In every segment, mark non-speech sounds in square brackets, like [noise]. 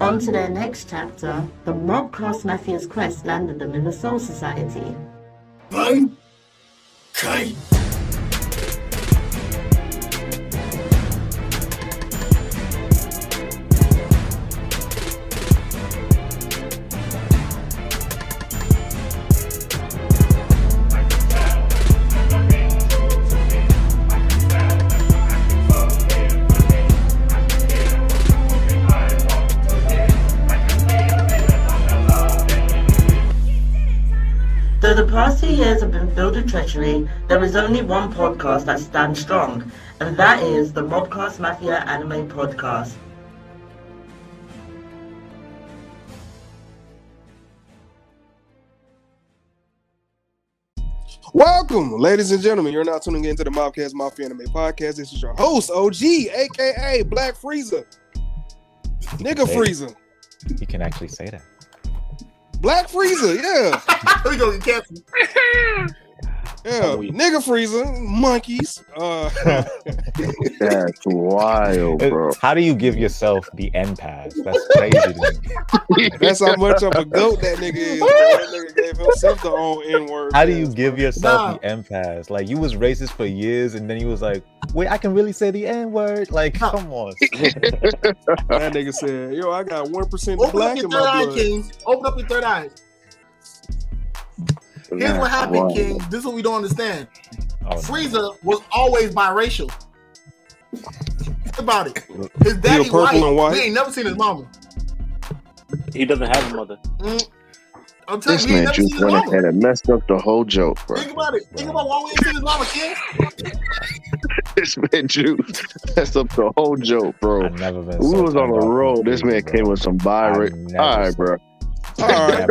On to their next chapter, the Mobcast Mafia's quest landed them in the Soul Society. One, Kai. Have been filled with treachery, there is only one podcast that stands strong, and that is the Mobcast Mafia Anime Podcast. Welcome, ladies and gentlemen. You're now tuning into the Mobcast Mafia Anime Podcast. This is your host, OG, aka Black Freezer. Nigga Hey. Freezer. You can actually say that. Black Freezer, yeah. [laughs] we gonna get careful. Yeah. We- Nigga Freezer, monkeys. Uh [laughs] That's wild, bro. How do you give yourself the end pass? That's crazy to me. that's how much of a goat that nigga is. bro. That nigga gave himself the own N-word. How do you give bro. yourself Nah. the end pass? Like you was racist for years, and then he was like, "Wait, I can really say the N word." Like, Nah. come on. [laughs] That nigga said, yo, I got one percent Open up black your in third my eye, blood. Kings. Open up your third eye. Here's what happened, Wow. King. This is what we don't understand. Oh, no. Frieza was always biracial. Think about it. His daddy a purple white. and white? We ain't never seen his mama. He doesn't have a mother. Mm. I'm telling This you, man never just seen his went mama. ahead and messed up the whole joke, bro. Think about it. Think about why we ain't seen his mama, King. [laughs] This man Juice messed up the whole joke, bro. I've never been. We so was on turned a roll. This man Frieza, came with some bi I've All right, bro. All right.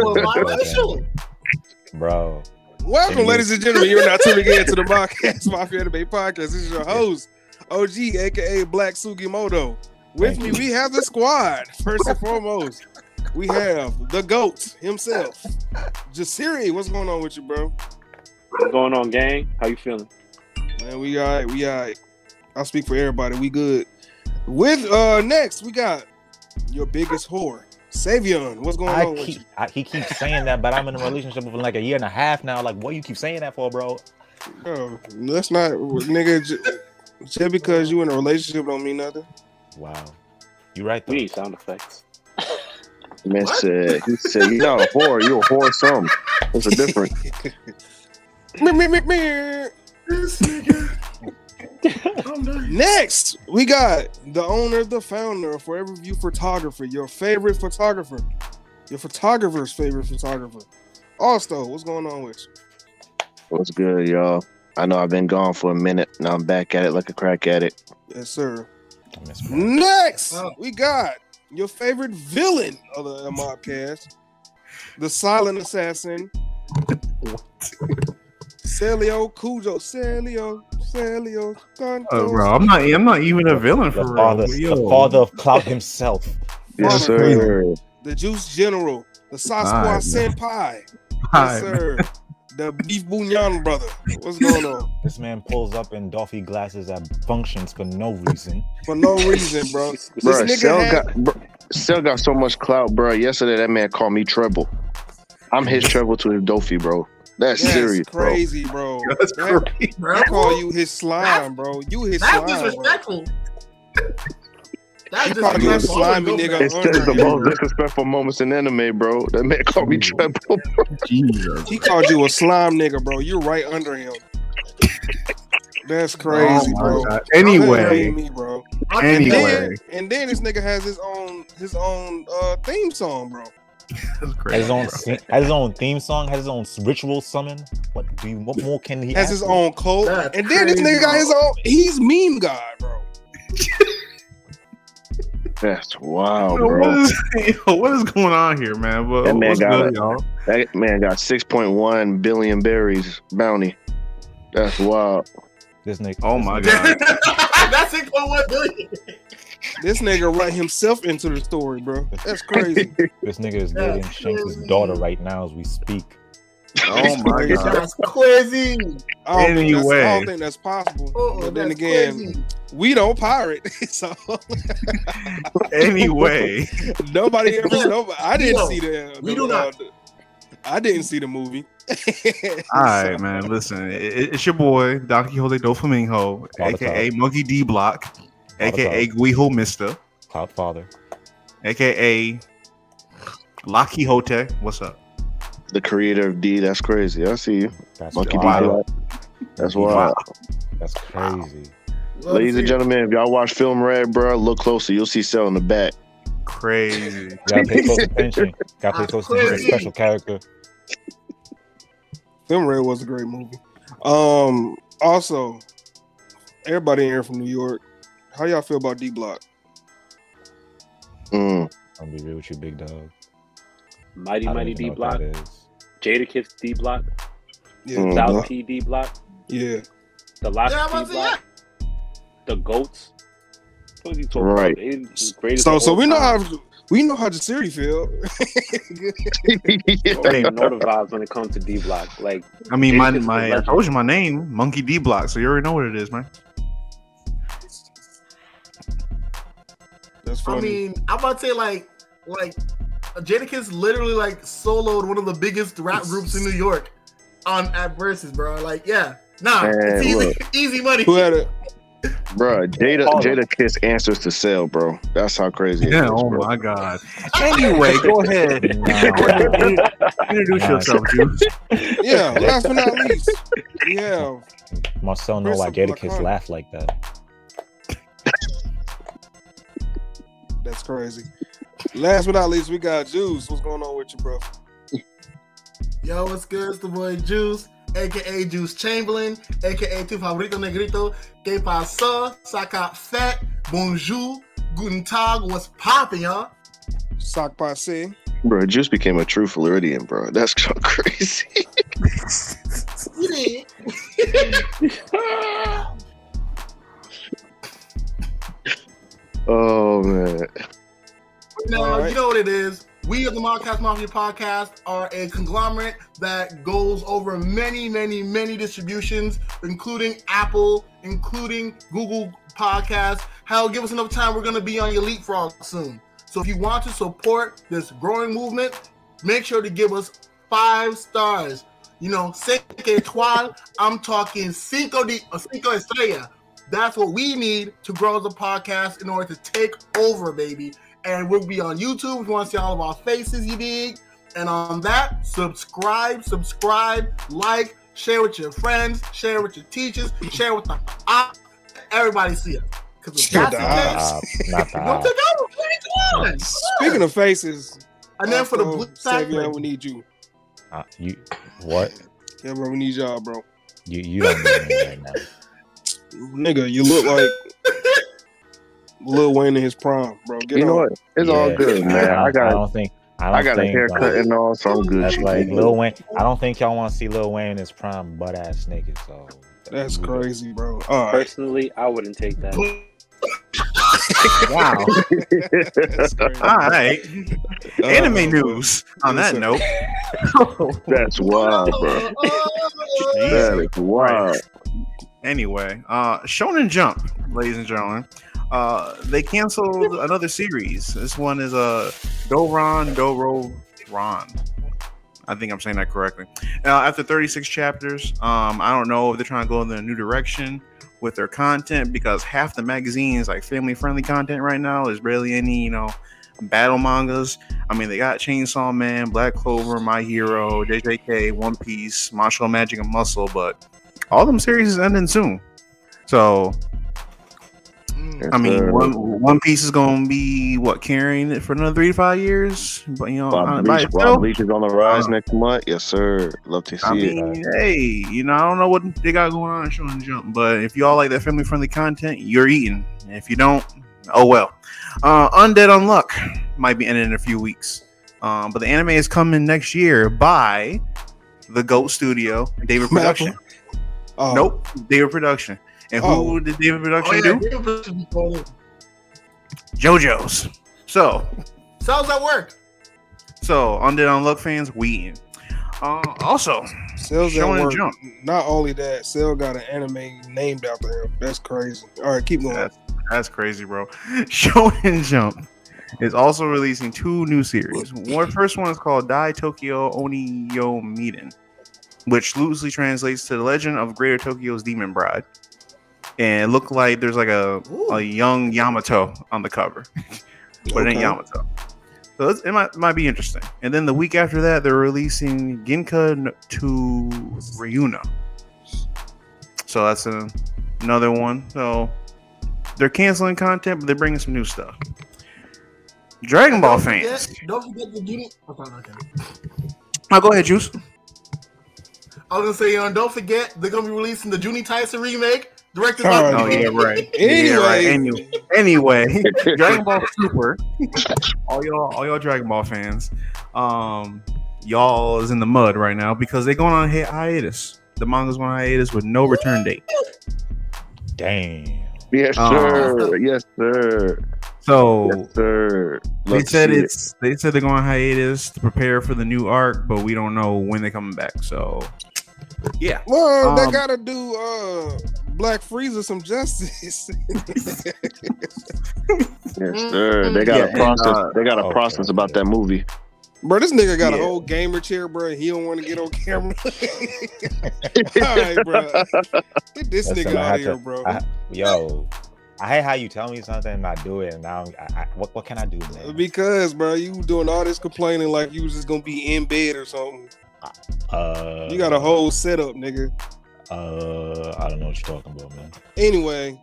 Bro. Welcome, Thank ladies and gentlemen. You're now tuning in to the Podcast [laughs] Mafia Anime Podcast. This is your host, OG, aka Black Sugimoto. With Thank me, you. we have the squad. First and foremost, we have the GOAT himself, Jasiri. What's going on with you, bro? What's going on, gang? How you feeling? Man, we all right. We all right. I'll speak for everybody. We good. With uh next, we got your biggest whore, Savion. What's going I on with you? I, he keeps saying that, but I'm in a relationship with him like a year and a half now. Like, what you keep saying that for, bro? Oh, that's not nigga. j- Just because you in a relationship don't mean nothing. Wow, you right though. We need sound effects. [laughs] Man What? said, he said, you're not a whore, you're a whore some. What's the difference? [laughs] Me, me, me, me. This nigga. I'm done. Next, we got the owner, the founder of Forever View Photographer, your favorite photographer, your photographer's favorite photographer. Also, what's going on with you? What's good, y'all? I know I've been gone for a minute. Now I'm back at it like a crack addict. Yes, sir. I miss my- Next, Oh. we got your favorite villain of the Mobcast, the silent assassin. [laughs] Celio Cujo, Celio, Celio, uh, Santos. Oh, bro, I'm not. I'm not even a villain The for father, real. Yo. the father of Cloud himself. Yes, sir. the Juice General, the Sasquatch Alright, Senpai. Hi, [laughs] Yes, sir. the Beef Bunyan brother. What's going on? [laughs] This man pulls up in Doffy glasses at functions for no reason. For no reason, bro. [laughs] This Bro, nigga Cell had- got, bro, Cell got so much clout, bro. Yesterday, that man called me Trebol. I'm his Trebol to his Doffy, bro. That's That's serious, crazy, bro. [laughs] That's That- crazy. Bro, I call you his slime, bro. You his That's slime. bro. disrespectful. [laughs] That's He called you a disrespectful. slimy I wouldn't go nigga. for It's just the most disrespectful moments in anime, bro. That man called me Trebol. Jesus. He called you a slime nigga, bro. You're right under him. That's crazy, Oh bro. God. Anyway, me, bro. I And Anyway. then, and then this nigga has his own his own uh theme song, bro. [laughs] that's Has his own, bro. has his own theme song. Has his own ritual summon. What do you? What more can he? Has ask his for? own cult. That's and then this crazy, nigga got his own he's meme god, bro. [laughs] That's wild, Yo, bro. is, [laughs] yo, what is going on here, man? But That man what's got good, it. y'all? That man got 6.1 billion berries bounty. That's wild. This nigga. Oh my god. That's six point one billion. This nigga write himself into the story, bro. That's crazy. [laughs] This nigga is That's dating Shanks' daughter right now as we speak. Oh my god. That's crazy. I don't, think that's, I don't think that's possible. Oh, but then again, crazy. we don't pirate, [laughs] so Anyway, [laughs] nobody ever. Nobody, I didn't see the. we the- do uh, not. the- I didn't see the movie. all right, man. Listen, it, it's your boy Donquixote Doflamingo, aka. Monkey D Block, All the aka time. Guijo Mister, Cloud Father. aka La Hote. What's up? The creator of D. That's crazy. I see you. That's Monkey D. wild. Block. That's wild. That's crazy. Love Ladies and gentlemen, if y'all watch Film Red, bro, look closer. You'll see Cell in the back. Crazy. [laughs] Gotta pay close attention. Gotta pay That's close attention to special character. Film Red was a great movie. Um, also, everybody in here from New York. How y'all feel about D Block? Mm. I'm gonna be real with you, big dog. Mighty Mighty D Block, Jada that is. Jadakiss D Block, Yeah, Mm. South Block. T D Block, yeah. the Lock Yeah, D about to say, yeah. Block, the Goats. What are you talking Right. about? They the greatest So, so we know time. how we know how Jasiri feel. I don't even know the vibes when it comes to D Block. Like I mean, my Jadakiss is a my I told you my name, Monkey D Block, so you already know what it is, man. That's funny. I mean, I'm about to say like, like, Jadakiss literally like soloed one of the biggest rap groups in New York on at verses, bro. Like, yeah, nah, Man, it's easy, look. [laughs] easy money. Who had it? [laughs] Bro, Jada Hold. Jadakiss answers to sell, bro. That's how crazy it Yeah. is, Oh bro. my god. Anyway, go ahead. [laughs] Nah, Introduce Nah, yourself, Juice. Yeah, last but not least, yeah. have Marcel know why Christopher Jadakiss Lacan. laugh like that. That's crazy. Last but not least, we got Juice. What's going on with you, bro? Yo, what's good? It's the boy Juice, aka Juice Chamberlain, aka Tu Favorito Negrito. Que pasó? Saca fat. Bonjour. Guten Tag. What's poppin', y'all? Sock Passe. Bro, Juice became a true Floridian, bro. That's [laughs] so crazy. [laughs] [laughs] Oh man. Now, All right. you know what it is. We at the Mobcast Mafia podcast are a conglomerate that goes over many, many, many distributions, including Apple, including Google Podcasts. Hell, give us enough time. We're going to be on your leapfrog soon. So if you want to support this growing movement, make sure to give us five stars. You know, cinco étoiles. I'm talking cinco de cinco estrella. That's what we need to grow the podcast in order to take over, baby. And we'll be on YouTube if you want to see all of our faces, you dig? And on that, subscribe, subscribe, like, share with your friends, share with your teachers, share with the op. Everybody see it. Because if Share that's the the case, not the don't eye. take over. Come on. Speaking of faces, And then for the also, blue Savior, side, we need you. Uh, you what? Yeah, bro, we need y'all, bro. You you don't need me right now. [laughs] Nigga, you look like [laughs] Lil Wayne in his prime, bro. Get You know on. what? It's all good, man. I, I I got don't think I, don't I got a haircut uh, and all, so I'm good. That's like Lil Wayne. I don't think y'all want to see Lil Wayne in his prime butt ass nigga. So That's we good. crazy, bro. All right. personally, I wouldn't take that. Wow. That's crazy. All right. Uh, Anime news. On that note. [laughs] That's wild, bro. That is wild. Anyway, uh Shonen Jump, ladies and gentlemen. Uh they canceled another series. This one is a uh, Doron Doro Ron. I think I'm saying that correctly. Uh, after 36 chapters, um, I don't know if they're trying to go in a new direction with their content because half the magazines like family friendly content right now. There's barely any, you know, battle mangas. I mean, they got Chainsaw Man, Black Clover, My Hero, JJK, One Piece, Mashle Magic, and Muscle, but all them series is ending soon. So Mm. I mean, Uh, one One Piece is gonna be what carrying it for another three to five years, but you know, Bob uh, by Bleach, Bob itself, is on the rise Uh, next month. Yes, sir. Love to see I it. hey, you know, I don't know what they got going on in Shonen Jump, but if y'all like that family friendly content, you're eating. And if you don't, oh well. Uh, Undead Unluck might be ending in a few weeks, um, but the anime is coming next year by the Goat Studio, David Production. Oh, Nope, David Production. And who Oh. did David Oh, Production yeah, do? David Production. JoJo's. So So how's that work? So, Undead Unluck fans, we in. Uh, also, Cell's at Shonen work. Jump. Not only that, Cell got an anime named after him. That's crazy. All right, keep going. That's, that's crazy, bro. [laughs] Shonen Jump is also releasing two new series. One first one is called Dai Tokyo Oni Yo Miden, which loosely translates to the legend of Greater Tokyo's Demon Bride. And it looked like there's like a, a young Yamato on the cover, [laughs] but it ain't Yamato. So it's, it might, might be interesting. And then the week after that, they're releasing Ginka to Ryuna. So that's a, another one. So they're canceling content, but they're bringing some new stuff. Dragon Ball Don't forget- fans. Don't forget the Junie. Oh, okay. Oh, go ahead, Juice. I was gonna say, um, don't forget they're gonna be releasing the Junie Tyson remake, directed All by. right. Oh yeah, right. Anyway, Yeah, right. Anyway, anyway, [laughs] Dragon Ball Super. all y'all, all y'all Dragon Ball fans, um, y'all is in the mud right now because they're going on hi- hiatus. The manga's going on hiatus with no return date. Damn. Yes, Oh. sir. Yes, sir. So Yes, sir. they said see it. it's they said they're going on hiatus to prepare for the new arc, but we don't know when they're coming back. So yeah, Well, they Um, gotta do uh Black Freezer some justice. Yes, sir. They got Yeah, a and, process. uh, they got a okay, process about that movie. bro, this nigga got a Yeah. whole gamer chair, bro. He don't want to get on camera. [laughs] All right, bro. Get this Listen, nigga out of here, to- bro. I- yo, I hate how you tell me something and I do it, and now I'm- I, I, what what can I do, man? Because, bro, you doing all this complaining like you was just gonna be in bed or something. Uh, You got a whole setup, nigga. Uh, I don't know what you're talking about, man. Anyway,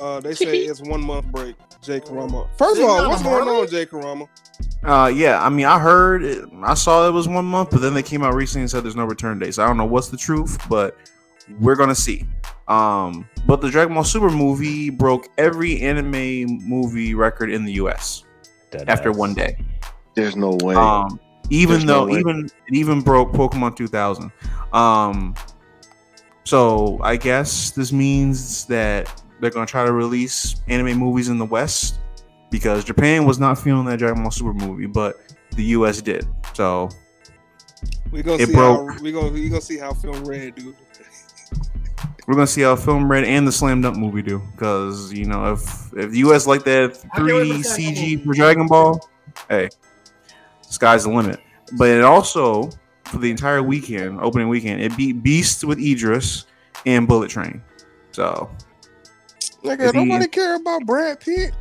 uh, they say it's one month break. Jay Karama. First of all, what's going on, Jay Karama? Uh, yeah, I mean, I heard, it, I saw it was one month, but then they came out recently and said there's no return date. So I don't know what's the truth, but we're gonna see. Um, but the Dragon Ball Super movie broke every anime movie record in the U.S. Dead after ass. one day. There's no way. Um, even There's no though way. even it even broke Pokemon 2000. Um, so I guess this means that they're gonna try to release anime movies in the West because Japan was not feeling that Dragon Ball Super movie, but the U.S. did. So We gonna It see broke. how we gonna we gonna see how film red, dude. we're gonna see how Film Red and the Slam Dunk movie do because you know if if the U.S. like that I can't wait 3D CG for Dragon Ball, hey, sky's the limit. But it also for the entire weekend, opening weekend, it beat Beast with Idris and Bullet Train. So Nigga, If he- nobody care about Brad Pitt.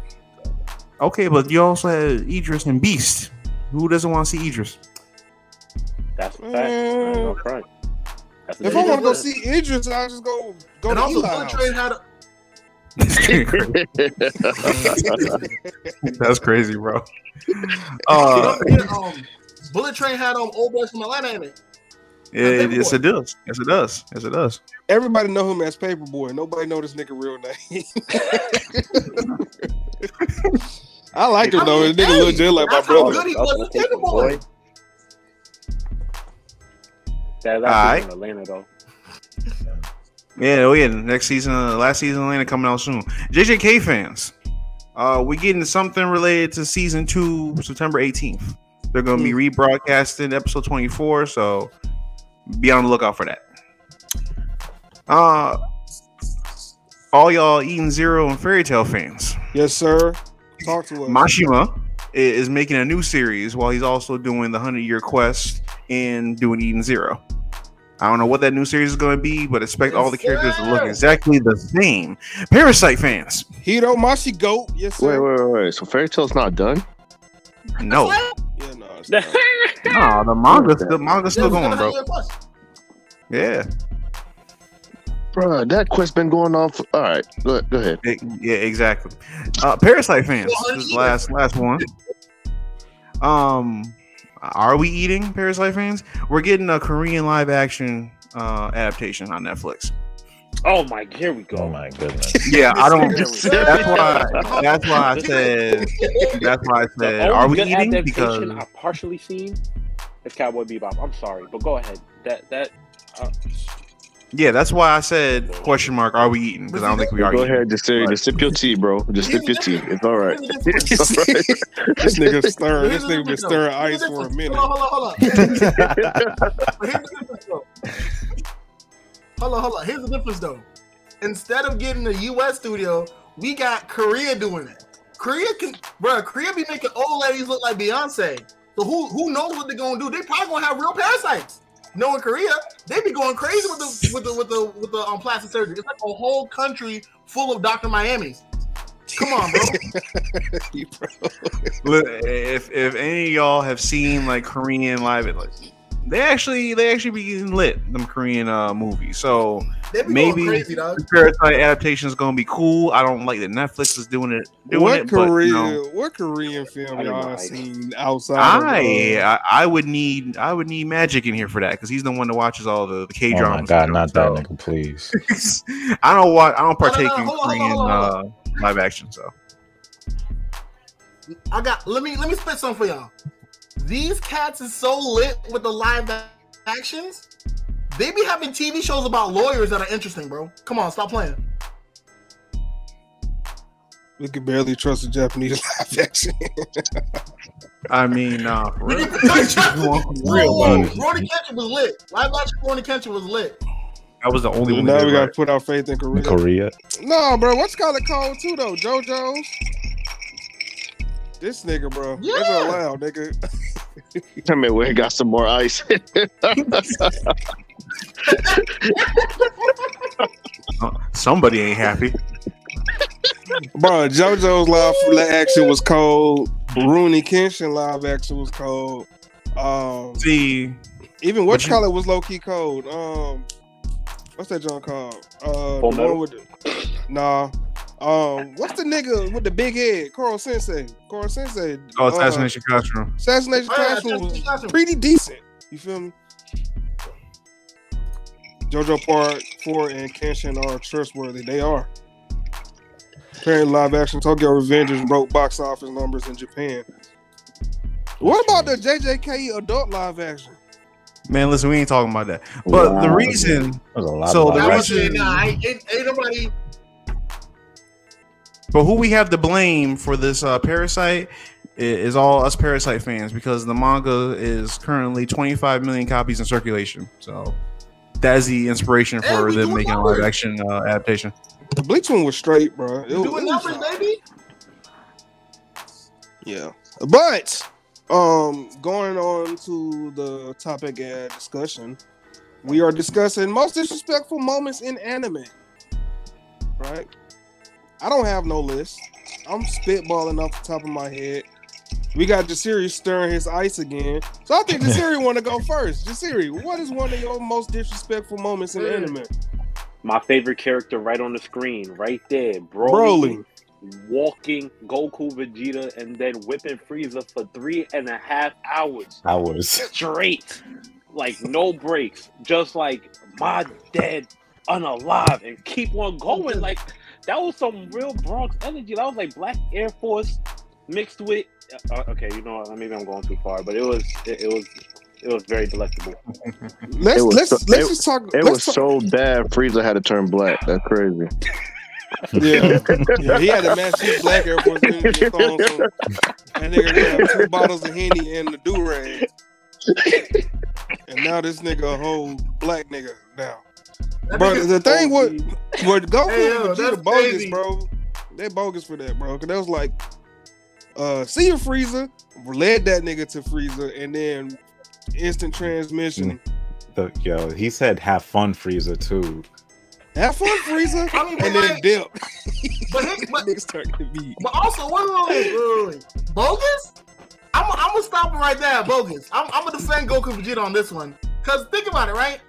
okay, but you also had Idris and Beast. Who doesn't want to see Idris? That's a fact. I ain't gonna cry. That's a If fact. I want to go see Idris, I'll just go go and to also, Eli Bullet. Train had a, [laughs] That's crazy, bro. [laughs] don't Uh, forget, um, Bullet Train had um old boys from Atlanta in it. it, yes, it does. Yes, it does. Yes, it does. Everybody know him as Paperboy. Nobody know this nigga real name. [laughs] I like him I though. mean, This nigga hey, look just like my that's how brother. good he That's was a with Paperboy. That's Alright. actually in Atlanta though. Yeah, oh yeah. Next season, uh, last season, Atlanta coming out soon. JJK fans, uh, we getting something related to season two, September 18th. They're gonna be rebroadcasting episode 24, so be on the lookout for that. Uh, all y'all Eden Zero and Fairy Tail fans, Yes, sir. Talk to us. Mashima is making a new series while he's also doing the Hundred Year Quest and doing Eden Zero. I don't know what that new series is going to be, but expect all the characters to look exactly the same. Parasyte fans, Hiro Mashi Goat. Yes, wait, sir. wait, wait, wait. So Fairy Tail's not done? no, Yeah, no. It's not. [laughs] no, the manga, the manga's still going, bro. yeah, plus. Yeah, Bruh, that quest been going on for. All right, go, go ahead. E- yeah, exactly. Uh, Parasyte fans, this is last last one. Um, are we eating Parasyte fans? We're getting a Korean live action uh adaptation on Netflix. Oh my, here we go. Oh my goodness. [laughs] Yeah, I don't. That's [laughs] That's why. That's why I said. That's why I said. Are we eating? adaptation Because I've partially seen is Cowboy Bebop. I'm sorry, but go ahead. That that uh, Yeah, that's why I said question mark. Are we eating? Because I don't think we are. Go eating. ahead, just, say, just sip your tea, bro. Just sip your tea. It's all right. [laughs] Here's the difference. It's all right. this nigga stirring. This [laughs] nigga been stirring ice Here's for a minute. Hold on, hold on, hold on. Here's the difference, though. [laughs] Hold on, hold on. Here's the difference, though. Instead of getting a U.S. studio, we got Korea doing it. Korea can, bro. Korea be making old ladies look like Beyonce. So who who knows what they're gonna do? They probably gonna have real parasites. Knowing Korea, they be going crazy with the with the with the with the um, plastic surgery. It's like a whole country full of Dr. Miami's. Come on, bro. [laughs] Look, if if any of y'all have seen like Korean live, like they actually they actually be getting lit them Korean uh movies. So Maybe- going crazy, dog. the Parasyte adaptation is gonna be cool. I don't like that Netflix is doing it. Doing What it, but, Korean? you know, What Korean film I don't y'all seen outside? of, I, uh, I I would need I would need Magic in here for that because he's the one that watches all the, the K dramas. Oh my god, not that nigga, please. [laughs] I don't watch. I don't No, no, partake no, in hold on, hold Korean on, hold on. uh, live action. So I got let me let me spit some for y'all. These cats is so lit with the live actions. They be having TV shows about lawyers that are interesting, bro. Come on, stop playing. we could barely trust the Japanese [laughs] live action. I mean, nah, for We real. need to- [laughs] real Whoa, about it. Brody Ketchum was lit. Live action Brody Ketchum was lit. That was the only one. now that we gotta right. put our faith in Korea. Korea. No, bro, what's called a cold too though? JoJo's. This nigga, bro. It's Yeah. allowed, nigga. I mean, we got some more ice. [laughs] Uh, Somebody ain't happy. Bro, JoJo's live action was cold. Rurouni Kenshin live action was cold. Um, See, even What what you- color was low key cold. Um, what's that John called? Uh, Full Metal? with the, nah. Um, what's the nigga with the big head? Koro Sensei. Koro Sensei. oh, Uh, assassination classroom. Assassination Oh, Classroom was pretty decent. You feel me? JoJo Part 4 and Kenshin are trustworthy. They are. Apparently, live action Tokyo Revengers broke box office numbers in Japan. What about the JJK adult live action? Man, listen, we ain't talking about that. But the reason, There's a lot So the I live was reason- saying, nah, ain't, ain't, ain't nobody. but who we have to blame for this uh, parasite is all us parasite fans because the manga is currently 25 million copies in circulation. So that is the inspiration for we them doing making a live action uh, adaptation. The Bleach one was straight, bro. It, was- Doing it numbers, baby. Yeah. But um going on to the topic at discussion, we are discussing most disrespectful moments in anime. Right? I don't have no list. I'm spitballing off the top of my head. We got Jasiri stirring his ice again. So I think [laughs] Jasiri want to go first. Jasiri, what is one of your most disrespectful moments in mm. anime? My favorite character right on the screen, right there, Broly, Broly. walking Goku, Vegeta, and then whipping Frieza for three and a half hours hours. straight, like no breaks, just like my dad unalive and keep on going. Like that was some real Bronx energy. That was like Black Air Force mixed with. Uh, okay, you know what? Maybe I'm going too far, but it was it, it was it was very delectable. [laughs] Let's was let's so- let's it- just talk. It was talk- so bad. Frieza had to turn black. That's crazy. [laughs] Yeah, [laughs] yeah, he had to match his black Air Force One with some- That nigga got two bottles of Henny and the do rag. And now this nigga a whole black nigga now. That Bro, the thing what what Goku Hey, yo, and Vegeta bogus, crazy. bro. They bogus for that, bro. Cause that was like, uh, see your Frieza led that nigga to Frieza, and then instant transmission. The, yo, he said have fun, Frieza too. Have fun, Frieza, [laughs] I mean, but and then dip. But, his, [laughs] but, Niggas to beat. but also, wait, wait, wait, wait, wait. bogus? I'm, I'm gonna stop him right there. Bogus. I'm, I'm gonna defend Goku Vegeta on this one. Cause think about it, right?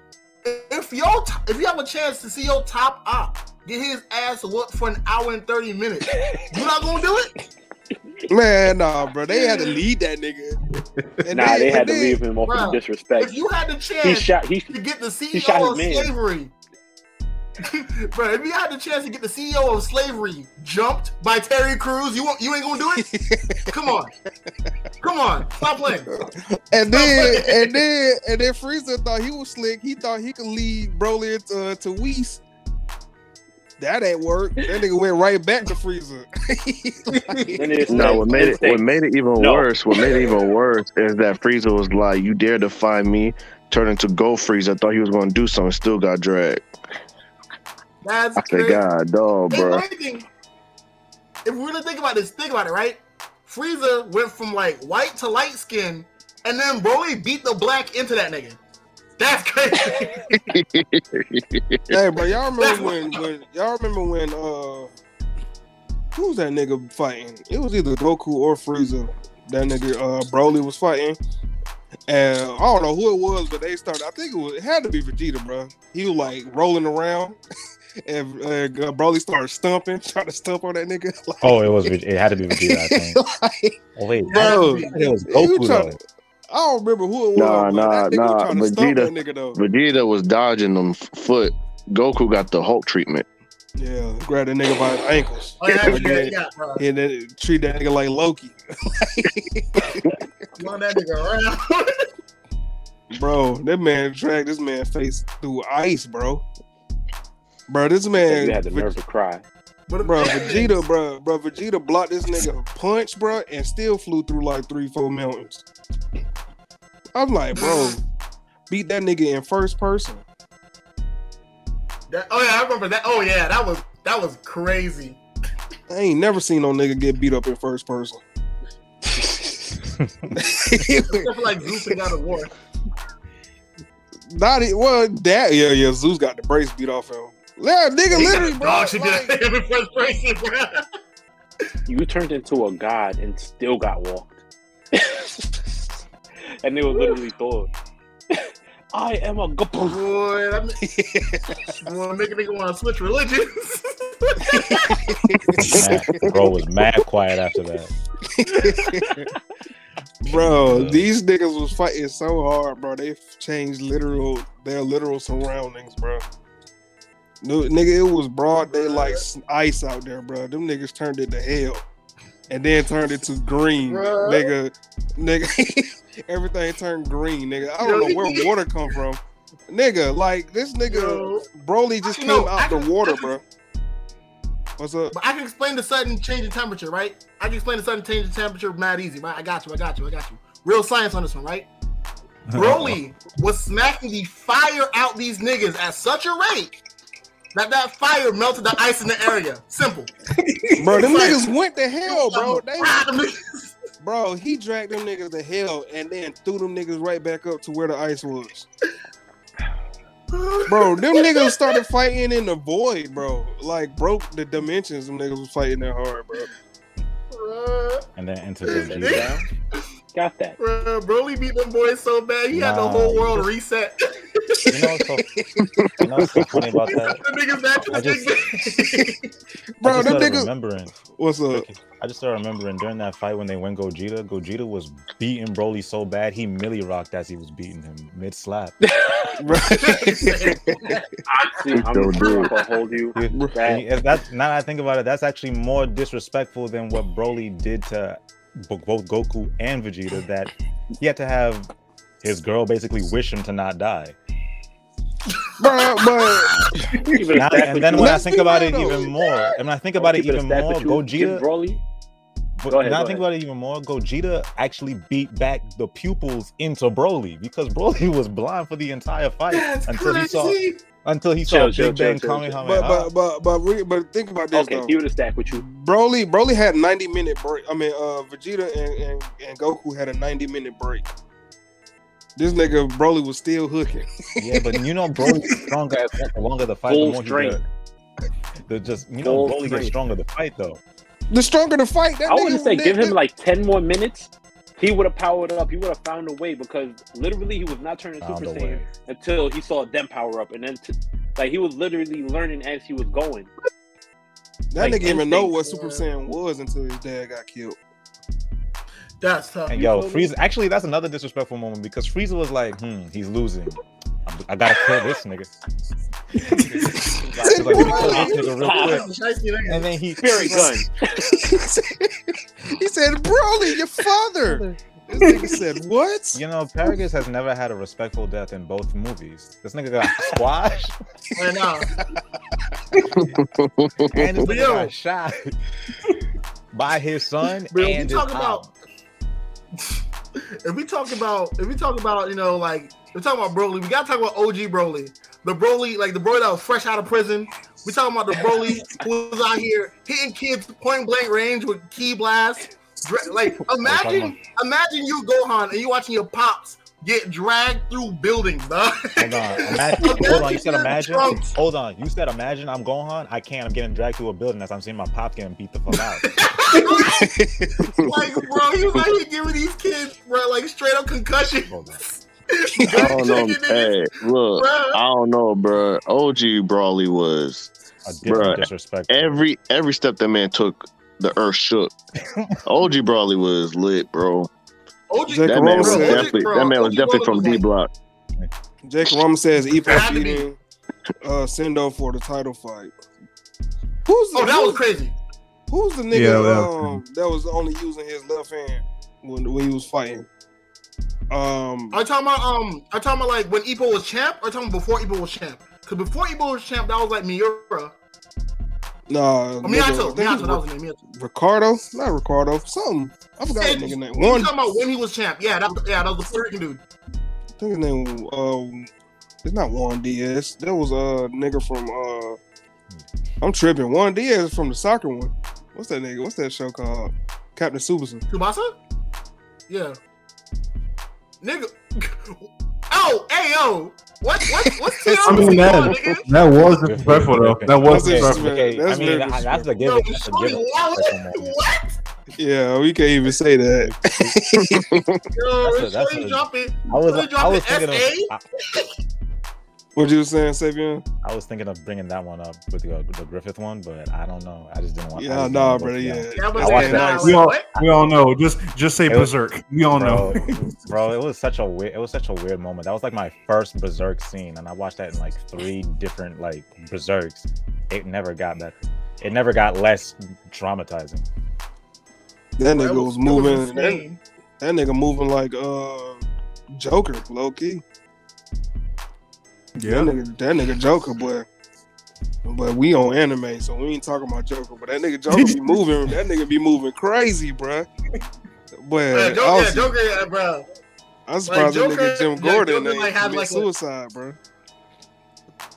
If your t- if you have a chance to see your top op get his ass whooped for an hour and thirty minutes, you're not gonna do it? Man, nah, bro. They had to lead that nigga. And Nah, then- they had to then- leave him off Bruh, of disrespect. if you had the chance He chance shot. He to get the he shot CEO of man. slavery, [laughs] Bro, if you had the chance to get the CEO of slavery jumped by Terry Crews, you won't, you ain't gonna do it? [laughs] Come on. Come on. Stop playing. And then and then and then Frieza thought he was slick. He thought he could lead Broly to, uh, to Whis. That ain't work. That nigga went right back to Frieza. [laughs] And it's No, what made it what made it even No. worse, what made it even worse is that Frieza was like, "You dare defy me?" Turned into Go Frieza. Thought he was going to do something, still got dragged. That's I said, crazy. "God, dog, If bro." anything, if we really think about this, think about it, right? Frieza went from like white to light skin, and then Broly beat the black into that nigga. That's crazy. hey, bro, y'all [laughs] That's remember when, when y'all remember when uh who was that nigga fighting? It was either Goku or Frieza. That nigga uh Broly was fighting. And I don't know who it was, but they started. I think it was. It had to be Vegeta, bro. He was like rolling around, [laughs] and uh, Broly started stumping, [laughs] trying to stump on that nigga. Like, Oh, it was. It had to be Vegeta. I think. like, Oh wait, bro, it was he was Goku trying though. to- I don't remember who it was. Nah, but nah, that nigga nah, trying to Vegeta- that nigga though. Vegeta was dodging them foot. Goku got the Hulk treatment. Yeah, grab that nigga by his ankles. Oh, yeah, Like, yeah, yeah, yeah, bro. And then treat that nigga like Loki. [laughs] Run that nigga around. [laughs] Bro, that man dragged this man face through ice, bro. Bro, this man, you had the nerve to cry. But bro, Vegeta, bro, bro, Vegeta blocked this nigga a punch, bro, and still flew through like three, four mountains. I'm like, bro, beat that nigga in first person. That- oh yeah, I remember that. Oh yeah, that was that was crazy. I ain't never seen no nigga get beat up in first person. [laughs] Except for like Zeus and God of War. Not it. Well, that yeah, yeah. Zeus got the brace beat off him. Yeah, nigga, He literally, bro. dog shit like- did in [laughs] first person, bro. You turned into a god and still got walked. [laughs] and they were literally Thor. [laughs] I am a god. Boy, that ma- wanna make a nigga want to switch religions. Man, bro was mad quiet after that. bro, these niggas was fighting so hard, bro. They changed literal their literal surroundings, bro. No, nigga, it was broad daylight s- ice out there, bro. Them niggas turned it to hell, and then turned it to green, Bruh. nigga. Nigga, [laughs] everything turned green, nigga. I don't know where water come from, nigga. Like this nigga, Yo. Broly just Actually, came no, out the water, actually- bro. What's up? But I can explain the sudden change in temperature, right? I can explain the sudden change in temperature mad easy, right? I got you, I got you, I got you. Real science on this one, right? [laughs] Broly was smacking the fire out these niggas at such a rate that that fire melted the ice in the area. Simple. [laughs] Bro, them Science. niggas went to hell, bro. They them niggas- [laughs] Bro, he dragged them niggas to hell and then threw them niggas right back up to where the ice was. Bro, them niggas started fighting in the void, bro. Like broke the dimensions. Them niggas was fighting that hard, bro. And then into the [laughs] Yeah. Got that. bruh, Broly beat them boys so bad, he had the whole world just- reset. You know what's so, [laughs] you know what's so funny about that? the niggas back to I the just- [laughs] Bro, I just them started niggas. remembering. What's up? I just started remembering during that fight when they went Gogeta, Gogeta was beating Broly so bad he milli rocked as he was beating him mid slap. [laughs] i see I'm Still do. gonna hold you. That, that's now that I think about it, that's actually more disrespectful than what Broly did to bo- both Goku and Vegeta. That he had to have his girl basically wish him to not die. Bro, but keep it a Now, and then when I think about it even more, and I think about it even more, with Gogeta. Broly. But Go ahead, now go I think ahead. about it even more. Gogeta actually beat back the pupils into Broly because Broly [laughs] was blind for the entire fight That's until he saw crazy. Until he Chill, saw chill, Big Bang chill, chill, Kamehameha. but but but but, re- but think about this Okay, though. keep it a stack with you. Broly Broly had 90 minute break. I mean, uh, Vegeta and, and, and Goku had a 90 minute break. This nigga Broly was still hooking. Yeah, but you know, Broly gets [laughs] stronger as the longer the fight, Full the more strength. he get. The just you know, Full Broly gets stronger the fight though. The stronger the fight, that I nigga want to say, that- give him like ten more minutes. He would have powered up. He would have found a way because literally he was not turning Found Super Saiyan way. until he saw them power up, and then t- like he was literally learning as he was going. that like nigga even know what. Super Saiyan was until his dad got killed. That's tough. And yo, feel? Frieza. Actually, that's another disrespectful moment because Frieza was like, "Hmm, he's losing." I'm- gotta kill this nigga. He's like, kill this nigga. And then he Spirit gun. [laughs] he said, Broly, your father. This nigga said, what? You know, Paragus has never had a respectful death in both movies. This nigga got [laughs] squashed And uh, and this nigga Yo. got shot by his son Bro, and his talk aunt. about [laughs] if we talk about if we talk about you know like we're talking about Broly, we gotta talk about OG Broly, the Broly like the Broly that was fresh out of prison. We talking about the Broly [laughs] who was out here hitting kids point blank range with ki blasts. Like imagine imagine you Gohan and you watching your pops get dragged through buildings, dog. Hold on. Imagine, [laughs] hold on. You said Imagine imagine. Trunks. Hold on. You said imagine I'm Gohan. I can't. I'm getting dragged through a building as I'm seeing my pop getting beat the fuck out. [laughs] like bro, he was out here giving these kids bro like straight up concussion. [laughs] I don't know. Hey, look, I don't know, bro. OG Broly was A different disrespect. every every step that man took, the earth shook. OG Broly was lit, bro. OG, Jacob That man was Bro, definitely bro, that man was definitely from D Block. Jacob Roman says Ippo Had be. beating uh, Sendo for the title fight. Who's the, Oh, that was crazy. who's the nigga Yeah, that was um, that was only using his left hand when, when he was fighting? Um, Are talking about um? Are talking about like when Ippo was champ? Or are you talking before Ippo was champ? Because before Ippo was champ, that was like Miura. Nah, Or nigga, I Miyato. think it Miyato, was that was his name. Miyato. Ricardo, not Ricardo, something. I forgot the nigga name. One, talking about when he was champ? Yeah, that was, yeah, that was the Rican dude. I think his name. Um, it's not Juan Diaz. That was a nigga from. uh I'm tripping. Juan Diaz from the soccer one. What's that nigga? What's that show called? Captain Superson. Tsubasa? Yeah. Nigga. [laughs] Oh, hey yo. What what what's the [laughs] I mean that that was disrespectful though. That was That's disrespectful. Okay, That's I mean very that- that's the Yo, given. That's the Shorty, given. what? disrespectful moment. what? Yeah, we can't even say that. [laughs] Yo, That's a- that's Shorty a- dropping. I was I was thinking of I, what you was saying, Savion? I was thinking of bringing that one up with the, the Griffith one, but I don't know. I just didn't want. I Yeah, just didn't nah, want to go brother. through Yeah, that. Yeah, I'm I about watched to say, that. We all we all know. Just just say It was- berserk. We all know. Bro, [laughs] bro, it was such a weird. It was such a weird moment. That was like my first berserk scene, and I watched that in like three different like berserks. It never got better. It never got less traumatizing. that nigga it was moving. That, that nigga moving like uh Joker, low key. That Yeah. nigga, that nigga Joker, boy. But we on anime, so we ain't talking about Joker. But that nigga Joker be moving. That nigga be moving crazy, bruh. Boy, Yeah, I Joker, yeah, was, Joker, uh, yeah, bro. I'm surprised like, that nigga Jim yeah, Gordon Joker, ain't like, has, commit like, a- suicide, bro.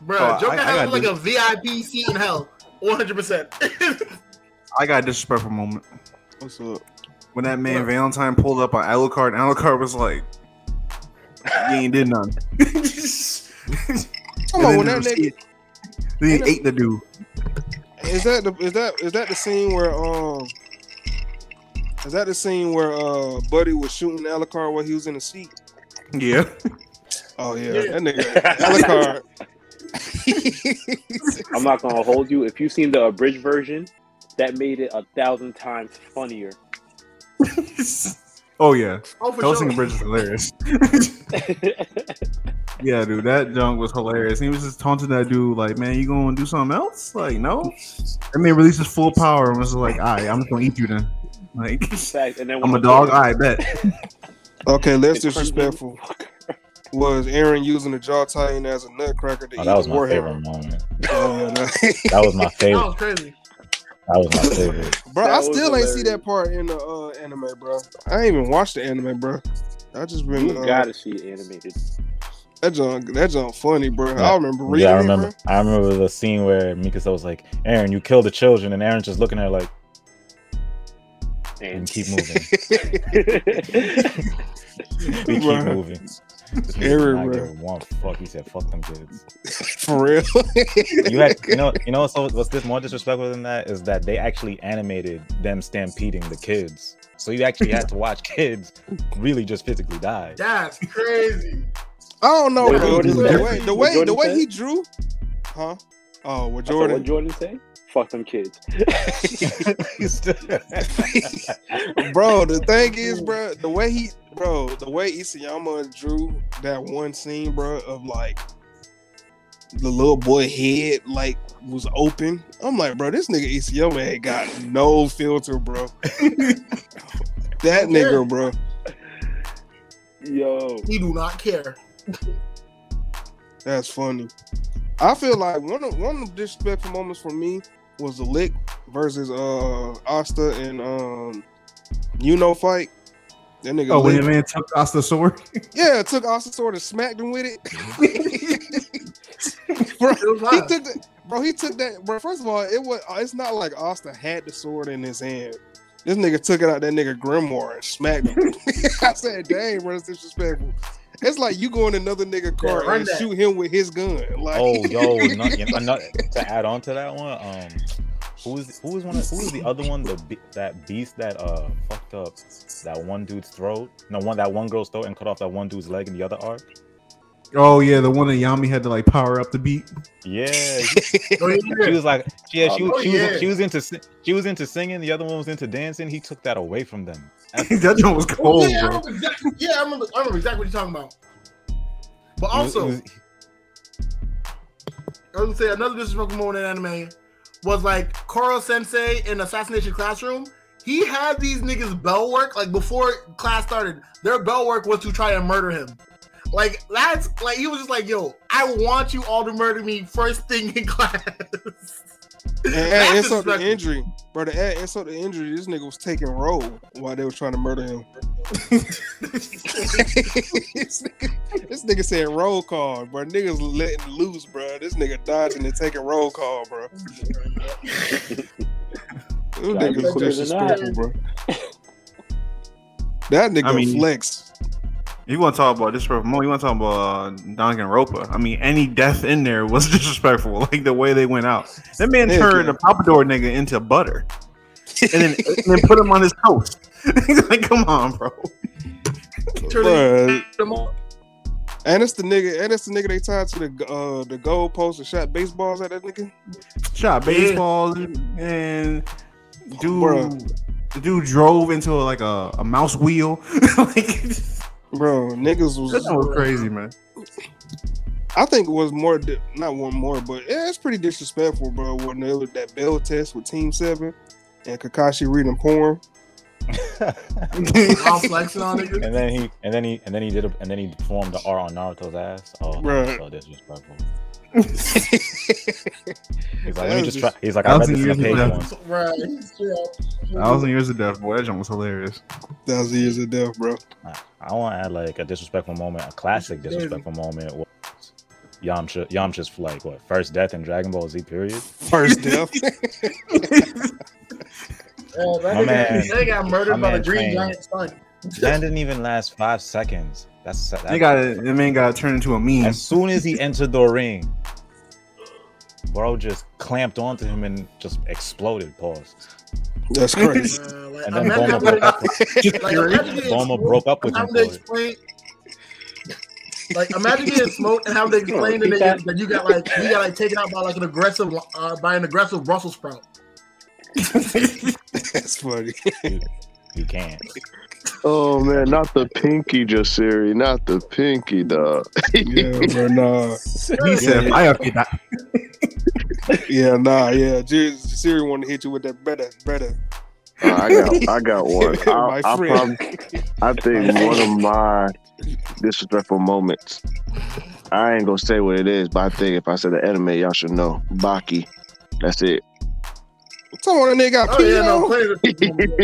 Bro, Oh, Joker I has like do- a VIP seat in hell. 100%. I got a disrespectful moment What's up? when that man Valentine pulled up on Alucard, and Alucard was like, "You ain't did none." [laughs] Come on, when that nigga then he ate the dude. is that the is that is that the scene where um is that the scene where uh Buddy was shooting Alucard while he was in the seat? Yeah. Oh yeah, Yeah. that nigga [laughs] Alucard. I'm not gonna hold you. If you've seen the abridged version, that made it a thousand times funnier. [laughs] oh yeah. oh, for Toasting sure. Bridge is hilarious. [laughs] Yeah, dude, that junk was hilarious. He was just taunting that dude, like, "Man, you gonna do something else?" Like, no. And man released his full power and was like, "All right, I'm just gonna eat you then." Like, [laughs] Fact, and then I'm a dog. I bet. [laughs] Okay, less The crimson disrespectful was Eren using the jaw titan as a nutcracker to Oh, eat that was the my favorite moment. Oh, that- That was my favorite. That was crazy. That was my [laughs] favorite. bro, That I was still ain't see that part in the uh, anime, bro. I ain't even watched the anime, bro. I just been You uh, gotta see it animated. that junk. That junk funny, bro. Yeah. I remember reading Yeah, I it, remember. bro. I remember the scene where Mikasa was like, "Eren, you killed the children," and Eren's just looking at her like, And "And keep moving. [laughs] [laughs] we keep Bruh. moving." This nigga Eren, did give one fuck. He said, "Fuck them kids." [laughs] For real. [laughs] You had, you know, you know. So what's this more disrespectful than that is that they actually animated them stampeding the kids. So you actually had to watch kids really just physically die. That's crazy. I don't know, What bro. Jordan The way the way the way he drew, huh? Oh, what Jordan? what Jordan. Jordan say? Fuck them kids. [laughs] bro, the thing is, bro, the way he, bro, the way Isayama drew that one scene, bro, of like the little boy head like was open. I'm like, bro, this nigga Isayama ain't got no filter, bro. [laughs] that nigga, bro. Yo, He do not care. That's funny. I feel like one of one of the disrespectful moments for me was the Licht versus uh Asta and um you know fight. That nigga Oh, when Licht- the man took Asta's sword. [laughs] Yeah, took Austin sword and smacked him with it. [laughs] bro, he took that, bro. He took that, bro. First of all, it was. It's not like Asta had the sword in his hand. This nigga took it out that nigga grimoire and smacked him. [laughs] I said, "Dang, bro, that's disrespectful." It's like you go in another nigga car run and that. shoot him with his gun. [laughs] Like, oh, yo, not, [laughs] not- to add on to that one, um, who was who was one? Of, who was the other one? The that beast that uh fucked up that one dude's throat. No, one that one girl's throat and cut off that one dude's leg in the other arc. Oh yeah, the one that Yami had to like power up the beat. Yeah, [laughs] Oh, yeah. she was like, yeah, she, Oh, was she, was, she was into she was into singing. The other one was into dancing. He took that away from them. [laughs] that joint was Oh, cold, yeah, I bro. remember exactly, yeah, I remember. I remember exactly what you're talking about. But It was- also, was- I was gonna say another disrespectful moment in anime was like Koro Sensei in Assassination Classroom. He had these niggas bell work like before class started. Their bell work was to try and murder him. Like that's like he was just like, "Yo, I want you all to murder me first thing in [laughs] class." and add That's insult to injury, bro. To add insult to injury, this nigga was taking roll while they was trying to murder him. [laughs] this, nigga, this nigga said roll call, bro. Niggas letting loose, bro. This nigga dodging and taking roll call, bro. Them Gotta niggas disrespectful, bro. That nigga I mean- flex. You want to talk about disrespectful moment? You want to talk about uh, Danganronpa? I mean, any death in there was [laughs] disrespectful. Like the way they went out. That man Yeah, turned yeah. a Papador nigga into butter, and then and then put him on his toast. He's [laughs] like, come on, bro. Bruh. Them all- And it's the nigga, and it's the nigga they tied to the uh the goal post and shot baseballs at that nigga. Shot baseball and dude, Bruh. the dude drove into a, like a, a mouse wheel. [laughs] like Bro, niggas was that was crazy, man. I think it was more, di- not one more, but yeah, it's pretty disrespectful, bro. When they was that bell test with Team Seven and Kakashi reading porn. [laughs] all flexing on niggas. and then he and then he and then he did a, and then he performed the R on Naruto's ass. Oh, Bruh. so disrespectful. He's like, let me just try. He's like, I read Thousand this in a years page ago. once. Right. Yeah. Thousand years of death, boy. That joint was hilarious. Thousand years of death, bro. I, I want to add like a disrespectful moment, a classic disrespectful moment was Yamcha. Yamcha's like what first death in Dragon Ball Z period. First death. [laughs] [laughs] Oh, that My nigga, man- they got murdered by the green trained. giant son. That didn't even last five seconds. That's that, They got the man got turned into a meme. as soon as he entered the ring, bro just clamped onto him and just exploded. Pause. That's crazy. Uh, like, And then Bulma broke up. like, Bulma broke up with and him having to for it. explain. Like imagine getting smoked and having to [laughs] explain to repeat niggas that? that you got like you got like taken out by like an aggressive uh, by an aggressive Brussels sprout. [laughs] That's funny. You, you can't. Oh man, not the pinky, just Siri, not the pinky, dog. Yeah, bro. Nah. He said, "I have to die." Yeah, nah. Yeah. Jer- Siri want to hit you with that better, better. Uh, I got, I got [laughs] one. My I, I, friend. prob- I think one of my disrespectful moments. I ain't gonna say what it is, but I think if I said the anime, y'all should know. Baki. That's it. Talking about a nigga got Oh yeah, no, on?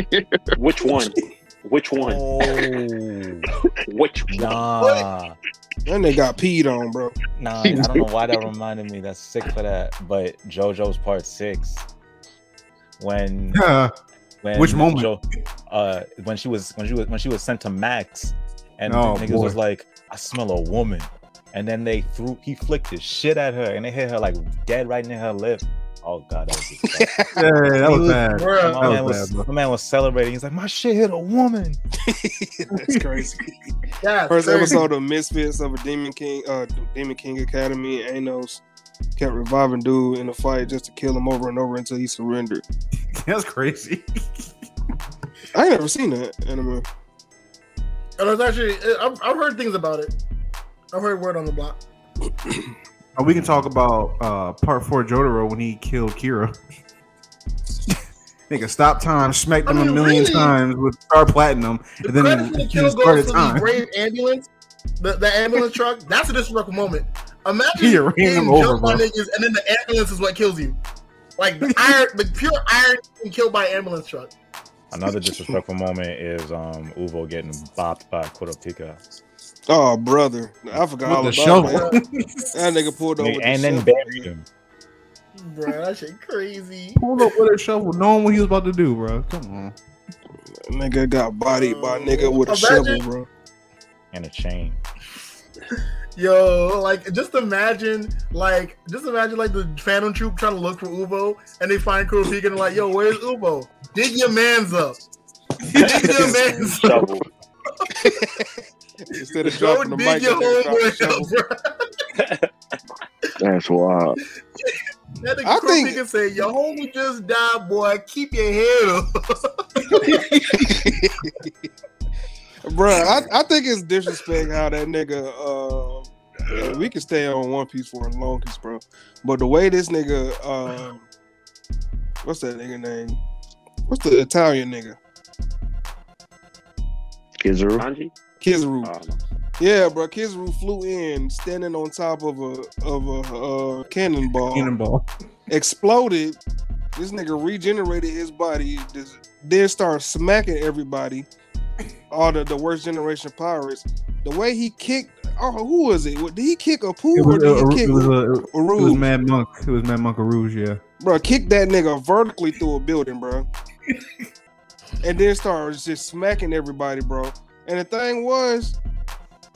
plenty of. Which one? Which one? Oh, [laughs] Which one? nah, That nigga got peed on, bro. nah. I don't know why that [laughs] reminded me. That's sick for that. But JoJo's Part Six, when when Which moment? Jo- uh, when she was when she was when she was sent to Max, and Oh, the niggas boy. was like, "I smell a woman," and then they threw he flicked his shit at her, and it hit her like dead right near her lip. Oh god, that was [laughs] disgusting. yeah, that was bad. Bruh. my, That man was was, bad, bro. my man was celebrating. He's like, "My shit hit a woman." [laughs] That's crazy. [laughs] Yeah, First crazy. episode of Misfits of a Demon King, uh, Demon King Academy, Anos kept reviving dude in the fight just to kill him over and over until he surrendered. That's crazy. I ain't never seen that anime. And it's actually, I've, I've heard things about it. I've heard word on the block. [clears throat] We can talk about uh, part four Jotaro when he killed Kira. Nigga, stop time, smacked I him mean, a million really? times with Star Platinum, The and then credit the he kill started goes to the brave ambulance, the, the ambulance truck. That's a disrespectful moment. Imagine He ran him over, by bro. niggas, and then the ambulance is what kills you. Like the iron, the pure iron being killed by ambulance truck. Another disrespectful moment is um Uvo getting bopped by Kurapika. Oh brother, I forgot all With the about shovel. that. [laughs] That nigga pulled over with and the then shovel. buried him. Bro, that shit crazy. Pulled up with a shovel, knowing what he was about to do, bro. Come on. Nigga got bodied by a nigga with a Imagine- shovel, bro. And a chain. Yo, like just imagine, like just imagine, like the Phantom Troop trying to look for Uvo, and they find Kurapika and like, yo, where's Uvo? Dig your man's up. [laughs] Dig your man's up. [laughs] Shovel. Instead of [laughs] Go dropping the mic, your that the homeboy bro. That's wild. [laughs] That nigga I think- Kurapika say, your homie just died, boy. Keep your head up. [laughs] bro. I, I think it's disrespect how that nigga. Uh, yeah, we can stay on One Piece for the longest, bro. But the way this nigga, um, what's that nigga name? What's the Italian nigga? Kizaru. Sanji? Kizaru. Uh, Yeah, bro. Kizaru flew in, standing on top of a of a uh, cannonball, Cannonball. exploded. This nigga regenerated his body, just, then started smacking everybody. All the, the worst generation pirates. The way he kicked, oh, who was it? Did he kick a pool It or was, did he kick it was, uh, it was Mad Monk. It was Mad Monk Rouge, yeah. Bro, kick that nigga vertically through a building, bro. [laughs] and then started just smacking everybody, bro. And the thing was,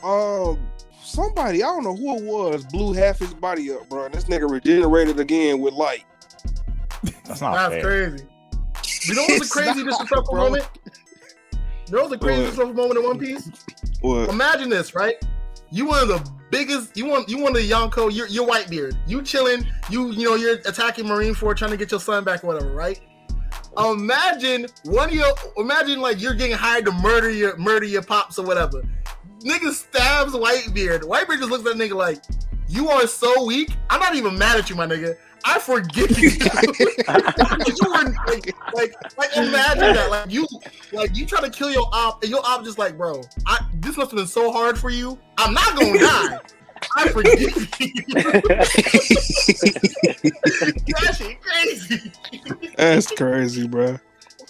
um, somebody, I don't know who it was, blew half his body up, bro. And this nigga regenerated again with light. That's not That's fair. crazy. You know what's a [laughs] It's crazy not, disrespectful bro. moment? You know what's a crazy What? disrespectful moment in One Piece? What? Imagine this, right? You one of the biggest. You want you one of the Yonko. You're you're Whitebeard. You chilling. You you know you're attacking Marine Marineford, trying to get your son back, or whatever, right? Imagine one of your. Imagine like you're getting hired to murder your murder your pops or whatever. Nigga stabs Whitebeard. Whitebeard just looks at nigga like, "You are so weak. I'm not even mad at you, my nigga. I forgive you." [laughs] you were like, like, like, imagine that. Like you, like you try to kill your op, and your op just like, bro, I this must have been so hard for you. I'm not gonna [laughs] die. I forgive you. [laughs] that shit crazy. That's crazy, bro.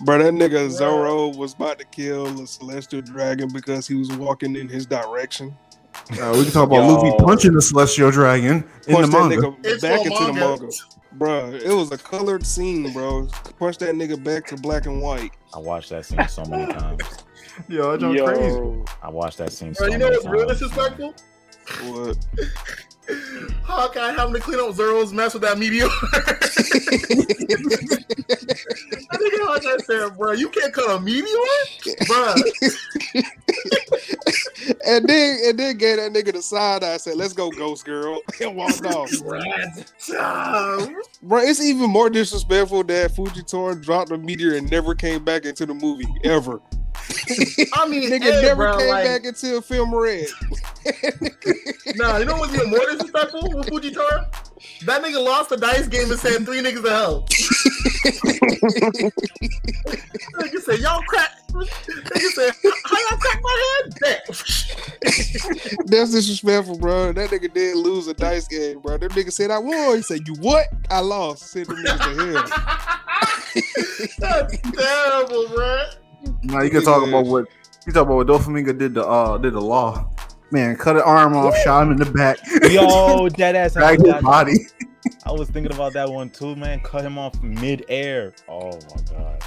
Bro, that nigga Zoro was about to kill a celestial dragon because he was walking in his direction. Uh, we can talk about Yo. Luffy punching the Celestial Dragon in the Punched that manga. nigga It's back for into the manga. manga. Bro, it was a colored scene, bro. Punch that nigga back to black and white. I watched that scene so many times. [laughs] Yo, that's crazy. I watched that scene Bro, so you know many what's real times. disrespectful? What? Hawkeye having to clean up Zoro's mess with that meteor. [laughs] I think Hawkeye said, bro, you can't cut a meteor? Bro, [laughs] and then and then gave that nigga the side eye. Said, "Let's go, Ghost Girl," [laughs] and walked off. Bro, it's even more disrespectful that Fujitora dropped a meteor and never came back into the movie ever. [laughs] I mean, Nigga never came like, back until film red. [laughs] Nah, you know what's even more disrespectful with Fujitora? That nigga lost the dice game and said three niggas to hell. [laughs] nigga said, y'all crack. Nigga said, how y'all crack my head? That's disrespectful, bro. That nigga did lose a dice game, bro. That nigga said I won. He said, "You what? I lost." Send them niggas to hell. That's terrible, bro. Now you can talk about what you talk about what Doflamingo did the uh did the law. Man, cut an arm off, shot him in the back, Yo, [laughs] dead ass. I, his body. I was thinking about that one too, man. Cut him off mid air. Oh my god.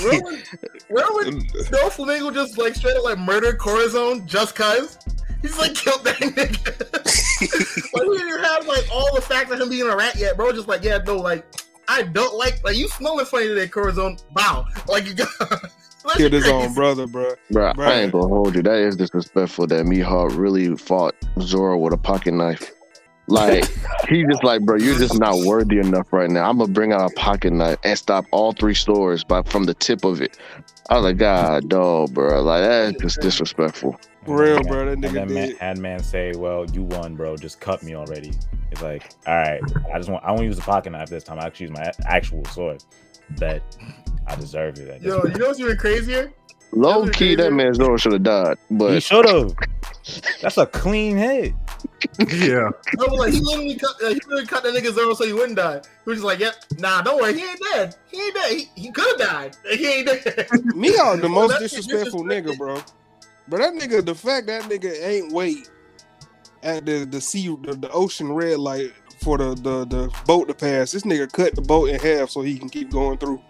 Where would, where would [laughs] Doflamingo just like straight up like murder Corazon just cause? He's like killed that nigga. [laughs] like we didn't even have like all the facts of him being a rat yet, bro. Just like, yeah, no, like I don't like like you smelling funny today, Corazon. Bow. Like you got [laughs] Killed his own brother, bro. Bro, Bruh. I ain't gonna hold you. That is disrespectful that Mihawk really fought Zoro with a pocket knife. Like [laughs] he just like, bro, you're just not worthy enough right now. I'm gonna bring out a pocket knife and stop all three stores by from the tip of it. I was like, God, dog, bro, like that's just disrespectful. For real, And bro. That And nigga then man, did. had man say, "Well, you won, bro. Just cut me already." It's like, all right, I just want I won't use the pocket knife this time. I actually use my actual sword. Bet I deserve it. at Yo, point. you know what's even crazier? Low key, that man's Zoro should have died, but he should have. That's a clean hit. Yeah. [laughs] No, but like he literally cut, uh, he literally cut that nigga zero so he wouldn't die. He was just like, "Yep, nah, don't worry, he ain't dead. He ain't dead. He, he could have died. [laughs] He ain't dead." Me out the most That's disrespectful disrespectful. nigga, bro. But that nigga, the fact that nigga ain't wait at the the sea the, the ocean red light for the, the the boat to pass. This nigga cut the boat in half so he can keep going through.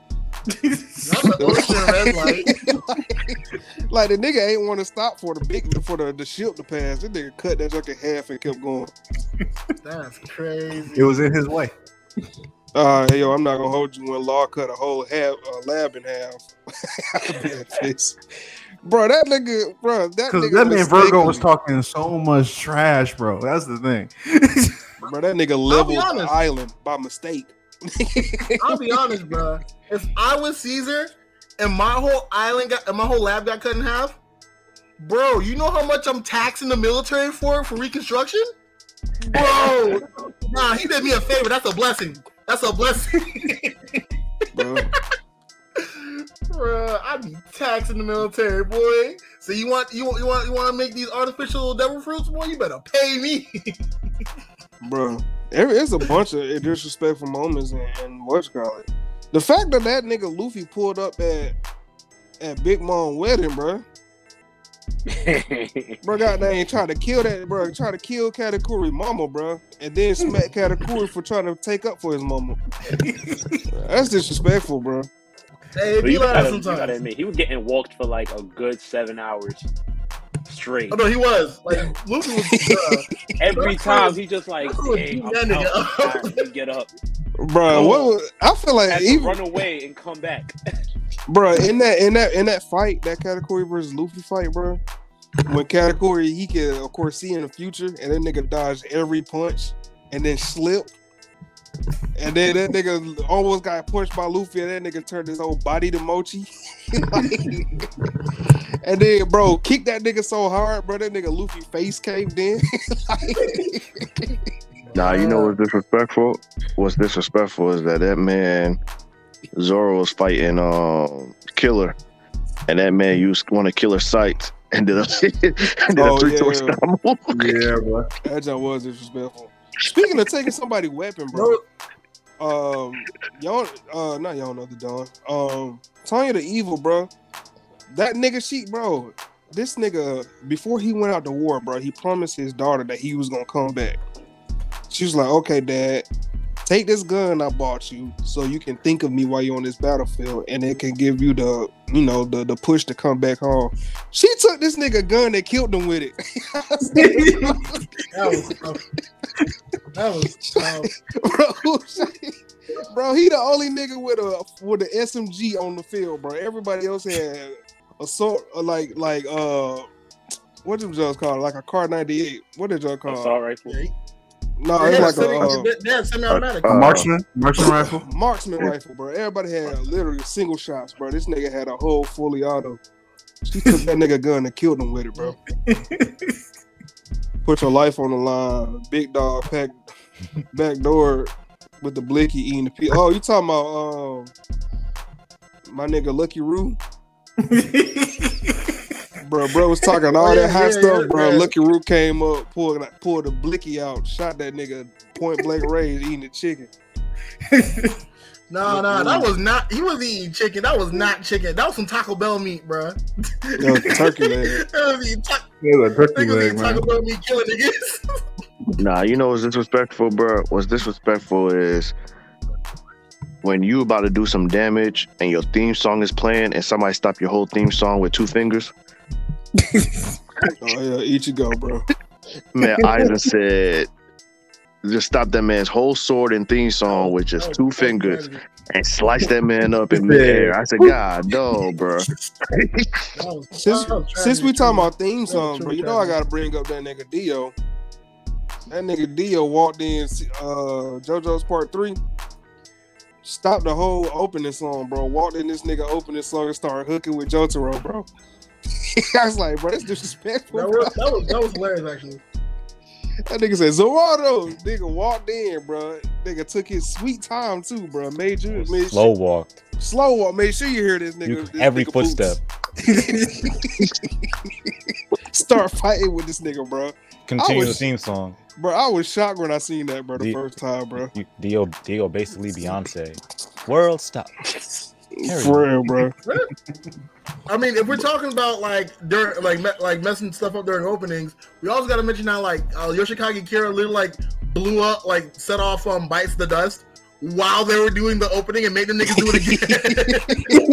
That's the ocean red light. [laughs] like the nigga ain't want to stop for the big for the, the ship to pass. This nigga cut that joke in half and kept going. That's crazy. It was in his way. Uh, hey, yo, I'm not gonna hold you when Law cut a whole half uh, lab in half. [laughs] I'd be at peace. bro, that nigga, bro, that Because nigga that man Vergo was talking so much trash, bro. That's the thing. [laughs] Bro, that nigga leveled the island by mistake. [laughs] I'll be honest, bro. If I was Caesar and my whole island got and my whole lab got cut in half, bro, you know how much I'm taxing the military for for reconstruction? Bro, nah, he did me a favor. That's a blessing. That's a blessing. [laughs] bro. Bruh, I be taxing the military, boy. So you want you want you want you want to make these artificial devil fruits, boy? You better pay me. [laughs] bro. There is a bunch of disrespectful moments in, in what's called it. The fact that that nigga Luffy pulled up at at Big Mom wedding, bro. [laughs] Bro, goddamn, trying to kill that, bro. Trying to kill Katakuri mama, bro, and then smack Katakuri for trying to take up for his mama. [laughs] That's disrespectful, bro. Hey, it But be you gotta, you gotta sometimes. admit, he was getting walked for like a good seven hours straight. Oh no, he was like Luffy was. bruh. [laughs] Every time he just like, that's what hey, beat I'm out. up. Get up, Bro, what was, I feel like had to even run away and come back. [laughs] bro in that in that in that fight, that Katakuri versus Luffy fight, bro. When Katakuri he can of course see in the future, and that nigga dodged every punch and then slipped. And then that nigga almost got punched by Luffy, and that nigga turned his whole body to mochi. [laughs] and then, bro, kicked that nigga so hard, bro. That nigga Luffy face caved in. [laughs] Nah, you know what's disrespectful? What's disrespectful is that that man Zoro was fighting um Killer, and that man used one of Killer's sights and did a, [laughs] and did Oh, a three sword yeah. stomp. Yeah, bro. that joke was disrespectful. Speaking of taking somebody's weapon, bro. Um, y'all, uh, not y'all know the Don. Um, Tanya the Evil, bro. That nigga, she, bro. This nigga, before he went out to war, bro, he promised his daughter that he was gonna come back. She was like, "Okay, Dad, take this gun I bought you, so you can think of me while you're on this battlefield, and it can give you the, you know, the the push to come back home." She took this nigga gun and killed him with it. That was tough. [laughs] That was tough. bro, bro, he the only nigga with a with an SMG on the field, bro. Everybody else had a sort like like uh what did y'all call it? Like a car ninety eight. What did y'all call it? Assault rifle. No, They it's had like semi- a uh, they had semi-automatic. Uh, marksman, marksman rifle. [laughs] marksman rifle, bro. Everybody had literally single shots, bro. This nigga had a whole fully auto. She took that nigga gun and killed him with it, bro. Put your life on the line. Big dog pack back door with the blicky eating the pea. Oh, you talking about um my nigga Lucky Roo? [laughs] bro, bro was talking [laughs] oh, all Oh, yeah, that hot yeah, stuff, yeah, bro. yeah. Lucky Roo came up, pulled like, pulled the blicky out, shot that nigga point blank range eating the chicken. [laughs] No, no, that was not. He was eating chicken. That was not chicken. That was some Taco Bell meat, bro. That was turkey leg. [laughs] That was eating ta- Yeah, a turkey leg, eating man. Taco Bell meat, killing niggas. Nah, you know what's disrespectful, bro? What's disrespectful is when you about to do some damage and your theme song is playing and somebody stop your whole theme song with two fingers. Oh yeah, eat you go, bro. Man, Aizen said just stop that man's whole sword and theme song with just two fingers and slice that man up in midair. I said, God, no, bro. [laughs] Since since we talking about theme song, bro, you know I gotta bring up that nigga Dio. That nigga Dio walked in uh JoJo's part three. Stopped the whole opening song, bro. Walked in this nigga opening song and started hooking with Jotaro, bro. [laughs] I was like, bro, that's disrespectful. That bro. was, that was that was hilarious actually. That nigga said Zorado. Nigga walked in, bro. Nigga took his sweet time too, bro. Made you made Slow sure, walked. slow walk. Made sure you hear this nigga. You- this every nigga footstep. [laughs] Start fighting with this nigga, bro. Continue was- the theme song. Bro, I was shocked when I seen that, bro, the The- first time, bro. You, Dio, Dio basically Beyonce. World stop. Carry [laughs] For real, bro. I mean, if we're talking about like during like me, like messing stuff up during openings, we also got to mention how like uh, Yoshikage Kira literally like blew up, like set off um bites the dust while they were doing the opening and made the niggas do it again.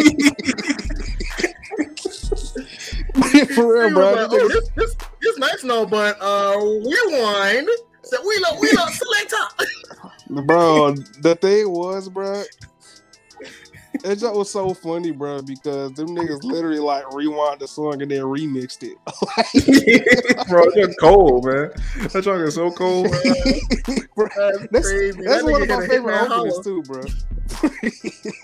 [laughs] For real, bro. like, oh, this, this, this nice no, but uh, rewind. So we love, we love selector. bro, the thing was, bro, that joke was so funny, bro, because them niggas literally like rewind the song and then remixed it. [laughs] Bro, that's cold, man. That song is so cold. [laughs] Bro, That's, that's crazy. that's That one of my favorite Hitman openings too, bro.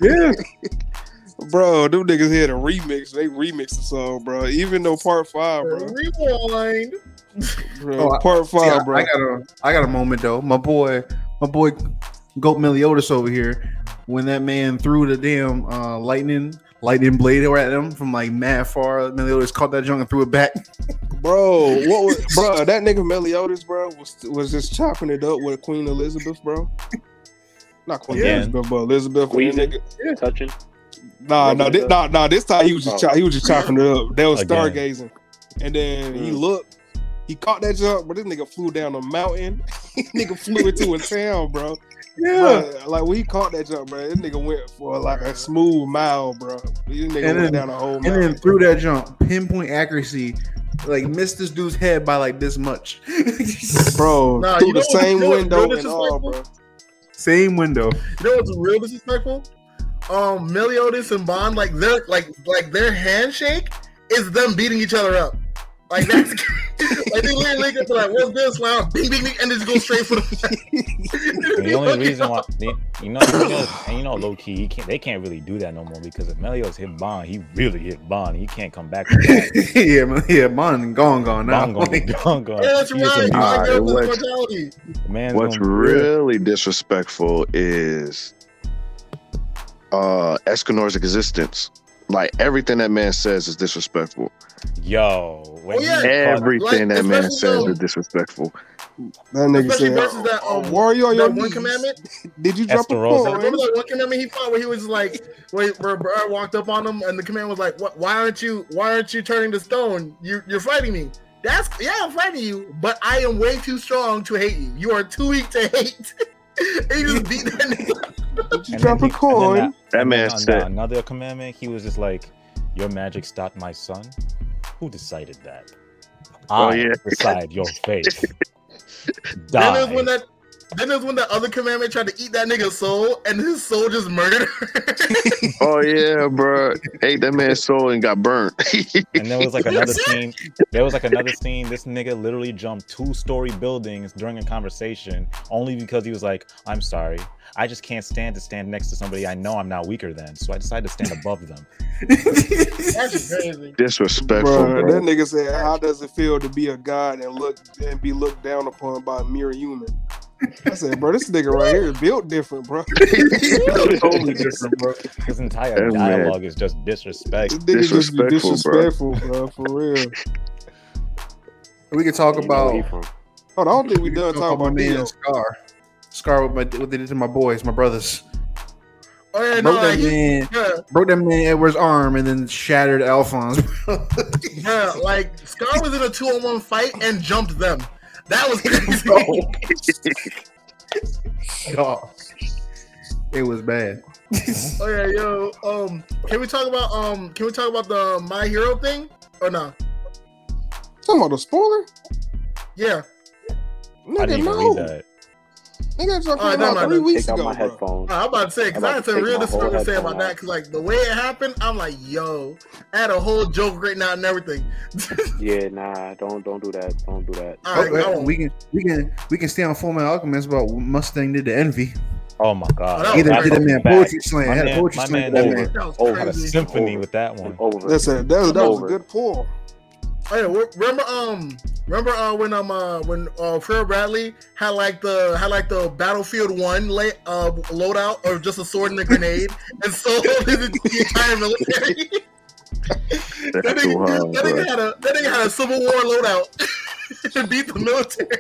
Yeah. [laughs] Bro, them niggas had a remix. They remixed the song, bro. Even though part five, bro. Rewind. bro Oh, part five, I, bro. I got a I got a moment though. My boy, my boy Goat Meliodas over here, when that man threw the damn uh, lightning lightning blade at him from like mad far, Meliodas caught that junk and threw it back. [laughs] Bro, what was bro? That nigga Meliodas, bro, was was just chopping it up with Queen Elizabeth, bro. Not Queen Again. Elizabeth, but Elizabeth. when that Squeezing. nigga, touching. nah, no, this, nah, nah. This time he was just Oh. chop, he was just chopping it up. They was Again. stargazing, and then he looked. He caught that jump, but this nigga flew down a mountain. [laughs] nigga flew into a town, bro. Yeah. Bro, like we caught that jump, bro, this nigga went for like a smooth mile, bro. This nigga And went then- down a whole And mountain. then threw that jump, pinpoint accuracy, like missed this dude's head by like this much. [laughs] bro, Nah, through you the same you know what's window real and all, bro. Same window. You know what's real disrespectful? Um, Meliodas and Bond, like their like like their handshake is them beating each other up. Like that's [laughs] like they literally get to like, what's this? Like, bing, bing, bing, and just go straight for the. [laughs] The [laughs] only reason why, the- you know, you know, and you know, low key, he can't, they can't really do that no more because if Melio's hit Bond, he really hit Bond. He can't come back. From that. yeah, man, yeah, Mon gone, gone now. Bond gonna be Like, gone, gone. Yeah, that's He just right. a- Alright, Like, there's this what's- mortality. Man's What's gonna really disrespectful is uh Escanor's existence. Like everything that man says is disrespectful. Yo, when Oh, yeah. Everything like, that man says though- is disrespectful. That nigga Especially said, versus that, "Oh, um, "Warrior on your one knees. commandment. [laughs] Did you drop a Estarossa. coin?" Remember that one commandment he fought where he was like, where, where Brad walked up on him and the command was like, "What? Why aren't you? Why aren't you turning to stone? You, you're fighting me." That's yeah, I'm fighting you, but I am way too strong to hate you. You are too weak to hate. [laughs] and he just beat that nigga. Did you and drop then a he- coin? and then That man on said- another commandment. He was just like, "Your magic stopped my son." Who decided that? Oh, I yeah. decide your [laughs] fate. Then there's when Die. that. Then there's when the other commandment tried to eat that nigga's soul, and his soul just murdered. her. [laughs] Oh yeah, bro. Ate that man's soul and got burnt. [laughs] And there was like another [laughs] scene. There was like another scene. This nigga literally jumped two-story buildings during a conversation, only because he was like, "I'm sorry, I just can't stand to stand next to somebody I know I'm not weaker than, so I decided to stand above them." That's crazy. Disrespectful, Bro, bro. that nigga said, "How does it feel to be a god and look and be looked down upon by a mere human?" I said, "Bro, this nigga right here is built different, bro. [laughs] totally different, bro. His entire That man- dialogue is just disrespect. This nigga just Disrespectful, disrespectful, bro. For real." We can talk You know where he about from. Hold on, I don't think we done talk talking about about my Dio. man Scar. Scar, what, my, what they did to my boys, my brothers. Oh yeah, broke no, that he, man, yeah, broke that man Edward's arm, and then shattered Alphonse. yeah. Like Scar was in a two-on-one fight and jumped them. That was [laughs] crazy. Oh, [laughs] it was bad. Oh yeah, yo. Um, can we talk about um? Can we talk about the My Hero thing or no? Talking about the spoiler? Yeah. I Nigga, didn't even no. Read that. Nigga, just All right, came out three weeks ago, my bro. headphones. Uh, I'm about to say because I'm I about had to some real my whole disrespect to say about headphone that. Because like the way it happened, I'm like, yo, I had a whole joke right now and everything. [laughs] Yeah, nah, don't don't do that. Don't do that. All right, Okay, we can we can we can stay on Full Metal Alchemist about Mustang did the Envy. Oh my god. Oh, that Either did a a man fact. poetry slam, My had a man- poetry my slam man over. That Oh, Had a symphony Over. with that one. Over. That's a, that, was- that was a good pull. Oh, yeah, remember um remember uh when um uh when uh Fred Bradley had like the had like the Battlefield One lay, uh loadout or just a sword and a grenade [laughs] and so the entire military. [laughs] that, That's too nigga, hard, that, nigga had a that nigga had a Civil War loadout [laughs] to beat the military.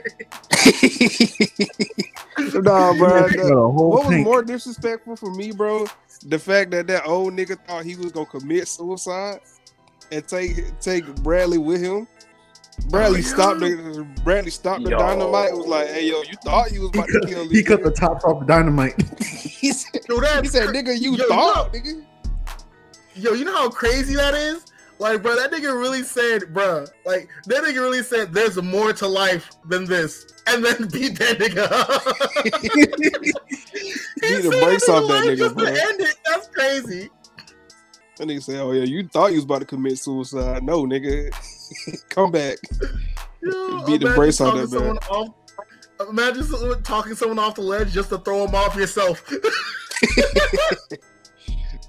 Nah, bro. Got that- a whole what was tank. more disrespectful for me, bro? The fact that that old nigga thought he was gonna commit suicide and take take Bradley with him. Bradley Oh, stopped the Bradley stopped the Yo. dynamite. Was like, hey yo, you thought you was He about cut, to kill this he cut the top off the dynamite. [laughs] he said, Yo, that, he said, nigga, you Yo, thought, nigga. Yo, you know how crazy that is? Like, bro, that nigga really said, bro, like, that nigga really said, there's more to life than this. And then [laughs] beat that nigga up. [laughs] He Beat the brakes off that life nigga, just to bro. end it. That's crazy. That nigga said, oh yeah, you thought you was about to commit suicide. No, nigga, [laughs] come back. Yo, Beat the brace on that someone off. Imagine someone talking someone off the ledge just to throw him off yourself. [laughs]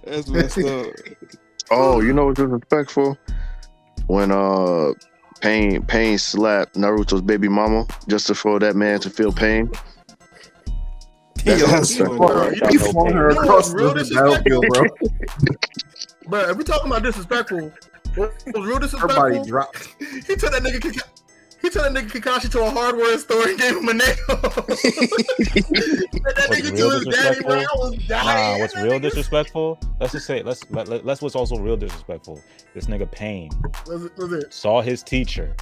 That's messed up. Oh, you know what's disrespectful? When uh Pain Pain slapped Naruto's baby mama just to for that man to feel pain. That's Yo, disrespectful. Bro, right you there. Flung her across the battlefield, bro. [laughs] Bro, if we talking about disrespectful, what was real disrespectful? body dropped. He took that nigga. He took that nigga Kakashi to a hardware store and gave him a nail. [laughs] that What's nigga real to his daddy, bro. I disrespectful? was dying. Nah, what's real nigga- disrespectful? Let's just say let's let, let, let's what's also real disrespectful. This nigga Pain Was it, was it? saw his teacher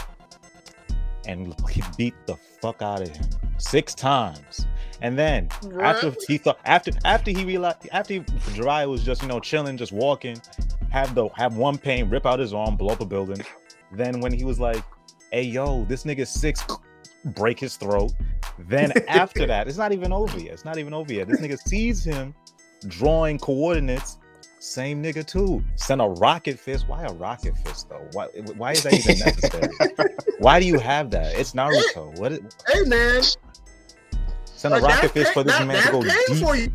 and he beat the fuck out of him six times. And then after he thought after after he realized after Jiraiya was just you know chilling, just walking, have the have one pain rip out his arm, blow up a building. Then when he was like, "Hey yo, this nigga six, break his throat." Then after [laughs] that, it's not even over yet. It's not even over yet. This nigga sees him drawing coordinates. Same nigga too. Send a rocket fist. Why a rocket fist though? Why? Why is that even necessary? [laughs] Why do you have that? It's Naruto. What? Is, Hey man, send a like, rocket that's fist for this that- man to go deep. for you.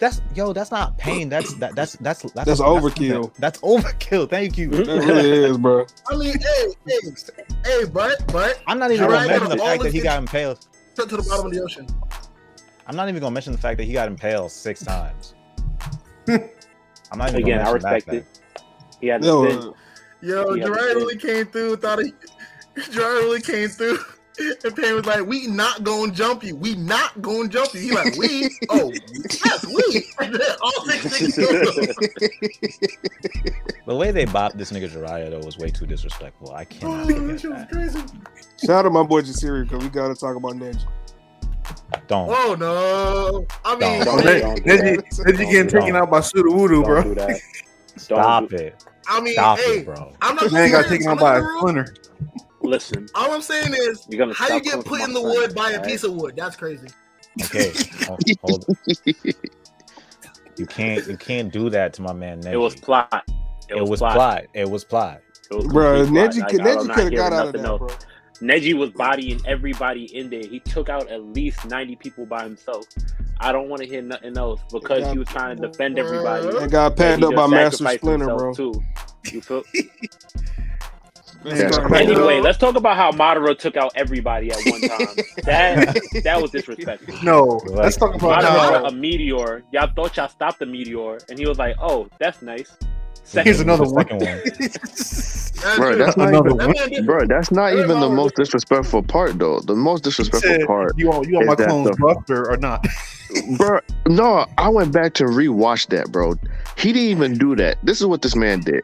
That's yo. That's not pain. That's that. That's that's that's, That's overkill. That's overkill. Thank you. That really is, bro. I mean, hey, hey, hey, but but I'm not even Jiraiya gonna mention the fact that he got impaled. to, to the bottom of the ocean. I'm not even gonna mention the fact that he got impaled six times. [laughs] I'm not even Again, I respect it. He had Yo, to uh, Yo, Yeah, Jiraiya but- really came through. Thought he, [laughs] Jiraiya really came through. [laughs] And Pain was like, "We not gonna jump you. We not gonna jump you." He like, "We? [laughs] Oh, yes, we." All six niggas. The way they bopped this nigga Jiraiya though was way too disrespectful. I Oh, cannot that was crazy. shout out to my boy Jasiri because we gotta talk about Neji. Don't. Oh no! I mean, Don't, hey, don't, Neji, don't, Neji getting Don't. taken out by Sudowoodo, don't bro. [laughs] do that. Stop it. I mean, Stop hey, it, bro. I'm not. Man got gonna- taken I'm out by a gonna splinter. Listen, All I'm saying is, you're gonna how you get put in the my wood side, by a piece of wood? That's crazy. Okay. [laughs] Hold, hold. You can't you can't do that to my man Neji. It was plot. it was plot. It was plot. It was Bro, complete plot. Neji, Like, could I'm Neji could have got out of nothing that, else. bro. Neji was bodying everybody in there. He took out at least 90 people by himself. I don't want to hear nothing else because he was trying to defend everybody. Bruh. And got and packed up by Master Splinter, bro. Too. You feel? [laughs] That's Anyway, let's talk about how Madara took out everybody at one time. [laughs] that that was disrespectful. No, Like, let's talk about Madara, how. a meteor. Y'all thought y'all stopped the meteor, and he was like, "Oh, that's nice." Second, Here's another one. second one. [laughs] That's Bro, that's not Another even, That man did- bro. That's not even the most disrespectful part, though. The most disrespectful said, part, you want you want is my that clones the- buffed or, or not? [laughs] bro. No, I went back to rewatch that, bro. He didn't even do that. This is what this man did.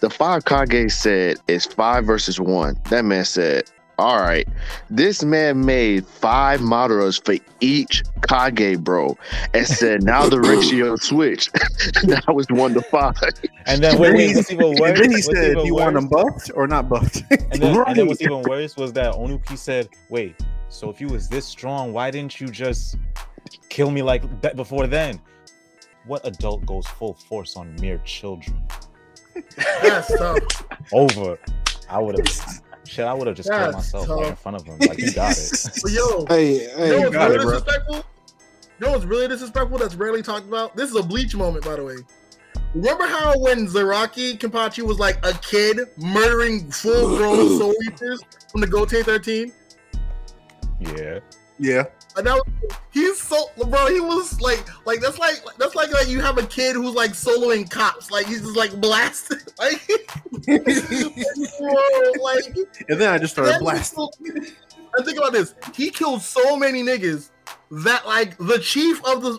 The five Kage said is five versus one. That man said, "All right." This man made five Madaras for each Kage, bro, and said, "Now the [laughs] ratio switch. [laughs] now it's one to five. And then wait, wait, what's even worse? and then he what's said, even "Do you want them buffed or not buffed?" [laughs] And then, and then Right. what's even worse was that Onoki said, "Wait, So if you was this strong, why didn't you just kill me like that before then? What adult goes full force on mere children? That's tough. Over. I would have shit. I would have just killed That's myself right in front of him. Like you got it. [laughs] But yo, [laughs] Hey, you hey, know you what's really it, disrespectful? You know what's really disrespectful that's rarely talked about? This is a bleach moment, by the way. Remember how when Zaraki Kenpachi was like a kid murdering full grown [clears throat] Soul eaters from the Gotei 13? Yeah. Yeah. And that was, he's so bro, he was like like that's like that's like like you have a kid who's like soloing cops, like he's just like blasting. [laughs] Like, [laughs] bro, like And then I just started blasting. so- And think about this: he killed so many niggas that like the chief of the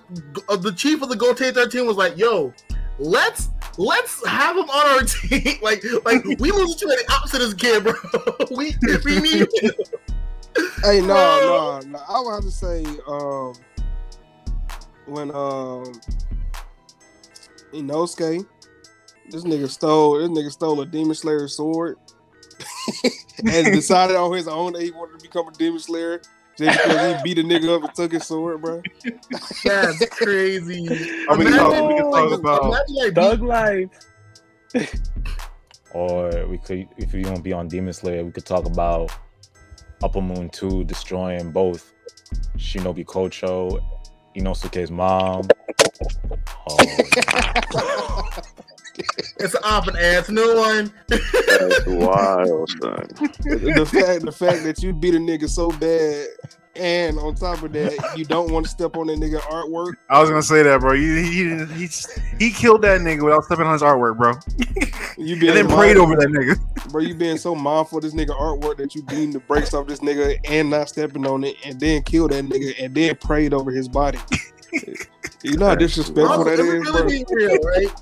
of the chief of the Gotei 13 was like, "Yo, let's let's have him on our [laughs] team." like like we lose to the opposite of this kid, bro. we we need. Hey, no, no, no. I would have to say, um, when um, Inosuke, this nigga stole, this nigga stole a Demon Slayer sword, [laughs] and decided on his own that he wanted to become a Demon Slayer just because he beat a nigga up and took his sword, bro. That's crazy. I mean, Imagine, we can talk about imagine, like, Thug life. Or we could, if you don't be on Demon Slayer, we could talk about Upper Moon 2 destroying both Shinobu Kocho, Inosuke's mom. Oh, it's an op and ass. new one. That's wild, son. the fact, the fact that you beat a nigga so bad, and on top of that, you don't want to step on that nigga artwork. I was gonna say that, bro. You, he, he he killed that nigga without stepping on his artwork, bro. You being [laughs] And then prayed over that nigga. bro. You being so mindful of this nigga artwork that you beating the brakes off this nigga and not stepping on it, and then kill that nigga and then prayed over his body. you know how disrespectful Also, that if is, we bro. real, right?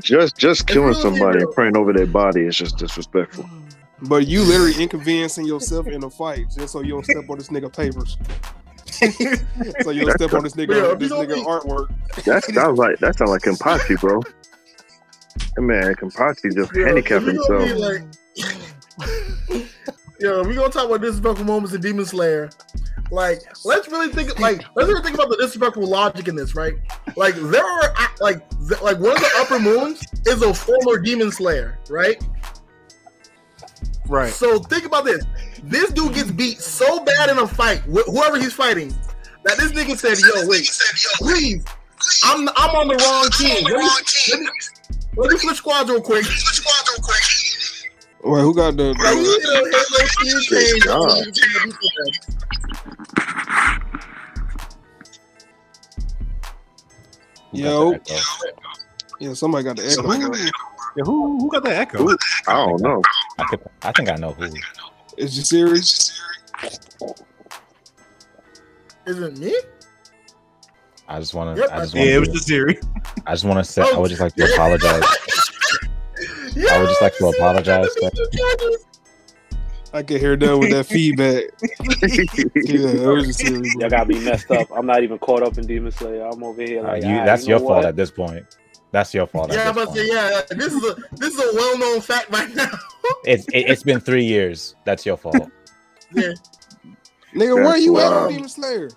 Just just killing really somebody real. and praying over their body is just disrespectful. But you literally inconveniencing yourself in a fight just so you don't step on this nigga papers. so you don't step on this nigga Yeah, this nigga artwork. That sounds like that sounds like Kenpachi, bro. That man Kenpachi just Yeah, handicapped if we gonna himself. be like, [laughs] yo, we gonna talk about disrespectful moments in Demon Slayer. Like, let's really think. Like, let's really think about the disrespectful logic in this, right? Like, there are like, th- like one of the upper moons is a former Demon Slayer, right? Right. So think about this: this dude gets beat so bad in a fight, wh- whoever he's fighting, that this nigga said, "Yo, wait, please, I'm I'm on the wrong team. Let me, let me, let me switch squads real quick." Wait, who got the, Like, the you know, Halo team change. God. I need to do that. who got Yo. the echo? yeah? Somebody got the echo. Yeah, who who got that echo? Ooh. I don't know. I, could, I think I know who. Is you serious? Is it me? I just want to. Yep, I just I- Yeah, it was to. just Siri. I just want to say. I would just like to apologize. [laughs] I would just like to apologize. I can hear that with that feedback. [laughs] [laughs] Yeah, it was just serious. Y'all got me messed up. I'm not even caught up in Demon Slayer. I'm over here Uh, like, you, ah, that's you know your fault what? at this point. That's your fault. Yeah, at I'm this about to say, yeah, this is a this is a well known fact by now. [laughs] It's it, it's been three years. That's your fault. yeah. Nigga, where you at on Demon Slayer?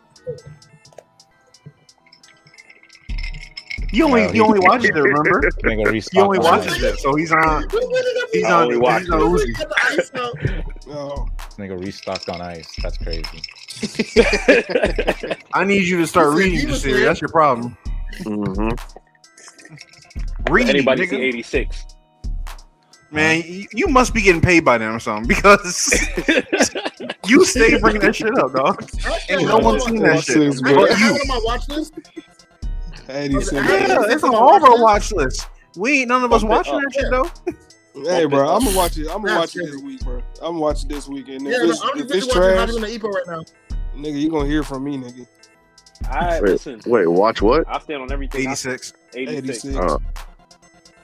You only Well, you only watches it, remember? [laughs] Nigga You only on watches it. it, so he's on. He's on. only He's watch on. Uzi. Get the ice out. Oh, Nigga restocked on ice. That's crazy. [laughs] I need you to start reading he the series. That's your problem. hmm Read, Anybody nigga. see 86? Man, you, you must be getting paid by them or something because [laughs] you stay bringing that shit up, dog. Actually, And no one's seen that shit. Six, I bro. have it on my watch list. 86. Yeah, it's on all of our watch list. We ain't none of us watching that shit though. Hey, bro, I'm gonna watch it. I'm gonna watch it this week, bro. I'm gonna watch it this weekend. If Yeah, no, it's, I'm if just it's busy watching trash, Hajime no Ippo right now. nigga, you gonna hear from me, nigga. All right, Wait, listen. wait, watch what? I stand on everything. I- 86. 86. 86. Uh,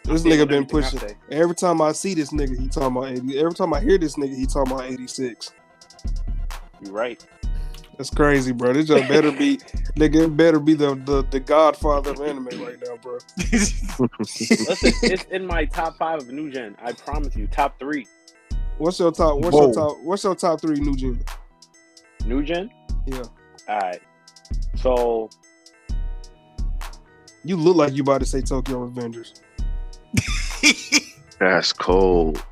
this nigga been pushing. Every time I see this nigga, he talking about 80. Every time I hear this nigga, he talking about 86. You right. That's crazy, bro. This just better be, [laughs] nigga, it better be the, the the Godfather of anime right now, bro. [laughs] Listen, it's in my top five of New Gen. I promise you, top three. What's your top? What's Whoa. your top? What's your top three new gen? New gen. Yeah. All right. So You look like you about to say Tokyo Revengers. [laughs] That's cold.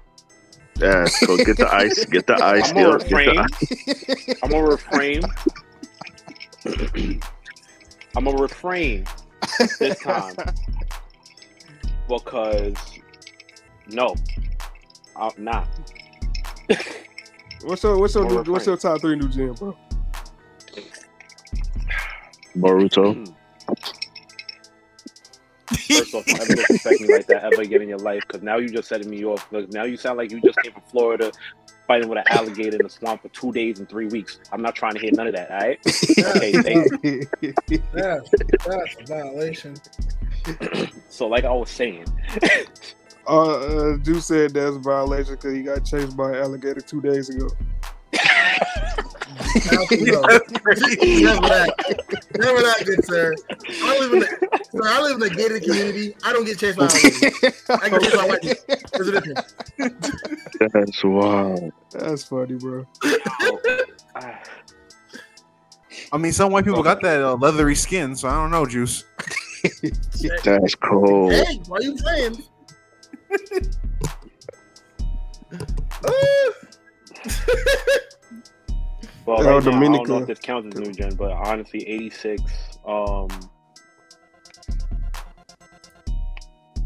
That's cold. Get the ice. Get the ice. I'm gonna Get, get refrain. I'm gonna refrain. I'm gonna refrain this time because no, I'm not. What's your what's your More new, what's your top three new gen, bro? Boruto. First off, don't ever disrespect me like that ever again in your life, because now you just setting me off. Look, now you sound like you just came from Florida, fighting with an alligator in the swamp for two days and three weeks. I'm not trying to hear none of that. All right? Okay, [laughs] thank you. That's, that's a violation. [clears throat] So, like I was saying, uh, uh, Juice said that's a violation because he got chased by an alligator two days ago. Never that. Never that, good sir. I live in the, sir, I live in the gated community. I don't get chased by alligators. I get chased by white people. There's a difference. That's wild. That's funny, bro. I mean, some white people got that uh, leathery skin, so I don't know, Juice. [laughs] That's cold. Hey, why are you playing? [laughs] [laughs] well, Oh, right now, I don't know if this counts as new gen, but honestly, 86. Um,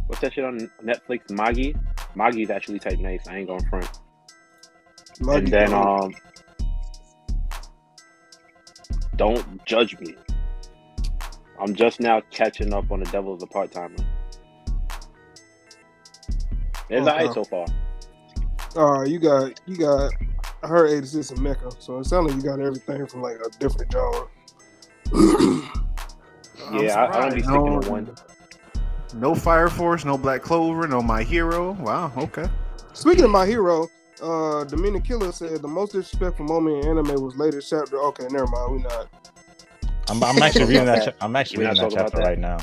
what's that shit on Netflix? Maggie. Maggie's actually type nice. I ain't going front. Maggie and then um don't judge me i'm just now catching up on the devil's a part-timer it's Okay. alright so far All right, you got you got. I heard 86 and Mecca, so it sounds like you got everything from like a different genre. [clears throat] yeah I, I don't be surprised. sticking No. to one No Fire Force, no Black Clover, no My Hero. Wow, okay. Speaking of my hero, uh, Dominic Killer said the most disrespectful moment in anime was latest chapter. Okay, never mind. We not. I'm, I'm actually reading that. [laughs] Cha- I'm actually We're reading that chapter that. right now.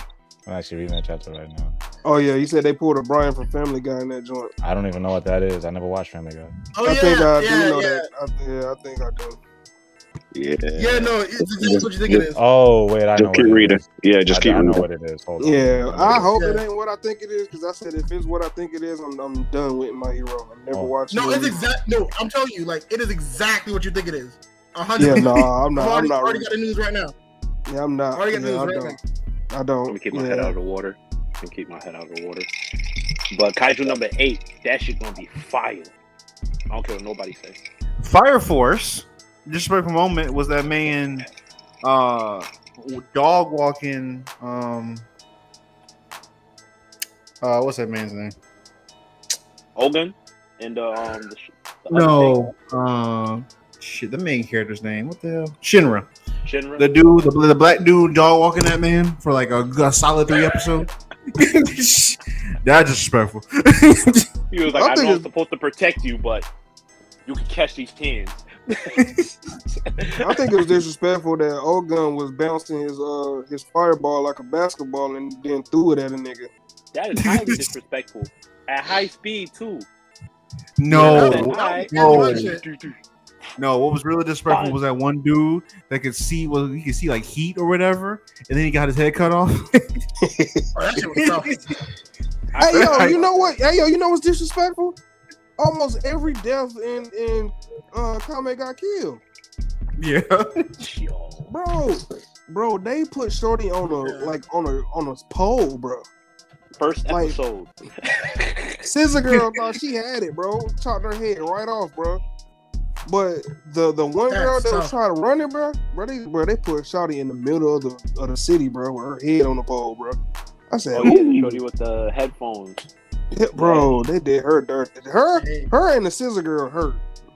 I'm actually reading that chapter right now. Oh yeah, you said they pulled a Brian from Family Guy in that joint. I don't even know what that is. I never watched Family Guy. Oh I yeah, think I yeah, do know yeah. that. I, yeah, I think I do. Yeah. Yeah, no, it's exactly what you think it is. Oh wait, I. Just what keep reading. Yeah, just I, keep I know reading. what it is. Hold on. Yeah, I hope it ain't what I think it is because I said if it's what I think it is, I'm, I'm done with my hero. I'm never Oh. watching. No, it's exact. No, I'm telling you, like it is exactly what you think it is. A hundred. Yeah, percent. no, I'm I've not. already, I'm not. already ready. got the news right now. Yeah, I'm not. Already got the Yeah, I news right don't. now. I don't. Let me keep my yeah. head out of the water me keep my head out of the water but kaiju number eight that shit gonna be fire i don't care what nobody says Fire Force, disrespectful moment was that man uh dog walking um uh what's that man's name? ogun and uh, um the, the No, um shit, the main character's name. What the hell? Shinra. Shinra. The dude, the, the black dude dog walking that man for like a, a solid three episodes. [laughs] That's disrespectful. he was like I i think know i'm supposed to protect you but you can catch these tens [laughs] I think it was disrespectful that Ogun was bouncing his uh his fireball like a basketball and then threw it at a nigga. That is highly disrespectful. At high speed too. no, Yeah, no. That shit. No, what was really disrespectful Fine. was that one dude that could see well he could see like heat or whatever, and then he got his head cut off. [laughs] Oh, that shit was tough. [laughs] Hey yo, you know what? Hey yo, you know what's disrespectful? Almost every death in in uh Kame got killed, yeah. [laughs] Bro. Bro, they put Shorty on a like on a on a pole, bro. First Like- episode. Scissor girl thought she had it, bro. Chopped her head right off, bro. But the the one girl That's that was trying to run it, bro, bro, they, bro, they put Shorty in the middle of the of the city, bro, with her head on the pole, bro. I said, oh yeah, the shorty with the headphones. Yeah, bro, they did her dirt. Her, her, and the scissor girl hurt.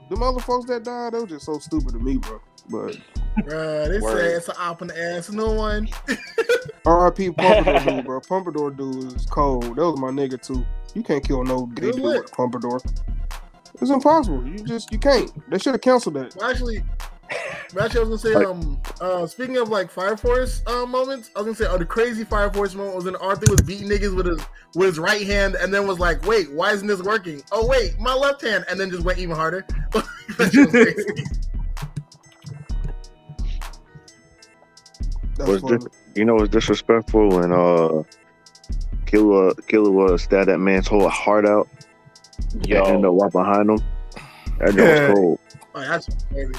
Them other folks that died, they were just so stupid to me, bro. But Bruh, they Word. say it's an op in the ass. No one. [laughs] R.I.P. Pompadour dude, bro. Pompadour dude is cold. That was my nigga too. You can't kill no gay dude lit. with a Pompadour. It's impossible. You just you can't. They should have canceled that. Well, actually, actually, I was gonna say, um, uh, speaking of like Fire Force uh, moments, I was gonna say, oh, the crazy Fire Force moment was when Arthur was beating niggas with his with his right hand, and then was like, wait, why isn't this working? Oh wait, my left hand, and then just went even harder. [laughs] That shit was crazy. Was funny. you know, it's disrespectful when uh, Killua Killua was stab that man's whole heart out and end Yo, up right behind him. That joint Yeah. was cold. Oh, that's crazy.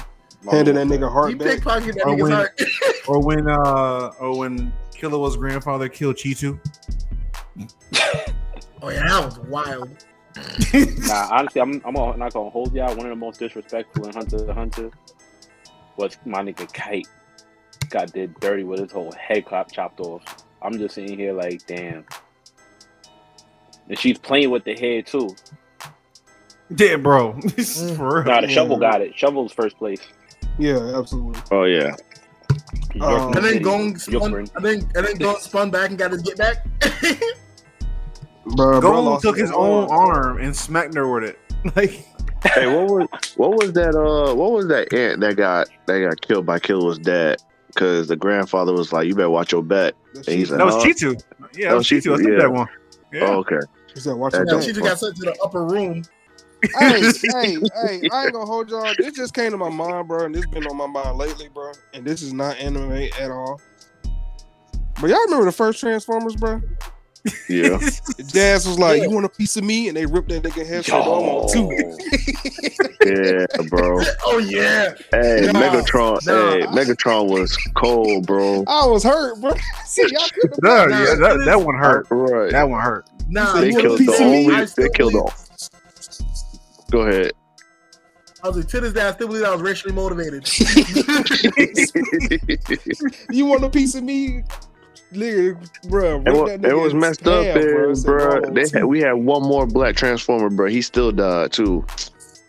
Handed that nigga He heart back. pickpocketed that Or nigga's when- heart. [laughs] or when uh or when Killua was grandfather killed Cheetu. [laughs] Oh yeah, that was wild. [laughs] nah, honestly, I'm, I'm not gonna hold y'all. One of the most disrespectful in Hunter the Hunter was my nigga Kite. Got did dirty with his whole head cop chopped off. I'm just sitting here like, damn. And she's playing with the head too. Yeah, bro. [laughs] For real. Nah, the Yeah. shovel got it. Shovel's first place. Yeah, absolutely. Oh yeah. Um, And then Gong spun, Yorkburn. and then and then Gong spun back and got his get back. Bro, bro Gold lost took his own arm. arm and smacked her with it. [laughs] Like Hey, what was what was that? Uh, what was that ant that got that got killed by Killua's dad? Because the grandfather was like, "You better watch your back." And he's shit- like, that was "No." Cheetu. Yeah, that That was was Cheetu. I Cheetu, said yeah. that one. Yeah. Oh, okay. He said, "Watch That your Yeah, don't- back." got sent to the upper room. Hey, [laughs] hey, hey, I ain't gonna hold y'all. This just came to my mind, bro, and this been on my mind lately, bro. And this is not anime at all. But y'all remember the first Transformers, bro? Yeah. [laughs] Jazz was like, Yeah. "You want a piece of me?" And they ripped that nigga head. So I want two. Yeah, bro. [laughs] Oh yeah. Hey, Nah, Megatron. nah. Hey, Megatron was cold, bro. I was hurt, bro. See, y'all couldn't Nah, yeah, that, that one hurt. Right. That one hurt. Nah, They you want a killed piece the only. They killed believe- the. Go ahead. I was like, to this day, I still believe I was racially motivated. [laughs] [laughs] You want a piece of me? Nigga, bro. It was, it was messed up there, bro. They had, we we had one more black transformer, bro. He still died too.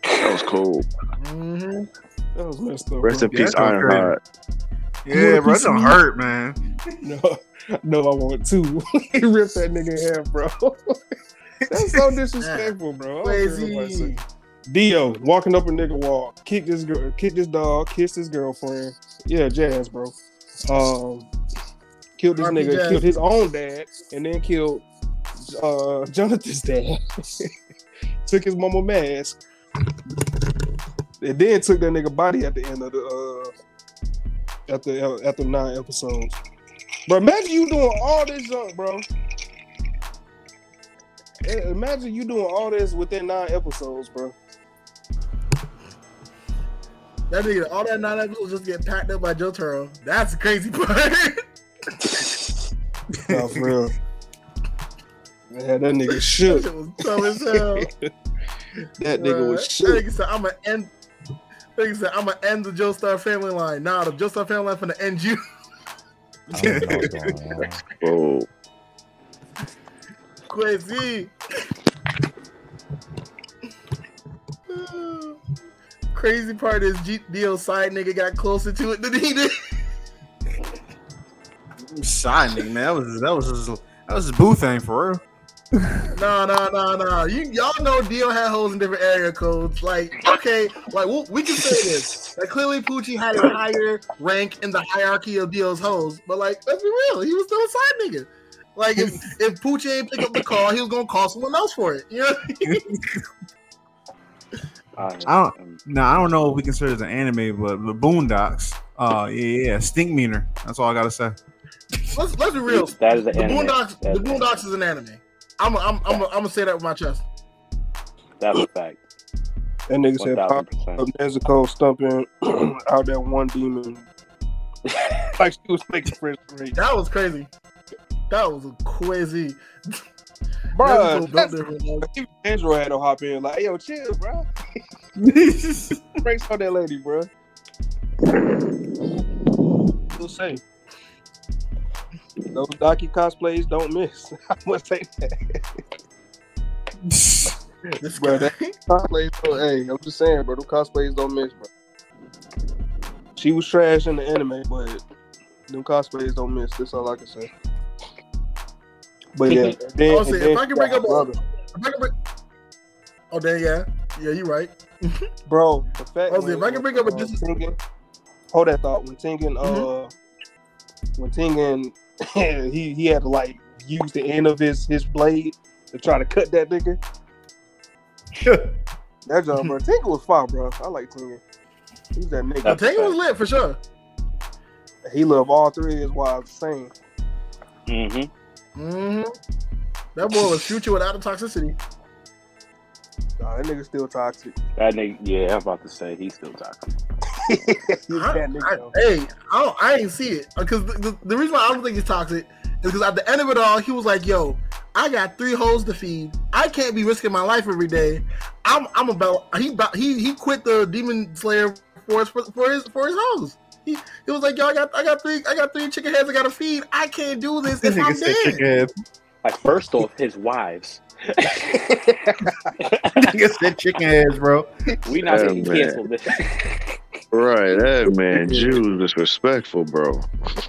That was cool. hmm that was messed up. Rest bro. in peace, Yeah, that's Ironheart. Yeah, want a bro, that don't hurt, man. [laughs] No, no, I want two. he ripped that nigga in half, bro. That's so disrespectful, bro. I don't care what nobody Crazy. Dio walking up a nigga wall, kick this girl, kick this dog, kiss his girlfriend. Yeah, jazz, bro. Um, killed this nigga, Jazz. killed his own dad, and then killed uh [laughs] Jonathan's dad. [laughs] took his mama mask, and then took that nigga body at the end of the uh after after nine episodes. But imagine you doing all this junk, bro. Imagine you doing all this within nine episodes, bro. That nigga, all that nine episodes just get packed up by Jotaro. That's the crazy [laughs] part. No, for real. Man, that nigga that shook. shit was tough as hell. [laughs] That nigga was That shook. nigga said, I'm gonna end. That nigga said, I'm gonna end the Joestar family line. Nah, the Joestar family line finna end you. I don't know what's going on. Oh, Crazy. Crazy part is G- Dio side nigga got closer to it than he did. Side nigga, man. That was that was his, that was his boo thing for real. No, no, no, no. You y'all know Dio had holes in different area codes. Like, okay, like we we can say this. Like clearly Pucci had a higher rank in the hierarchy of Dio's hoes, but like let's be real, he was still a side nigga. Like if [laughs] if Pucci ain't pick up the call, he was gonna call someone else for it. [laughs] You know? I I don't. No, I don't know if we consider it as an anime, but the Boondocks. Uh, yeah, yeah, Stinkmeaner. That's all I gotta say. let's let's be real. That is an The anime. Boondocks, That's, the Boondocks is an anime. I'm I'm I'm I'm gonna say that with my chest. that's a fact. That nigga One said thousand pop percent. up Nezuko stumping [clears throat] out that one demon. [laughs] Like she was making friends great. That was crazy. That was a crazy. [laughs] Bro, Nezuko built that's, different, man. even Andrew had to hop in like, yo, chill, bro. [laughs] Breaks on that lady, bro. We'll say. Those Daki cosplays don't miss. [laughs] I must say that. This Bro, that- Cosplays don't, hey, I'm just saying, bro. Them cosplays don't miss, bro. She was trash in the anime, but them cosplays don't miss. That's all I can say. But yeah, then, I'll say, and if then I can she bring up her a- brother. If I can bring- Oh, there, yeah, yeah, you right. [laughs] bro, the fact Ozzy, if I can bring up a uh, dis- Tengen, hold that thought. When Tengen, Mm-hmm. uh, when Tengen, [laughs] he he had to like use the end of his his blade to try to cut that nigga. [laughs] that job, bro. Tengen was fine, bro. I like Tengen. He's that nigga. That's- Tango was lit for sure. He loved all three of his wives the same. Mm-hmm. Hmm That boy was future without the toxicity. Nah, that nigga still toxic. That nigga, yeah, I'm about to say he's still toxic. [laughs] He's I- nigga I- though. hey, I, don't, I ain't see it because the, the, the reason why I don't think he's toxic is because at the end of it all, he was like, "Yo, I got three hoes to feed. I can't be risking my life every day. I'm I'm about he he he quit the demon slayer for his for, for his for his hoes. He, he was like, "Yo, I got I got three I got three chicken heads I gotta feed. I can't do this if Nigga I'm dead." Like first off, his wives. [laughs] Nigga said chicken heads, bro. We not getting man. canceled. This. [laughs] Right, that man, [laughs] Jew disrespectful, bro.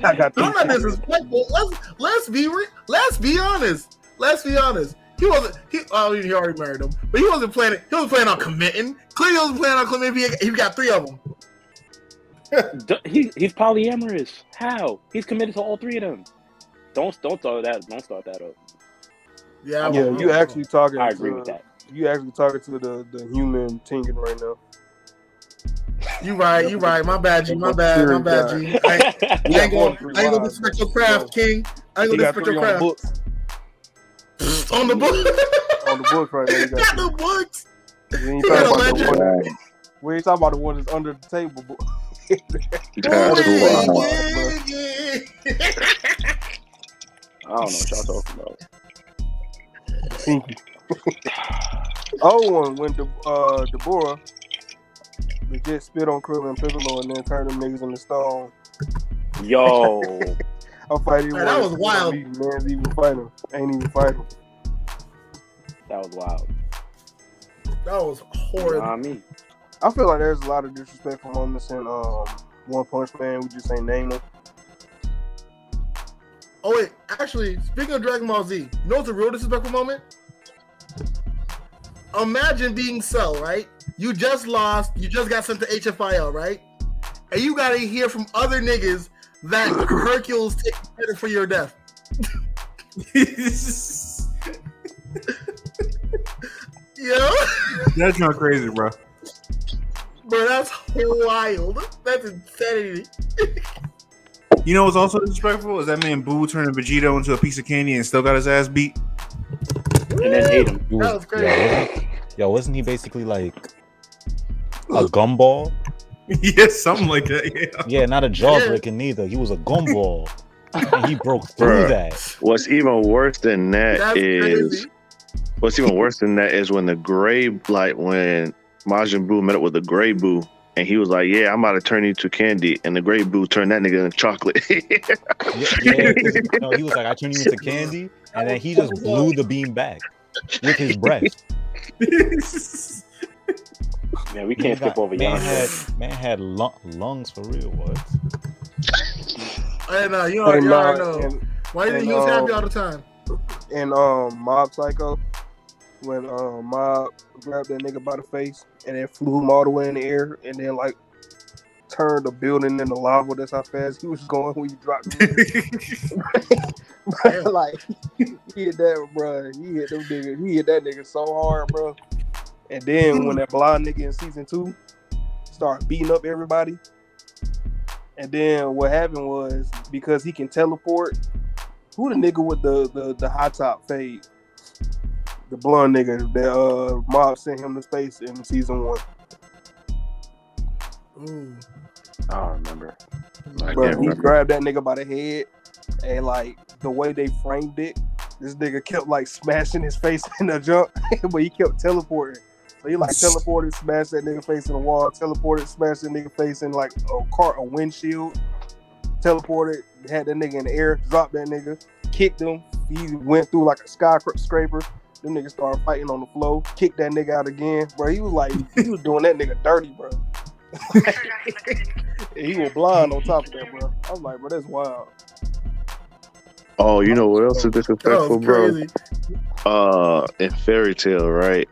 I got I'm not three. disrespectful. Let's let's be re- let's be honest. Let's be honest. He wasn't. He oh he already married them, but he wasn't planning. He wasn't planning on committing. Clearly, he wasn't planning on committing. He, he got three of them. D- he, he's polyamorous. How? He's committed to all three of them. Don't don't start that. Don't start that up. Yeah, I Yeah, won't- you actually talking. I agree to, with that. You actually talking to the the human thinking right now. You right. You right. My bad, G. My bad. My bad, G. I, ain't- I ain't gonna, than I ain't gonna disrespect your craft, King. I ain't gonna got disrespect your on craft. On the book. On the books right now. You got got the books. we ain't talking about the one. We ain't talking about the one that's under the table. But [laughs] That's Ooh, wild. yeah, yeah. I don't know what y'all talking about. [laughs] Pinky. oh, one when the uh Dabura legit spit on Krill and Piccolo and then turned them niggas into stone. Yo, [laughs] I'm fighting. Man, that was wild. Man's even fighting. Ain't even fighting. that was wild. That was You know what I mean? I feel like there's a lot of disrespectful moments in um One Punch Man. We just ain't name them. Oh wait, actually, speaking of Dragon Ball Z, you know what's a real disrespectful moment? Imagine being Cell, right? You just lost, you just got sent to HFIL, right? And you gotta hear from other niggas that Hercules takes credit for your death. [laughs] [laughs] Yo, That's not crazy, bro. Bro, that's wild. That's insanity. [laughs] You know what's also disrespectful is that man Buu turning Vegito into a piece of candy and still got his ass beat. And then ate him. He That was crazy. Yo, wasn't, yo, wasn't he basically like a gumball? [laughs] yeah, something like that. Yeah. Yeah, not a jawbreaker neither. He was a gumball, [laughs] and he broke through Bruh. that. What's even worse than that That's is crazy. what's even worse than that is when the gray like when Majin Buu met up with the gray Buu and he was like, "Yeah, I'm about to turn you to candy," and the gray Buu turned that nigga into chocolate. [laughs] Yeah, yeah 'cause, no, he was like, "I turned you into candy," and then he just blew the beam back with his breath. [laughs] Man, we can't skip over man had man had lung, lungs for real. What? I know, you already, And, you uh, already know. and, Why do you think he was happy um, all the time? and um Mob Psycho when um Mob grabbed that nigga by the face and then flew him all the way in the air and then like turned the building into lava. That's how fast he was [laughs] going when you dropped him. [laughs] [laughs] like he hit that, bro. He hit them niggas. He hit that nigga so hard, bro. And then when that blind nigga in season two started beating up everybody, and then what happened was because he can teleport. Who the nigga with the the, the high top fade? The blonde nigga that uh mob sent him to space in season one. Ooh. I don't remember. I can't he remember. grabbed that nigga by the head, and like the way they framed it, this nigga kept like smashing his face [laughs] in the jump, [laughs] but he kept teleporting. So he like teleported, smashed that nigga face in the wall, teleported, smashed that nigga face in like a car, a windshield, teleported, had that nigga in the air, dropped that nigga, kicked him. He went through like a skyscraper. Them niggas started fighting on the floor, kicked that nigga out again. Bro, he was like, he was doing that nigga dirty, bro. [laughs] He was blind on top of that, bro. I was like, bro, that's wild. oh, you know what else is That disrespectful, was bro? uh in Fairy Tail right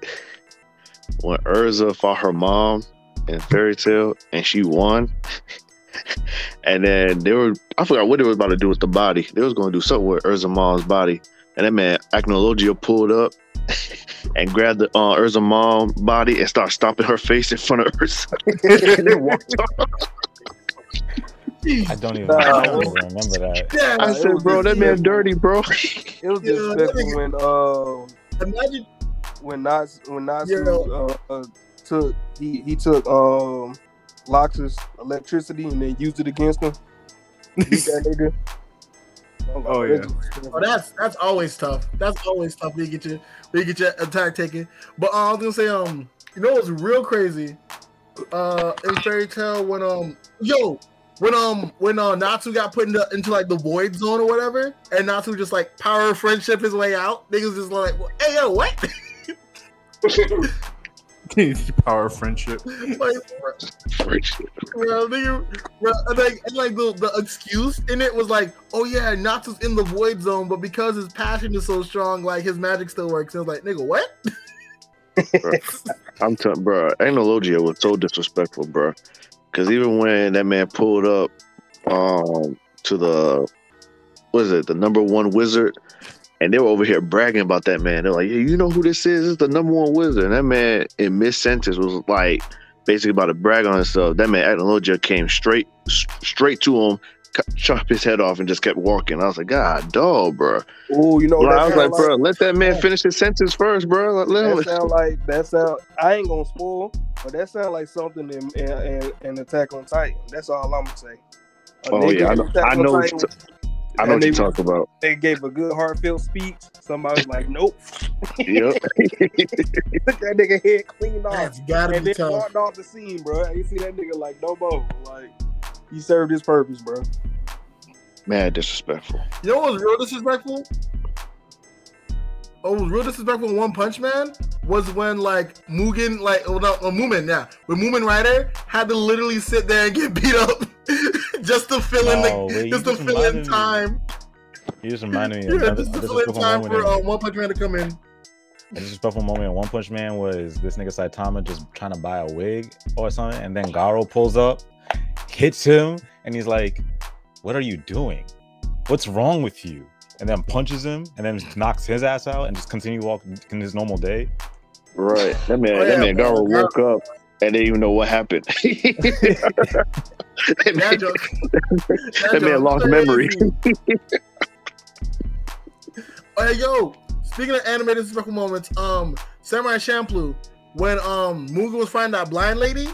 when Erza fought her mom in Fairy Tail and she won [laughs] and then they were i forgot what they were about to do with the body they was going to do something with Erza mom's body and that man Acnologia pulled up [laughs] and grabbed the uh, Erza mom body and started stomping her face in front of Erza walked [laughs] off I don't even, Nah, I don't even remember that. Yeah, I said, bro, that man disrespectful. dirty, bro. It was [laughs] Yeah, disrespectful when um imagine when Nas when Nas Yeah. uh, uh, took he he took um Laxus's electricity and then used it against him. Beat that nigga. I'm Oh, that's yeah. Oh, that's that's always tough. That's always tough. when you get your when you get your attack taken. But uh, I was gonna say, um, you know what's real crazy? Uh, in Fairy Tail when um, yo, when um, when uh, Natsu got put into, into like the void zone or whatever, and Natsu just like power friendship his way out. Niggas just like, hey yo, what? [laughs] [laughs] [laughs] Power of friendship. like, Friendship. bro, nigga, bro, and like, and like the, the excuse in it was like, oh yeah, Natsu's in the void zone, but because his passion is so strong, like his magic still works. And I was like, nigga, what? I'm telling, bro. Acnologia was so disrespectful, bro. Because even when that man pulled up um to the what is it, the number one wizard, and they were over here bragging about that man. They're like, "Yeah, you know who this is? This is the number one wizard." And that man in mid sentence was like, basically about to brag on himself. That man Acnologia came straight straight to him, cut- chopped his head off, and just kept walking. I was like, God, dog, bro. Oh, you know, Bro, I was sound like, bro, let that man finish his sentence first, bro. Let. That sound like that sound. I ain't gonna spoil, but that sound like something in, in, in, in Attack on Titan. That's all I'm gonna say. A Oh yeah, I know. I know. Titan, t- I know and what you they- talk about. They gave a good heartfelt speech. Somebody was like, "Nope." Yep. [laughs] Took that nigga head cleaned off That's gotta and be then tough. walked off the scene, bro. You see that nigga like no more. Like he served his purpose, bro. Mad disrespectful. You know what was real disrespectful? Oh, was real disrespectful in One Punch Man was when like Mugen, like oh no, Mumen, yeah, when Mumen Rider had to literally sit there and get [laughs] beat up [laughs] just to fill in No, the wait, just to just fill in time, You just reminded me of [laughs] another just to fill in time for uh, One Punch Man to come in. A disrespectful moment in One Punch Man was this nigga Saitama just trying to buy a wig or something, and then Garou pulls up, hits him, and he's like, "What are you doing? What's wrong with you?" And then punches him, and then knocks his ass out, and just continue walking in his normal day. Right. That man. Oh, that yeah, man. bro. Garou woke up and didn't even know what happened. that [laughs] That man, joke, that man lost crazy. memory. [laughs] Oh, hey, yo, speaking of animated special moments, um, Samurai Champloo, when um Mugen was finding that blind lady,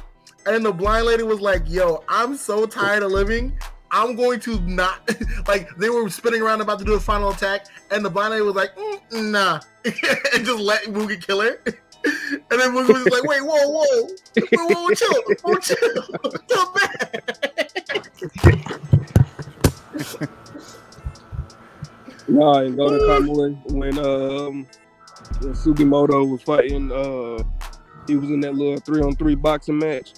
and then the blind lady was like, "Yo, I'm so tired of living. I'm going to not [laughs] like." They were spinning around about to do a final attack, and the blind was like, mm, "Nah," [laughs] and just let Mugen kill her. [laughs] And then Mugen was like, "Wait, whoa, whoa, whoa, whoa, chill, whoa, chill, come back." Nah, and Golden Kamuy when um when Sugimoto was fighting uh he was in that little three on three boxing match.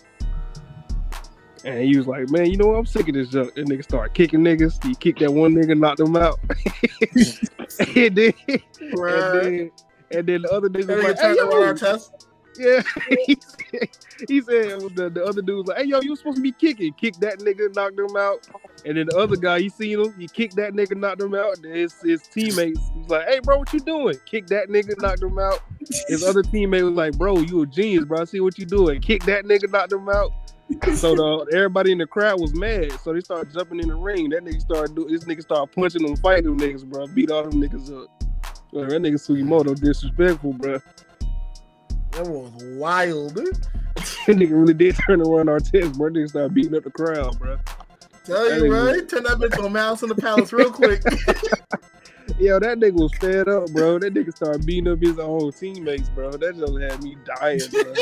And he was like, Man, you know what? I'm sick of this junk. That nigga started kicking niggas. He kicked that one nigga, knocked him out. [laughs] and then and then and then the other nigga was like, hey, yo. test. Yeah, [laughs] he said, he said the, the other dude was like, "Hey, yo, you was supposed to be kicking. Kick that nigga, knocked him out." And then the other guy, he seen him, he kicked that nigga, knocked him out. Then his his teammates was like, "Hey, bro, what you doing?" Kick that nigga, knocked him out. His other teammate was like, "Bro, you a genius, bro. I see what you doing." Kick that nigga, knocked him out. [laughs] So the everybody in the crowd was mad. So they started jumping in the ring. That nigga started doing. This nigga started punching them, fighting them niggas, bro. Beat all them niggas up. Bro, that nigga Sugimoto disrespectful, bro. That was wild. [laughs] That nigga really did turn around our test, bro. Nigga started beating up the crowd, bro. Tell That you, right? Turn that bitch on Mouse in the Palace real quick. [laughs] Yo, that nigga was fed up, bro. That nigga started beating up his own teammates, bro. That just had me dying, bro.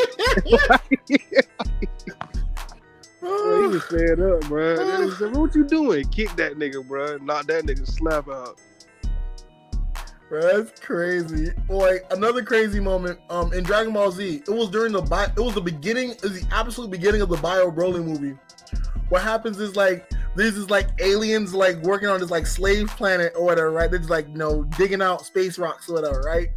He was fed up, bro. That nigga said, what you doing? Kick that nigga, bro. Knock that nigga slap out. Bro, that's crazy. Like another crazy moment. Um, in Dragon Ball Z, it was during the bi- it was the beginning, is the absolute beginning of the Bio Broly movie. What happens is like this is like aliens like working on this like slave planet or whatever, right? They're just like you know digging out space rocks or whatever, right?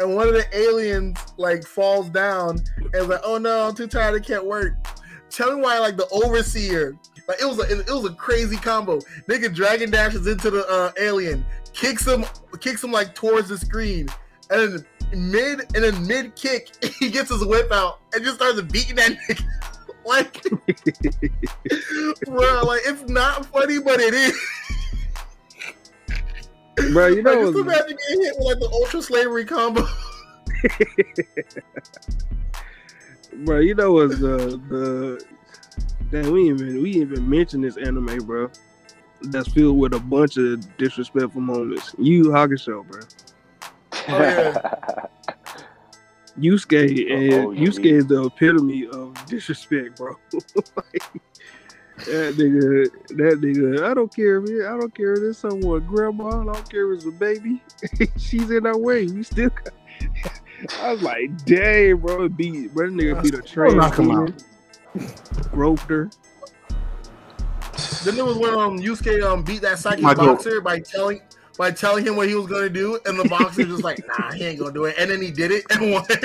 And one of the aliens like falls down and is like, "Oh no, I'm too tired. I can't work." Tell me why like the overseer, like it was a it was a crazy combo. Nigga dragon dashes into the uh, alien, kicks him kicks him like towards the screen, and then mid and then mid kick [laughs] he gets his whip out and just starts beating that nigga [laughs] Like, bro, like it's not funny, but it is. bro. You [laughs] Like, know, just what's- imagine getting hit with like the ultra slavery combo. Bro. You know what's the the damn we even we even mentioned this anime, bro. That's filled with a bunch of disrespectful moments. You Hakusho, bro. [laughs] Oh, yeah. Yusuke oh, and Oh, you Yusuke mean- is the epitome of disrespect, bro. Like, [laughs] that nigga, that nigga. I don't care, man. I don't care if it's someone grandma. I don't care if it's a baby. [laughs] She's in our way. We still. Got... I was like, dang, bro. Beat, bro. That nigga beat a train. knock him out. Roped her. Then there was when um Yusuke um beat that psychic My goat. boxer by telling by telling him what he was gonna do, and the boxer was just like, nah, he ain't gonna do it, and then he did it and won. [laughs] Bro,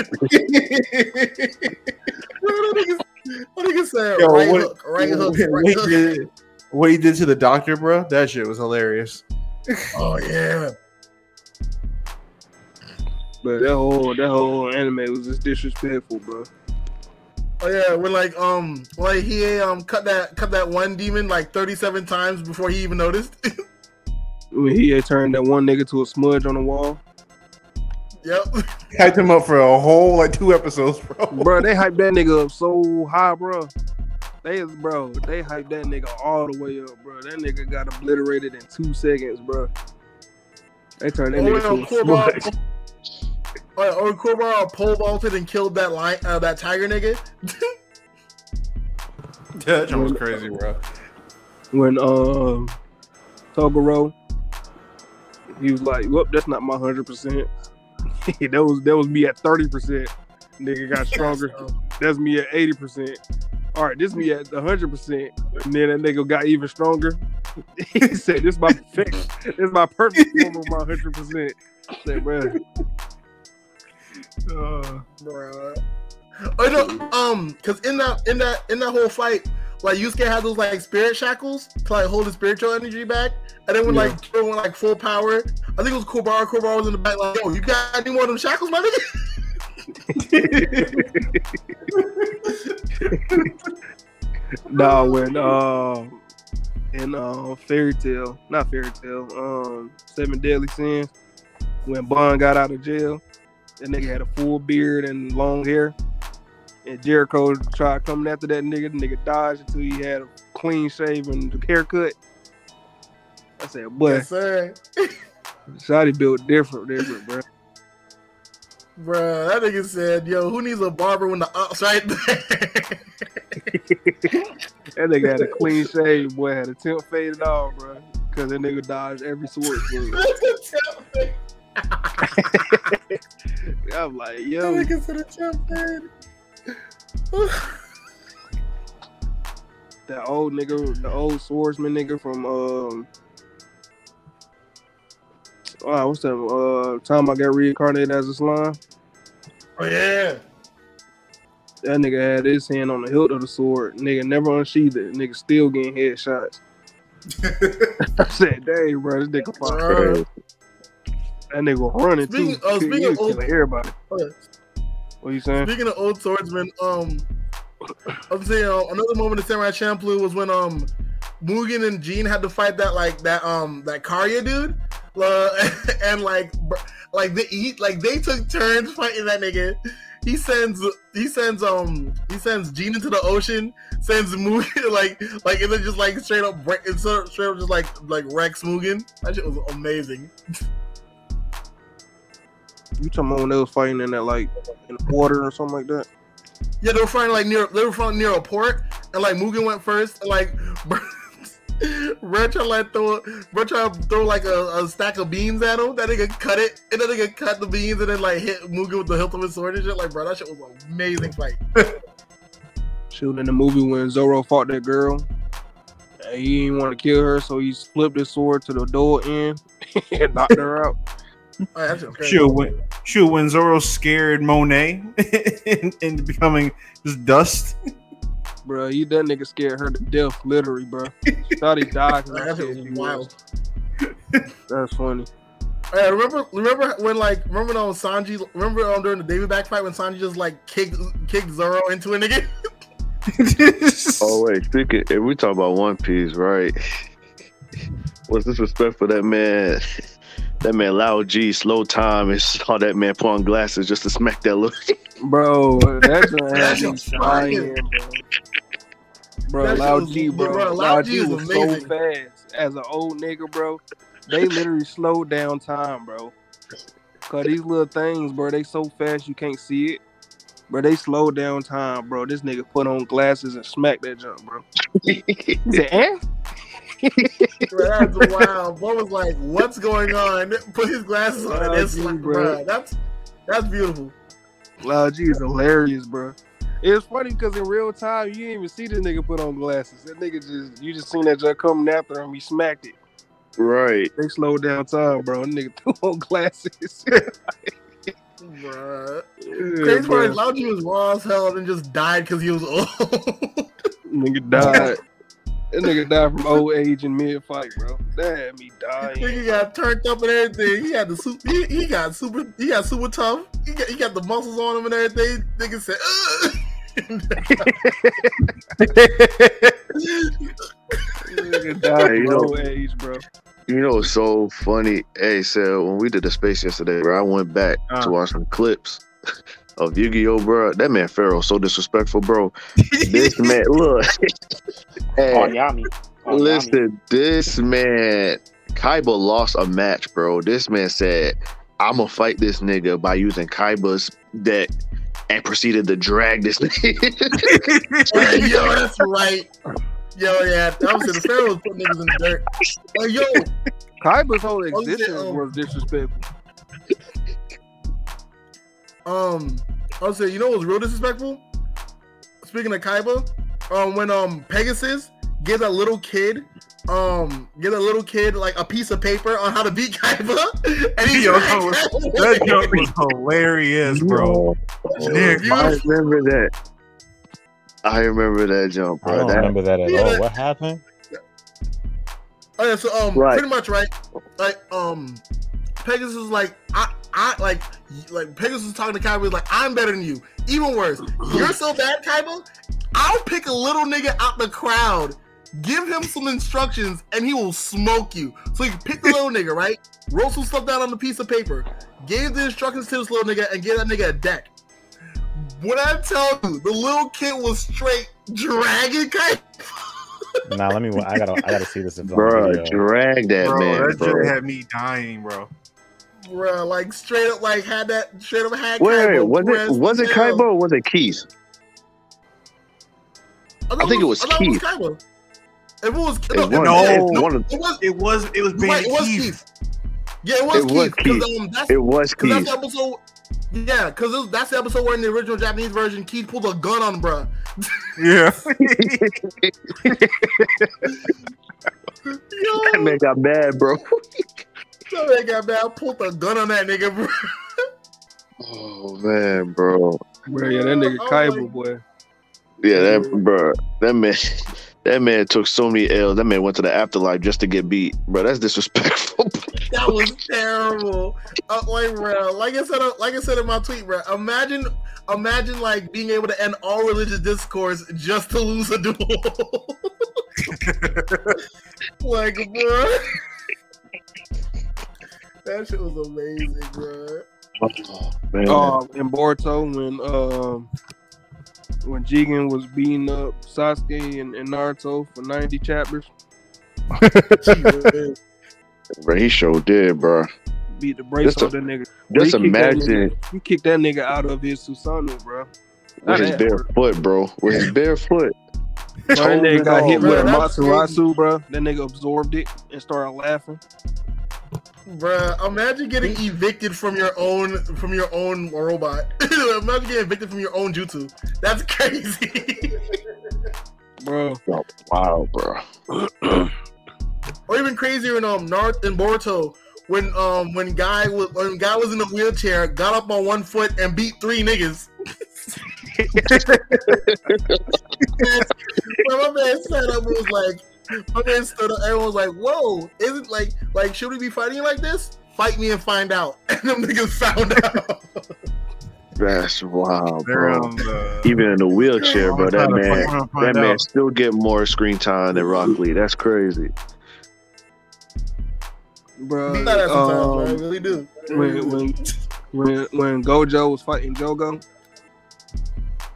that nigga, that said Yo, right what- hook, right hook, [laughs] what, right he hook. did, what he did to the doctor, bro, that shit was hilarious. Oh yeah, But that whole that whole anime was just disrespectful, bro. oh yeah. When like um like he um cut that cut that one demon like thirty seven times before he even noticed. [laughs] When he had turned that one nigga to a smudge on the wall, yep. [laughs] Hyped him up for a whole like two episodes, bro. bro. They hyped that nigga up so high, bro. They bro, they hyped that nigga all the way up, bro. That nigga got obliterated in two seconds, bro. They turned that Oh, nigga yeah, to a Kuwabara- smudge. [laughs] Oh, or Kuwabara pole vaulted and killed that lion, uh, that tiger nigga. [laughs] that shit was crazy, bro. When um Toguro, he was like, "Whoop, that's not my hundred percent. [laughs] That was that was me at thirty percent. Nigga got [laughs] stronger. That's me at eighty percent. All right, this me at hundred percent. And then that nigga got even stronger. he said, "This my perfect. This my perfect form of my hundred percent." Said, bro, Uh, Bruh. Oh no, um, cause in that in that in that whole fight, like Yusuke had those like spirit shackles to like hold his spiritual energy back, and then when Yeah. like Kiro went like full power, I think it was Kuwabara. Kuwabara was in the back like, "Yo, you got any more of them shackles, my nigga?" [laughs] nah, when uh, in uh, Fairy Tail, not Fairy Tail, um, Seven Deadly Sins, when Ban got out of jail, that nigga had a full beard and long hair. And Jericho tried coming after that nigga. The nigga dodged until he had a clean shaven haircut. I said, boy, yes, sir. [laughs] Shotty built different, different, bro. Bruh, that nigga said, "Yo, who needs a barber when the ops right there?" [laughs] That nigga had a clean shave, boy, had a tip faded off, bro. Cause that nigga dodged every sword. [laughs] [laughs] I'm like, That yo, nigga said a champ fade. that old nigga, the old swordsman nigga from um, oh, what's that? Uh, time I got reincarnated as a slime. Oh yeah. That nigga had his hand on the hilt of the sword. Nigga never unsheathed it. Nigga still getting headshots. [laughs] [laughs] I said, dang, bro, this nigga fine. That nigga running Speaking- too. He speaking was of old- everybody. Okay. What you saying? Speaking of old swordsmen, um, I'm saying uh, another moment of Samurai Champloo was when um Mugen and Jin had to fight that like that um that Kariya dude, uh, [laughs] and like like they eat like they took turns fighting that nigga. He sends he sends um he sends Jin into the ocean, sends Mugen [laughs] like like and then just like straight up break it's straight up just like like wrecks Mugen. That shit was amazing. [laughs] You talking about when they was fighting in that like in the water or something like that? Yeah, they were fighting like near they were fighting near a port, and like Mugen went first, and like [laughs] Red tried like throw Red tried to throw like a, a stack of beans at him. That nigga cut it, and then nigga cut the beans, and then like hit Mugen with the hilt of his sword and shit. Like, bro, that shit was an amazing fight. [laughs] Shoot in the movie when Zoro fought that girl. He didn't want to kill her, so he flipped his sword to the door end [laughs] and knocked her out. [laughs] Oh, that shit was crazy. Shoot, when, shoot, when Zoro scared Monet [laughs] into becoming just dust. Bro, you that nigga scared her to death, literally, bro. Thought he died. Like, [laughs] that shit was wild. That's funny. Hey, remember, remember when like remember when Sanji remember um, during the Davy Back fight when Sanji just like kicked kicked Zoro into a nigga. Oh wait, speaking if we talk about One Piece, right? What's disrespect for that man? That man Lao G slow time and [laughs] saw that man put on glasses just to smack that little [laughs] Bro, that joint had me That's fire. dying, bro. Bro, That Lao shit was- G, bro. bro, Lao Lao G G is was so fast as an old nigga, bro. They literally slowed down time, bro. Cause these little things, bro, they so fast you can't see it. Bro, they slowed down time, bro. This nigga put on glasses and smacked that jump, bro. He said, eh? Bro, that's wild. Boy was like, "What's going on?" Put his glasses on and it's like, bro. bro, that's that's beautiful. Lao G is hilarious, bro. It's funny because in real time you didn't even see this nigga put on glasses. That nigga just you just seen that jump coming after him. He smacked it. Right. They slowed down time, bro. That nigga [laughs] threw on glasses. [laughs] Bruh. Yeah, Crazy part is bro. Lao was raw as hell and just died because he was old. [laughs] Nigga died. That nigga died from old age in mid fight, bro. That had me dying. Nigga got turned up and everything. He had the super. He, he got super. He got super tough. He got, he got the muscles on him and everything. Nigga said, Nigga [laughs] died Hey, you from know- old age, bro. You know what's so funny? Hey, so when we did the space yesterday, bro, I went back Uh. to watch some clips of Yu-Gi-Oh, bro. That man Pharaoh so disrespectful, bro. This [laughs] man, look. [laughs] hey, Oh, Yami. Oh, Yami. listen, this man, Kaiba lost a match, bro. This man said, "I'm gonna fight this nigga by using Kaiba's deck," and proceeded to drag this nigga. [laughs] Yo, that's right. Yo, yeah, I was saying the Pharaoh was putting niggas in the dirt. Like, yo, Kaiba's whole was it, existence um, was disrespectful. Um, I'll say, you know what's real disrespectful? Speaking of Kaiba, um, when um Pegasus gives a little kid, um, gives a little kid like a piece of paper on how to beat [laughs] Kaiba, and he Yo, drags that him joke was hilarious, bro. Nick, I remember that. I remember that jump, I don't That, remember that at Yeah, all. that- What happened? Oh yeah, so um, Right. pretty much right. Like um, Pegasus is like I I like like Pegasus is talking to Kaiba is like I'm better than you. Even worse, you're so bad, Kaiba. I'll pick a little nigga out the crowd, give him some instructions, and he will smoke you. So you pick the little nigga, right? Roll some stuff down on the piece of paper, gave the instructions to this little nigga, and gave that nigga a deck. When I tell you, the little kid was straight dragging Kaiba. Nah, let me. I gotta. I gotta see this. If it's on bro, drag that bro, man, that bro. had me dying, bro. Bruh, like straight up, like had that straight up had. Wait, Kaiba was it was it down. Kaiba or was it Keys? thought I think it was I thought Keith. Kaiba. If it was, It no, was, it, No. it's one of- it was. It was it was right, it was Keith. Keith. Yeah, it was It was Keith. Um, that's it was because that's the episode. Yeah, because that's the episode where in the original Japanese version, Keith pulled a gun on bruh. Yeah. Yo, [laughs] [laughs] That man got mad, bro. [laughs] that man got mad. Pulled a gun on that nigga, bro. Oh man, bro. Bro, yeah, that nigga Oh, Kaiba, boy. Yeah, that bro. That man. That man took so many L's. That man went to the afterlife just to get beat, bro. That's disrespectful. [laughs] That was terrible. Uh, like, bro, like I said, uh, like I said in my tweet, bro. Imagine, imagine like being able to end all religious discourse just to lose a duel. [laughs] like, bro, that shit was amazing, bro. Oh, man. Um, in Boruto when um when Jigen was beating up Sasuke and, and Naruto for ninety chapters, [laughs] bro, he sure did, bro. beat the brakes Just off that nigga. Just He kicked that imagine nigga- he kicked that nigga out of his Susanoo, bro. with his that bare hurt. foot, bro. With his bare foot. Bro, that nigga got hit Bro, with a that's Matsuratsu, bro. That nigga absorbed it and started laughing. Bruh, imagine getting evicted from your own from your own robot. [laughs] imagine getting evicted from your own jutsu. That's [laughs] crazy. Bro, Oh, wow, bro. or even crazier in um Naruto and Boruto when um when guy was when guy was in a wheelchair, got up on one foot and beat three niggas. [laughs] When my man sat up and was like, my man stood up, everyone was like, whoa, is it like like should we be fighting like this? Fight me and find out. [laughs] And them niggas found out. That's wild, bro. the. Even in the wheelchair, bro. That man, find- find that man out. still get more screen time than Rock Lee. That's crazy. bro. He got that sometimes, um, bro. Really do. when when when when Gojo was fighting Jogo,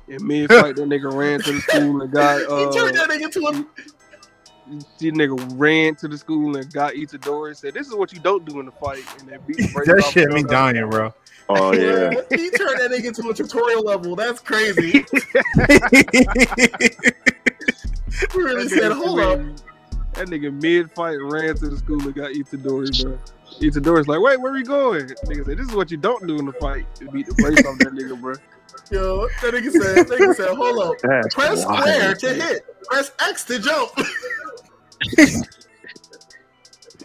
in mid [laughs] fight, that nigga ran to the school and got Uh, he turned uh, that nigga to a this nigga ran to the school and got Itadori and said, "This is what you don't do in the fight," and then beat the [laughs] brakes That shit me dying, bro. Oh [laughs] yeah. he turned that nigga to a tutorial level. That's crazy. [laughs] We really That said, hold up. That nigga mid fight ran to the school and got Itadori, bro. Itadori's like, wait, where are we going? Nigga said, this is what you don't do in the fight. You beat the brakes off that nigga, bro. Yo, that nigga said, that nigga said, hold up. That's Press wild. square to hit. Press X to jump.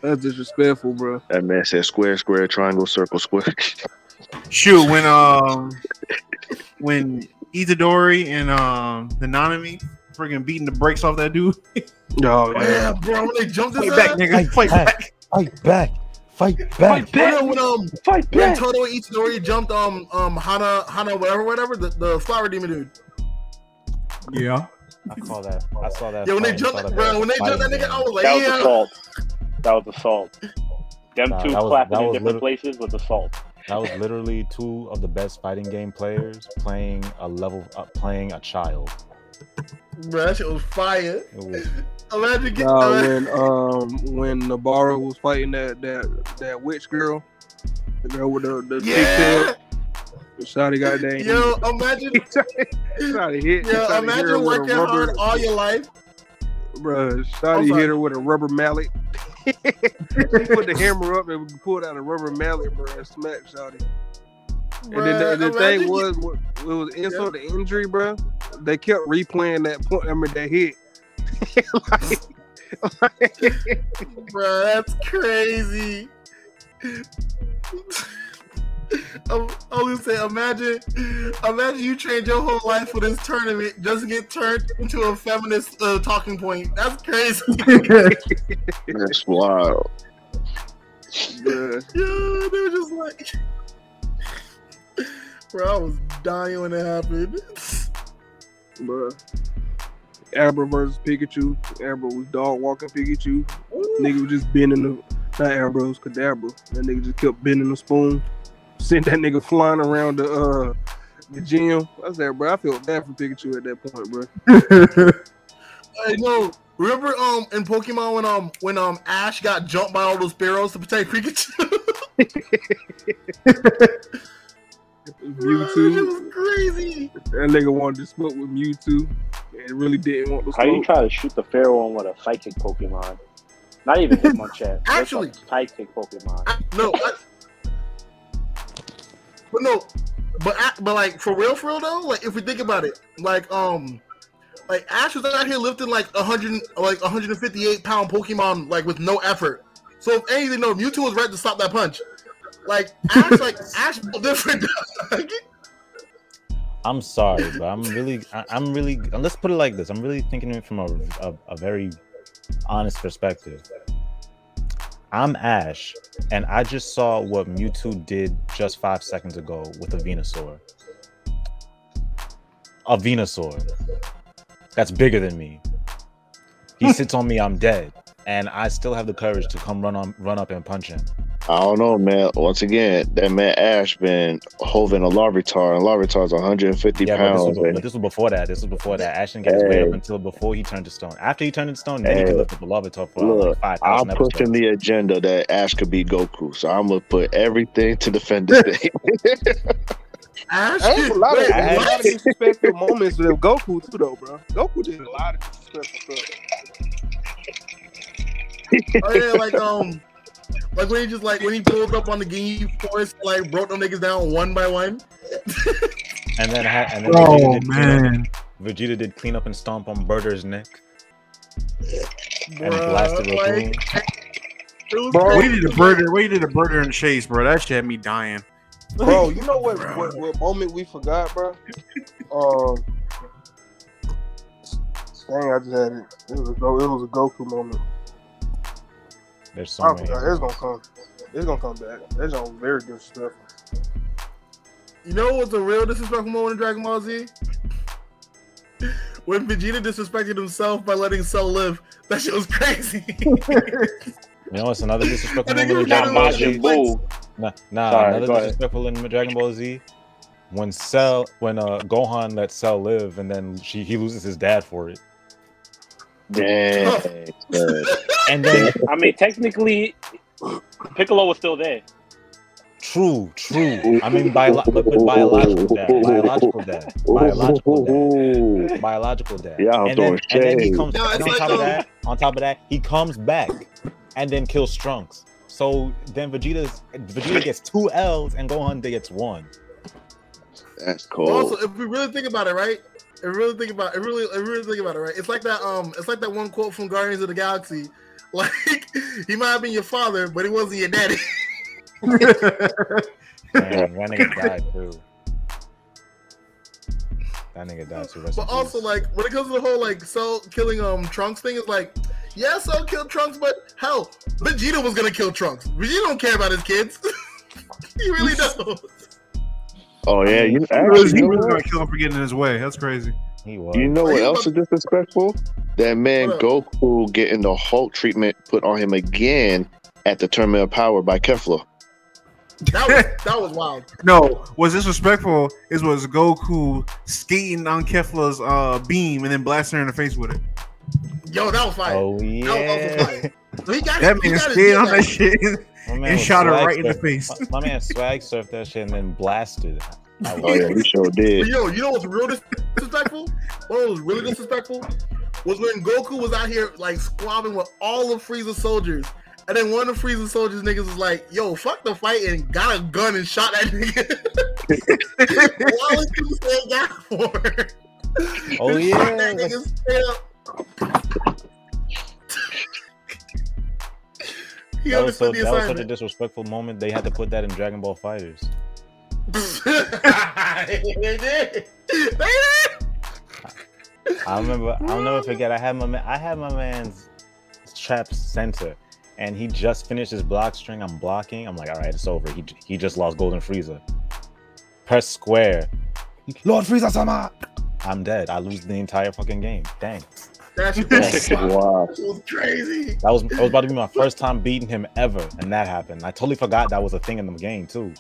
That's disrespectful, bro. That man said square, square, triangle, circle, square. Shoot, when um when Itadori and um the Nanami freaking beating the brakes off that dude. [laughs] Oh, yeah, bro, when they jumped his Fight back, ass. nigga. Fight back. Fight back. Fight back. Oh, no, when um Fight when. Todo and Itadori jumped um um Hana Hana whatever whatever the, the flower demon dude. Yeah. I call that. I saw that. Yeah, when they jumped that bro, when they jumped that fighting nigga, I game. was like, That was yeah. assault. That was assault. Them Nah, two was- clapping in different literally- places was assault. That was literally two of the best fighting game players playing a level, uh, playing a child. Bro, that shit was fire. It was [laughs] Imagine getting Nah, uh, [laughs] when um when Nobara was fighting that that that witch girl, the girl with the the yeah. pigtail, Shotty got that. Yo, imagine [laughs] Shotty hit. yo, Shotty imagine working hard all your life. Bruh, I'm Shotty hit her with a rubber mallet. he [laughs] put the hammer up and pulled out a rubber mallet, bro, and smacked Shotty. And then the, the thing was, it was insult to injury, bro. They kept replaying that point. I mean, that hit. like, like, Bro, that's crazy. [laughs] [laughs] I'm, I'm gonna say, imagine, imagine you trained your whole life for this tournament just to get turned into a feminist uh, talking point. That's crazy. [laughs] That's wild. bruh. yeah, they were just like, bro, I was dying when it happened. Bruh. Abra versus Pikachu. Amber was dog walking Pikachu. Nigga was just bending the not Abra, it was Kadabra. That nigga just kept bending the spoon. Sent that nigga flying around the uh the gym. I said, bro, I feel bad for Pikachu at that point, bro. [laughs] I know. Remember, um, in Pokemon when um when um Ash got jumped by all those Spearows to protect Pikachu. [laughs] Bro, that shit Mewtwo. was crazy. That nigga wanted to smoke with Mewtwo and really didn't want to How you smoke. try to shoot the Pharaoh on with a psychic Pokemon? Not even Hitmonchan. [laughs] just a Actually- psychic Pokemon. I, no, I, but no, but I, but like for real, for real though, like if we think about it, like um, like Ash was out here lifting like a hundred, like 158 pound Pokemon, like with no effort. So if anything, no, Mewtwo was right to stop that punch. Like Ash, like [laughs] Ash, different. I'm sorry, but I'm really, I, I'm really. Let's put it like this: I'm really thinking of it from a, a, a very honest perspective. I'm Ash, and I just saw what Mewtwo did just five seconds ago with a Venusaur. A Venusaur that's bigger than me. He [laughs] sits on me, I'm dead, and I still have the courage to come run on, run up and punch him. I don't know, man. Once again, that man Ash been hoving a Larvitar, and Larvitar's 150 Yeah, but this, pounds. was, and but this was before that. This was before that. Ash didn't get his weight up until before he turned to stone. After he turned to stone, then he Hey. could lift up a Larvitar for Look, like five I'm thousand pushing episodes. the agenda that Ash could be Goku, so I'm gonna put everything to defend this [laughs] thing. Ash, There's a lot of, wait, a lot of disrespectful moments with Goku too, though, bro. Goku did a lot of disrespectful stuff. [laughs] Oh yeah, like um, like when he just like when he pulled up on the Ginyu Force, like broke them niggas down one by one. [laughs] And then, ha- and then Oh Vegeta, did clean up, man. Vegeta did clean up and stomp on Burter's neck. And Bruh, blasted like, Recoome. it was Bro, we did a Burter. We did a Burter and Jeice, bro. That shit had me dying. Bro, you know what, what what moment we forgot, bro? Um, dang, I just had it. It was a. It was a Goku moment. There's so I many. forgot. It's gonna come. It's gonna come back. That's on very disrespectful. You know what's a real disrespectful moment in Dragon Ball Z? [laughs] When Vegeta disrespected himself by letting Cell live. That shit was crazy. [laughs] You know what's another disrespectful I moment in Dragon Ball Z? Nah, nah Sorry, another go ahead. disrespectful in Dragon Ball Z. When Cell, when uh Gohan lets Cell live, and then she he loses his dad for it, Dang. son. and then I mean, technically, Piccolo was still there. true, true. I mean, bio- but, but biological dad, biological dad, biological dad, biological dad. Y'all and then, and then he comes. No, and on like, top of um, that, on top of that, he comes back and then kills Trunks. So then Vegeta's Vegeta gets two L's and Gohan gets one. That's cool. also, if we really think about it, right? We really think about it, really, we really think about it, right? It's like that. Um, it's like that one quote from Guardians of the Galaxy. [laughs] Like he might have been your father, but he wasn't your daddy. [laughs] Man, that nigga [laughs] died too. That nigga died too. Rest But also, peace. like when it comes to the whole like Cell killing um Trunks thing, it's like, yeah, Cell killed Trunks, but hell, Vegeta was gonna kill Trunks. Vegeta don't care about his kids. he really don't. Oh yeah, you He actually was, you he know was what? gonna kill him for getting in his way. That's crazy. he was. You know what you else is disrespectful? That man What? Goku getting the Hulk treatment put on him again at the Tournament of Power by Kefla. That was that was wild. [laughs] No, what's disrespectful is was Goku skating on Kefla's uh, beam and then blasting her in the face with it. Yo, that was fire. Oh That was yeah. also fire. So he got That he man got his skated dick on out. that shit My [laughs] man and was shot her swag right in the face. My, my man swag surfed that shit and then blasted. it. [laughs] Oh yeah, he sure But did. yo, you know what's real disrespectful? What was really disrespectful was when Goku was out here like squabbling with all the Frieza's soldiers. And then one of Frieza's soldiers niggas was like, yo, fuck the fight and got a gun and shot that nigga. [laughs] Why was you saying that for? Oh, [laughs] yeah. That nigga straight up. [laughs] he That was, so, understood the that was such a disrespectful moment. They had to put that in Dragon Ball FighterZ. they did. They did. I remember. I'll never forget. I had my man. I had my man's trap center, and he just finished his block string. I'm blocking. I'm like, all right, it's over. He he just lost Golden Frieza. Press square. Lord Frieza sama. I'm dead. I lose the entire fucking game. Dang. That shit was, crazy. That was that was about to be my first time beating him ever, and that happened. I totally forgot that was a thing in the game too.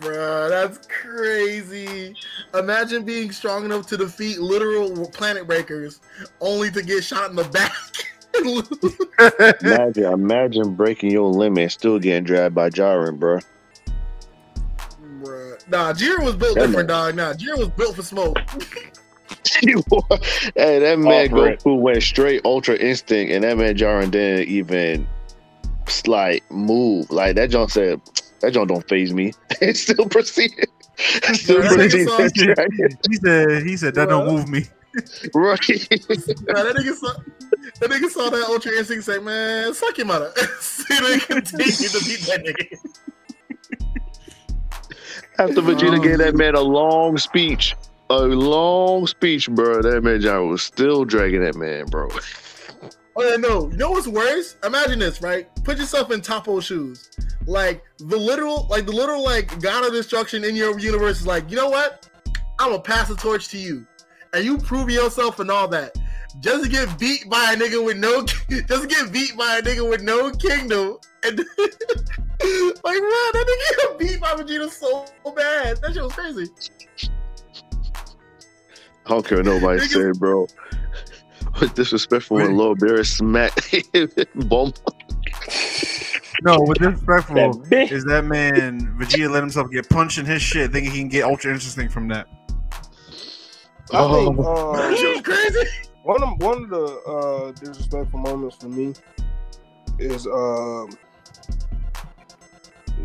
Bruh, that's crazy. Imagine being strong enough to defeat literal planet breakers only to get shot in the back. and lose. Imagine, imagine breaking your limit and still getting dragged by Jiren, bro. Bruh. Nah, Jiren was built That different, dog. Nah, Jiren was built for smoke. [laughs] [laughs] hey, that man for it. Goku went straight Ultra Instinct, and that man Jiren didn't even like move. Like that John said, that John don't phase me. [laughs] it still proceeded. [laughs] still Bro, that proceeded. he said he said that don't move me. right. Nah, that nigga saw that nigga saw that Ultra Instinct say, man, suck your mother. See they continue to beat that nigga. After Vegeta Oh, gave that man a long speech, a long speech, bro, that man John was still dragging that man, bro. Oh yeah, no. You know what's worse? Imagine this, right? Put yourself in Toppo's shoes. Like the literal, like the literal, like God of destruction in your universe is like, you know what? I'm gonna pass the torch to you, and you prove yourself and all that. Just get beat by a nigga with no, [laughs] just get beat by a nigga with no kingdom, and [laughs] like, man, that nigga got beat by Vegeta so bad. That shit was crazy. I don't care what nobody Niggas- said, bro. It's [laughs] disrespectful when Lil Bear smacked [laughs] Bum. No, what's disrespectful That bitch. is that man Vegeta let himself get punched in his shit, thinking he can get Ultra Instinct from that. I think Oh. uh, [laughs] That crazy. one of one of the uh, disrespectful moments for me is um,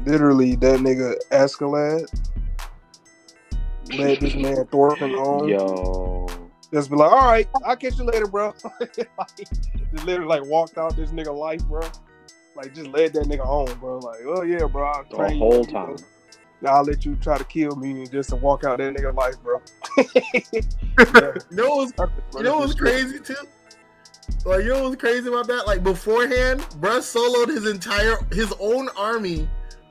literally that nigga Askeladd let this man Thorfinn on. [laughs] Yo. Just be like, all right, I'll catch you later, bro. [laughs] like, just literally like walked out this nigga life, bro. Like just led that nigga on, bro. Like, oh yeah, bro. I'll The train whole you know. time. I'll let you try to kill me just to walk out that nigga life, bro. [laughs] You know what's You know what's crazy too? Like, you know what's crazy about that? Like beforehand, bruh soloed his entire his own army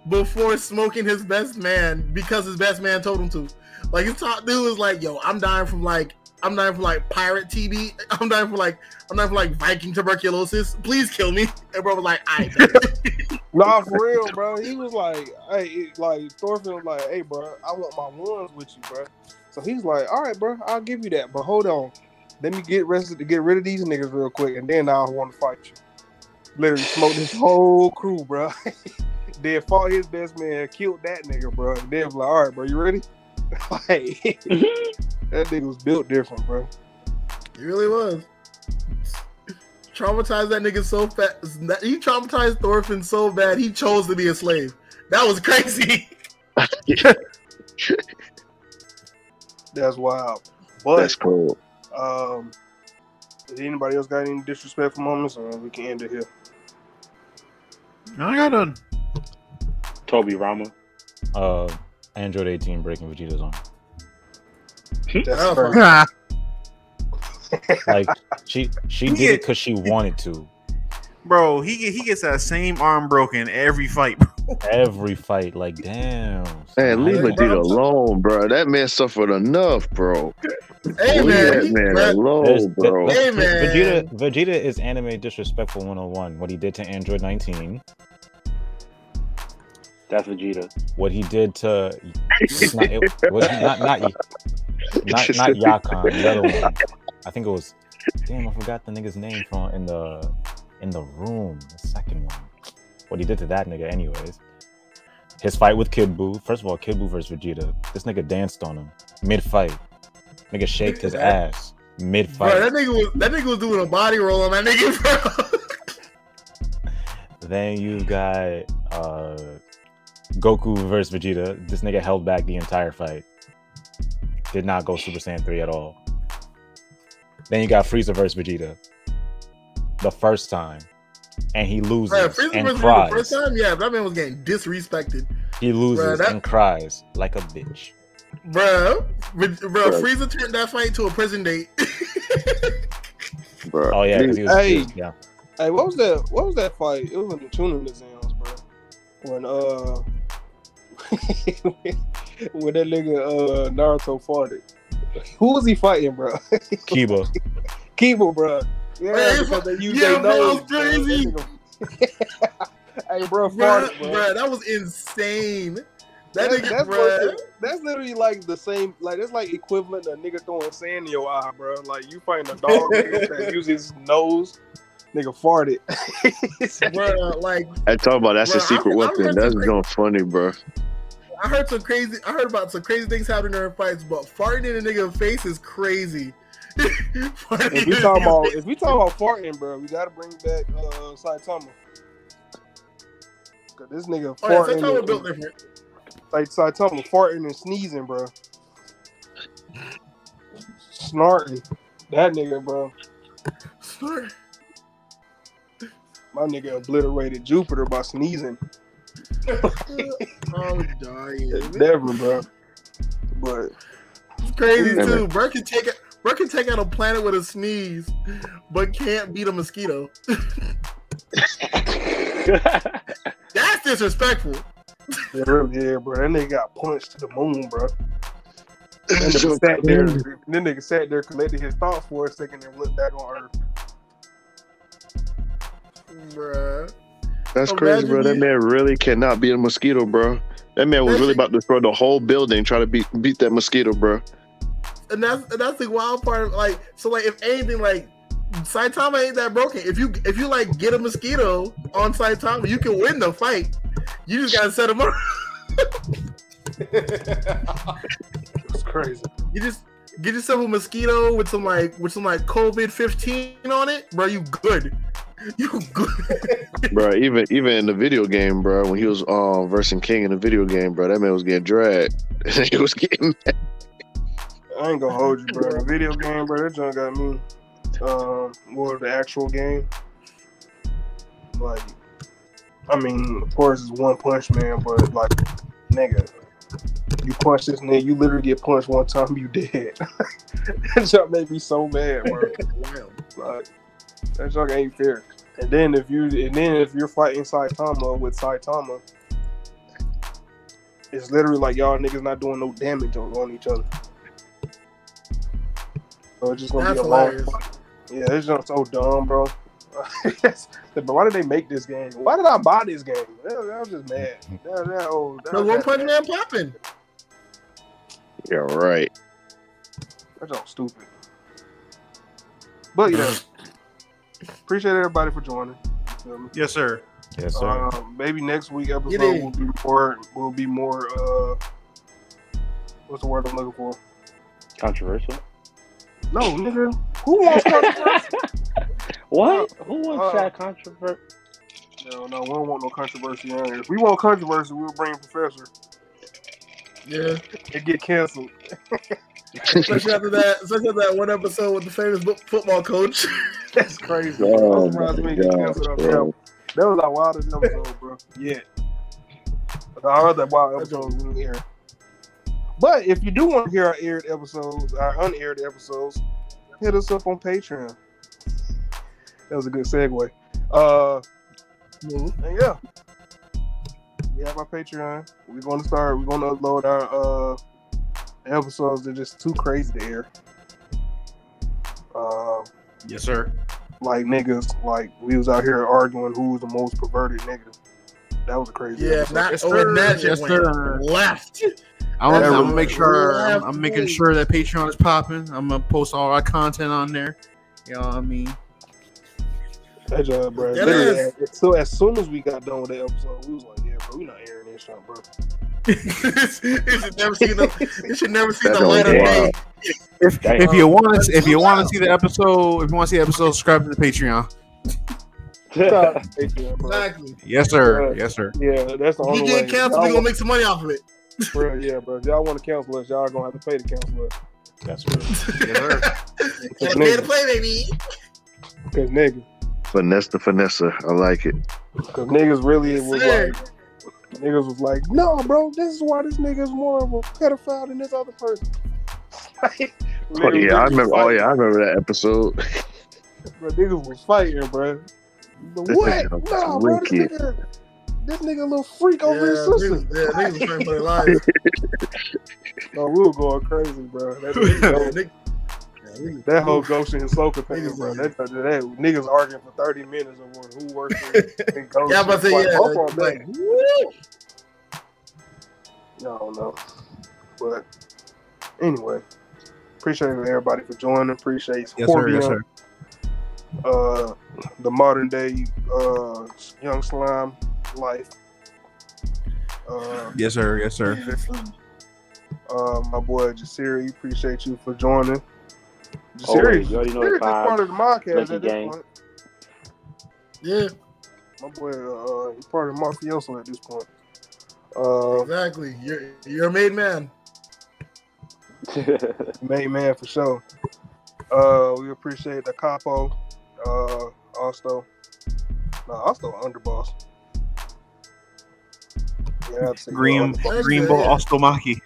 before smoking his best man because his best man told him to. Like his top dude was like, "Yo, I'm dying from like I'm dying from like pirate TB. [laughs] I'm dying from like I'm dying from like Viking tuberculosis. Please kill me." [laughs] And bro was like, "I." [laughs] Nah, for real, bro. He was like, hey, like Thorfinn was like, hey, bro, I want my ones with you, bro. So he's like, all right, bro, I'll give you that, but hold on, let me get rested to get rid of these niggas real quick, and then I'll want to fight you. Literally smoked his whole crew, bro. then fought his best man, killed that nigga, bro. And then was like, all right, bro, you ready? [laughs] like, that nigga was built different, bro. He really was. Traumatized that nigga so fast. He traumatized Thorfinn so bad he chose to be a slave. That was crazy. [laughs] That's wild. But That's cool. Um, does anybody else got any disrespectful moments, or we can end it here? I got none. Tobirama. Uh, Android 18 breaking Vegeta's arm. That's. [laughs] Like she she did it because she wanted to. Bro, he he gets that same arm broken every fight. bro. Every fight, like damn. Man, leave son. Vegeta alone, bro. That man suffered enough, bro. Hey leave man, that man bruh, alone, There's- bro. th- Hey, man. Vegeta Vegeta is anime disrespectful 101. What he did to Android 19, That's Vegeta. what he did to it's not, it, was not not not not Yakon, the other one. I think it was damn, I forgot the nigga's name from in the in the room, the second one. What he did to that nigga, anyways. His fight with Kid Buu. First of all, Kid Buu versus Vegeta. This nigga danced on him mid fight. Nigga shaked his ass mid Bro, fight. that nigga was that nigga was doing a body roll on that nigga, bro. Then you got uh, Goku versus Vegeta. This nigga held back the entire fight. Did not go Super Saiyan 3 at all. Then you got Frieza versus Vegeta. The first time. And he loses Bro, Frieza and versus Vegeta cries. the first time, yeah, that man was getting disrespected, He loses Bro, that- and cries like a bitch. bro. Bro, Bro. Frieza turned that fight to a prison date. [laughs] bro. Oh yeah, because he was, Hey. he was- yeah. Hey, what was that? What was that fight? It was in the Chunin exams, bro. When uh, [laughs] when that nigga uh Naruto farted. it. Who was he fighting, bro? [laughs] Kiba. Kiba, bro. Yeah, Man, because they use yeah, their nose. that was crazy. bro. [laughs] Hey, bro, bro, bro. bro, that was insane. That That- nigga, that's, bro. what- that's literally like the same, like that's like equivalent to a nigga throwing sand in your eye, bro. Like you fighting a dog that uses his nose, nigga farted. bro, like I talk about that's a Bro, I- secret I weapon. heard That's going funny, bro. I heard some crazy. I heard about some crazy things happening during fights, but farting in a nigga's face is crazy. [laughs] If we a talking about if we talking about farting, bro, we gotta bring back uh Saitama. Cause this nigga oh, yeah, farting, Saitama and- built different. like Saitama farting and sneezing, bro. Snorting, that nigga, bro. My nigga obliterated Jupiter by sneezing. [laughs] I'm dying. Never, bro. But It's crazy Yeah, too. Bro can take it. Bro can take out a planet with a sneeze, but can't beat a mosquito. [laughs] That's disrespectful. it really is, bro. That nigga got punched to the moon, bro. [laughs] That nigga sat there. That nigga sat there, collected his thoughts for a second, and looked back on Earth. Bruh. That's Imagine crazy, bro. That man really cannot beat a mosquito, bro. That man was really about to throw the whole building, try to beat beat that mosquito, bro. And that's and that's the wild part. Of, like, so like if anything, like Saitama ain't that broken. If you if you like get a mosquito on Saitama, you can win the fight. You just gotta set him up. [laughs] It's crazy. You just get yourself a mosquito with some like with some like COVID fifteen on it, bro. You good. You good. [laughs] bro, even even in the video game, bro, when he was um versing King in the video game, bro, that man was getting dragged. [laughs] he was getting I ain't gonna hold you, bro. The video game, bro, that junk got me. Um, more the actual game. Like, I mean, of course, it's one punch man, but like, nigga, you punch this nigga, you literally get punched one time, you dead. [laughs] that junk made me so mad, bro. like, that junk ain't fair. And then if you, and then if you're fighting Saitama with Saitama, it's literally like y'all niggas not doing no damage on, on each other. So it's just gonna That's be a long. hilarious. Yeah, it's just so dumb, bro. [laughs] but why did they make this game? Why did I buy this game? That, that was just mad. That, that, oh, that, The that- One Punch Man popping. Yeah, right. That's all stupid. But yeah, appreciate everybody for joining. You? Yes, sir. Yes, sir. Um, maybe next week episode will be more. Will be more. Uh, what's the word I'm looking for? Controversial. No, nigga. Who wants controversy? [laughs] What? Who wants Uh, that controversy? no, no, we don't want no controversy on here. If we want controversy, we'll bring Professor. Yeah. It get canceled. Especially after that, especially after that one episode with the famous bo- football coach. [laughs] That's crazy. Oh I'm surprised we my didn't god, bro. that. That was our wildest episode, bro. Yeah. Our other wild episodes we didn't. But if you do want to hear our aired episodes, our unaired episodes, hit us up on Patreon. That was a good segue. Uh, and yeah, we have our Patreon. We're going to start. We're going to upload our uh episodes. They're just too crazy to air. Uh, Yes, sir. like niggas, like we was out here arguing who was the most perverted nigga. That was a crazy. Yeah, episode. not Yes, oh, and that sir. shit Yes, sir. left. I'm, I'm gonna make sure I'm, I'm making sure that Patreon is popping. I'm gonna post all our content on there. You know what I mean? That job, bro. That Literally, is. as- so as soon as we got done with that episode, we was like, "Yeah, bro, we not airing this shit, bro." [laughs] you should never see the. You should never see That the light of day. If, if you want to, if you want to see the episode, if you want to see the episode, subscribe to the Patreon. Patreon. [laughs] Exactly. Yes, sir. Yes, sir. Yeah, that's the If only you way. get canceled, we gonna make some money off of it. want- [laughs] bro, yeah, bro. If y'all want to cancel us, y'all gonna have to pay to cancel us. That's true. Yes, sir. Pay to play, baby. Cause niggas, Finesse the finesse. I like it. cause niggas really Yes, was sir. like, niggas was like, "No, bro, this is why this nigga is more of a pedophile than this other person." [laughs] Oh yeah, I remember. Oh yeah, I remember that episode. Bro, niggas was fighting, bro. But what? That's Nah, bro, this nigga, this nigga a little freak Yeah, over his sister. niggas, yeah, niggas was trying for their lives. No, we were going crazy, bro. That, [laughs] Yeah, that, yeah, that whole Ghost and Soka thing, bro. was- That, that, that, niggas arguing for 30 minutes over who worse than [laughs] than Ghost. Yeah, I'm about to say, yeah, both of them, like- like, woo! I don't know. But anyway, appreciate everybody for joining. Appreciate Yes, sir. Yes, sir. uh, the modern day uh, young slime life. Uh, Yes, sir. Yes, sir. uh, my boy Jasiri, appreciate you for joining. Always, Jasiri, you already know the Jasiri's part of the podcast Lucky at this gang. point. Yeah, My boy, uh, he's part of Mafioso at this point. Uh, exactly. You're you're a made man. [laughs] made man for sure. Uh, we appreciate the capo. Uh, also, no, also underboss. Yeah, I'd Green. Green Bull Ostomaki.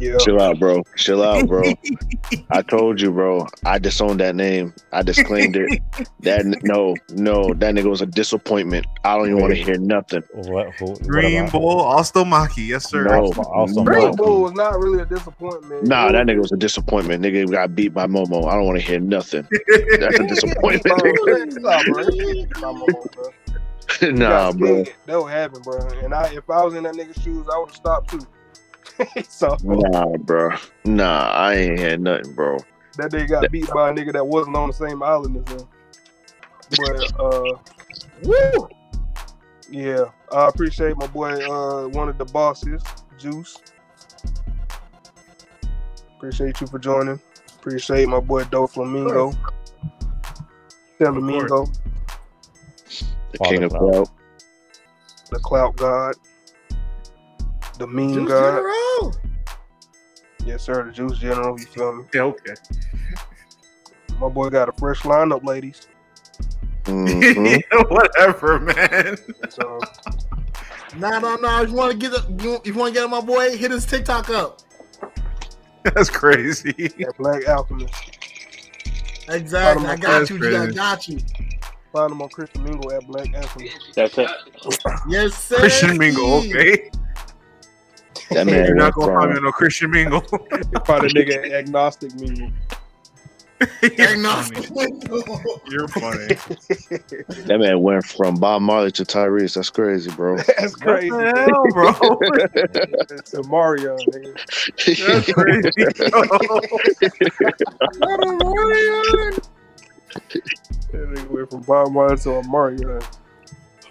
Yeah, Chill out, bro. Chill out, bro. [laughs] I told you, bro. I disowned that name. I disclaimed it. That no, no, that nigga was a disappointment. I don't even want to hear nothing. What? Who, what Green about- Bull Ostomaki. Yes, sir. No, Also- also. Green Bull was not really a disappointment. Nah, that nigga was a disappointment. Nigga got beat by Momo. I don't want to hear nothing. That's a [laughs] disappointment. nigga. Bro. Stop, Momo, bro. [laughs] nah, bro. That would happen, bro. And I, if I was in that nigga's shoes, I would have stopped too. [laughs] so Nah, bro. Nah, I ain't had nothing, bro. that nigga got beat by a nigga that wasn't on the same island as him. But uh, woo, yeah, I appreciate my boy, uh, one of the bosses, Juice. Appreciate you for joining. Appreciate my boy Doflamingo. Flamingo, The king of Father clout. the clout god, the mean Juice god. General. Yes, sir, the Juice General. You feel me? Yeah, okay. My boy got a fresh lineup, ladies. [laughs] Mhm. Whatever, man. So Nah, nah, nah. If you want to get, a, you, if you want to get my boy, hit his TikTok up. That's crazy. that Black Alchemist. Exactly. I got you, I got you. Find him on Christian Mingle at Black Alchemist. That's it. Yes, sir. Christian Mingle. Okay. That man You're not gonna find me no Christian mingle. Probably nigga agnostic meaning. [laughs] Agnostic. You're funny. that man went from Bob Marley to Tyrese. That's crazy, bro. [laughs] That's What crazy. the hell, bro? [laughs] to Mario, nigga. That's crazy. Not a Mario. That nigga went from Bob Marley to a Mario.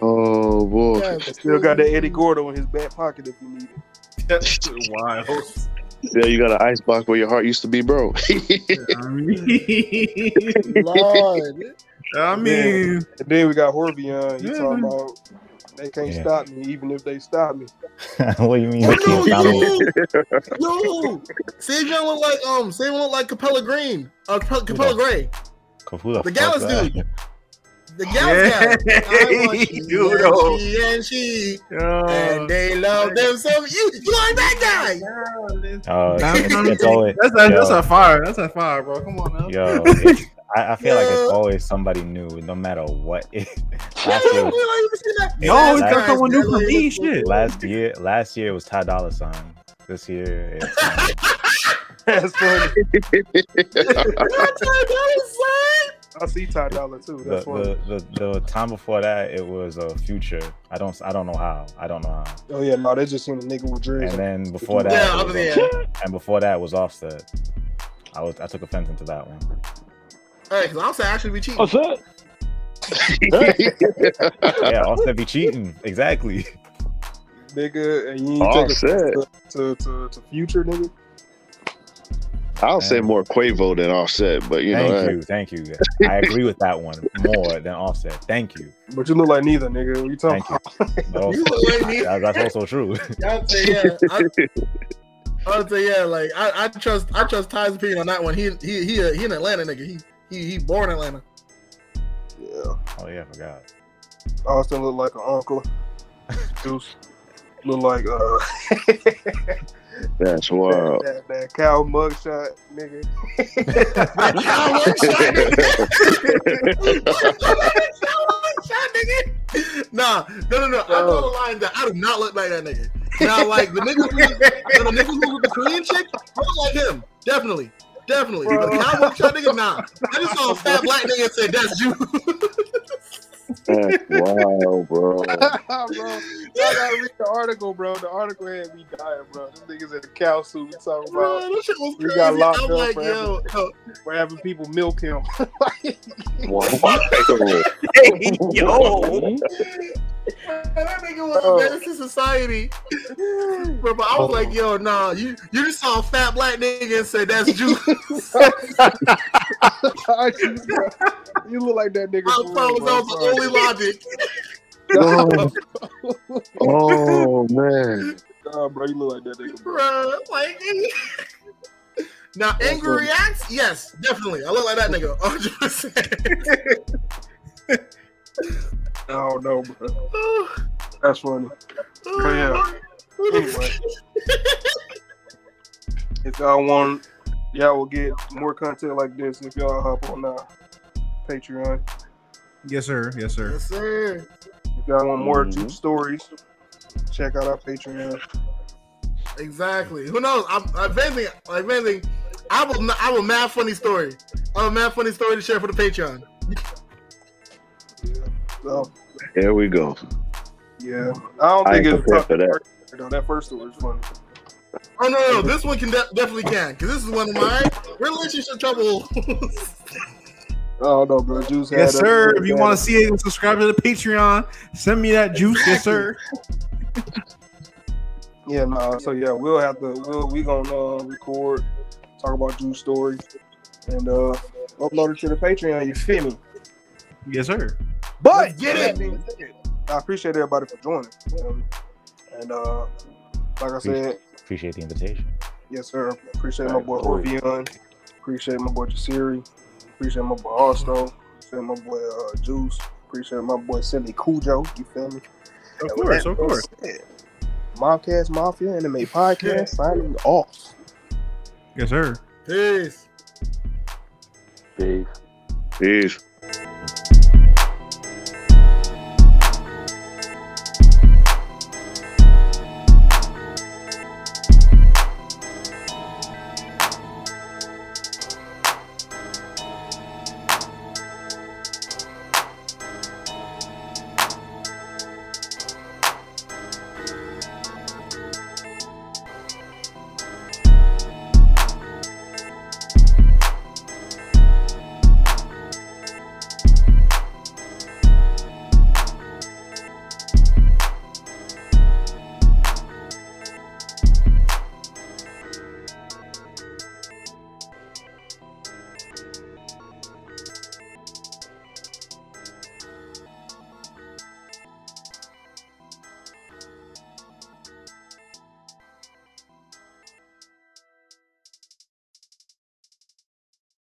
oh boy. Still got that Eddie Gordo in his back pocket if you need it. That's wild. Yeah, you got an ice box where your heart used to be, bro. I mean, Lord. I mean, And then we got Horvion. He Yeah. talking about they can't Yeah. stop me even if they stop me. [laughs] what do you mean? Oh, you can't stop me? no, yo, Savion look like um, Savion look like Capella Green, uh, Capella, Capella Grey, Who the, The fuck Gallus that? dude. The Gals guy. I [laughs] want she and oh. she and she, uh, and they love them so. You, you like that guy? Nah, it's, it's always that's a, that's a fire. That's a fire, bro. Come on now. yo. [laughs] I, I feel like it's always somebody new, no matter what. Last you year, like, you? Yo, Last it's got someone new for me. Shit. last year, last year was Ty Dolla Sign. This year, it's, [laughs] That's funny. That's what I was saying. I see Ty Dolla too. the, That's funny. the, the the time before that, it was a uh, Future. I don't I don't know how. I don't know how. Oh yeah, no, they just seen a nigga with dreads. And then before that, Yeah, was, than and before that was Offset. I was I took offense into that one. Hey, because I'm saying I should be cheating. What's [laughs] that? Yeah, Offset be cheating. Exactly. nigga, and you ain't All take set. to, to, to future nigga. I'll say more Quavo than Offset, but you know, thank you, thank you. I agree with that one [laughs] more than Offset. Thank you. But you look like neither, nigga. What you talking Thank you. Also, [laughs] [laughs] You look like me. that- that's also true. I'd say yeah. I, I'd say yeah. Like I, I trust I trust Ty's opinion on that one. He he he a, he an Atlanta nigga. He he he born in Atlanta. Yeah. Oh yeah, I forgot. Austin look like an uncle. Juice look like uh That's wild. that, cow mugshot, nigga. that cow mugshot nigga. nah, no, no, no. I know the line that I do not look like that nigga. Now, like the nigga, who, the nigga who with the Korean chick, I look like him. Definitely, definitely. But the cowboy shot nigga, nah. I just saw a fat black nigga and said, "That's you." [laughs] That's wild, bro. [laughs] bro, y'all gotta read the article, bro. The article had me dying, bro. This niggas in a cow suit talking Bro, about that shit was We got locked I'm up like, for yo, yo, for having people milk him. [laughs] Wow. [laughs] Yo. man, that nigga was a menace to society. Bro, but I was like, yo, nah, you you just saw a fat black nigga and said, "That's you." you look like that nigga. I for thought real, that was the bro. Only logic. [laughs] oh man. Nah, bro, you look like that nigga, bro. Bro, like [laughs] now angry reacts, yes, definitely. I look like that nigga, 100. percent [laughs] I don't know, bro. That's funny. But yeah. Anyway, if y'all want, y'all will get more content like this if y'all hop on uh, Patreon. Yes, sir. Yes, sir. Yes, sir. If y'all want more Mhm. juice stories, check out our Patreon. Exactly. Who knows? I'm, if anything, like if anything, I will. I have a mad funny story. I have a mad funny story to share for the Patreon. Yeah. So, Here we go. yeah. I don't think ain't it's prepared for that. Though. That first story was funny. Oh no, no, this one can de- definitely can because this is one of my relationship trouble. [laughs] I don't know, bro. Juice had Yes, us- sir. If you want to see it subscribe to the Patreon, send me that juice. Yes, sir. [laughs] Yeah, no. So yeah, we'll have to. We'll we gonna uh, record, talk about juice stories, and uh upload it to the Patreon. You feel me? Yes, sir. But Let's get that it. being I appreciate everybody for joining. Um, and uh, like I said, Appreciate the invitation. yes, sir. Appreciate my boy Orvion. Appreciate my boy Jasiri. Appreciate my boy Arsto. Appreciate my boy uh, Juice. Appreciate my boy Cindy Cujo. You feel me? Of And course, that of course. said, Mobcast Mafia Anime Podcast signing off. Yes, sir. Peace. Peace. Peace.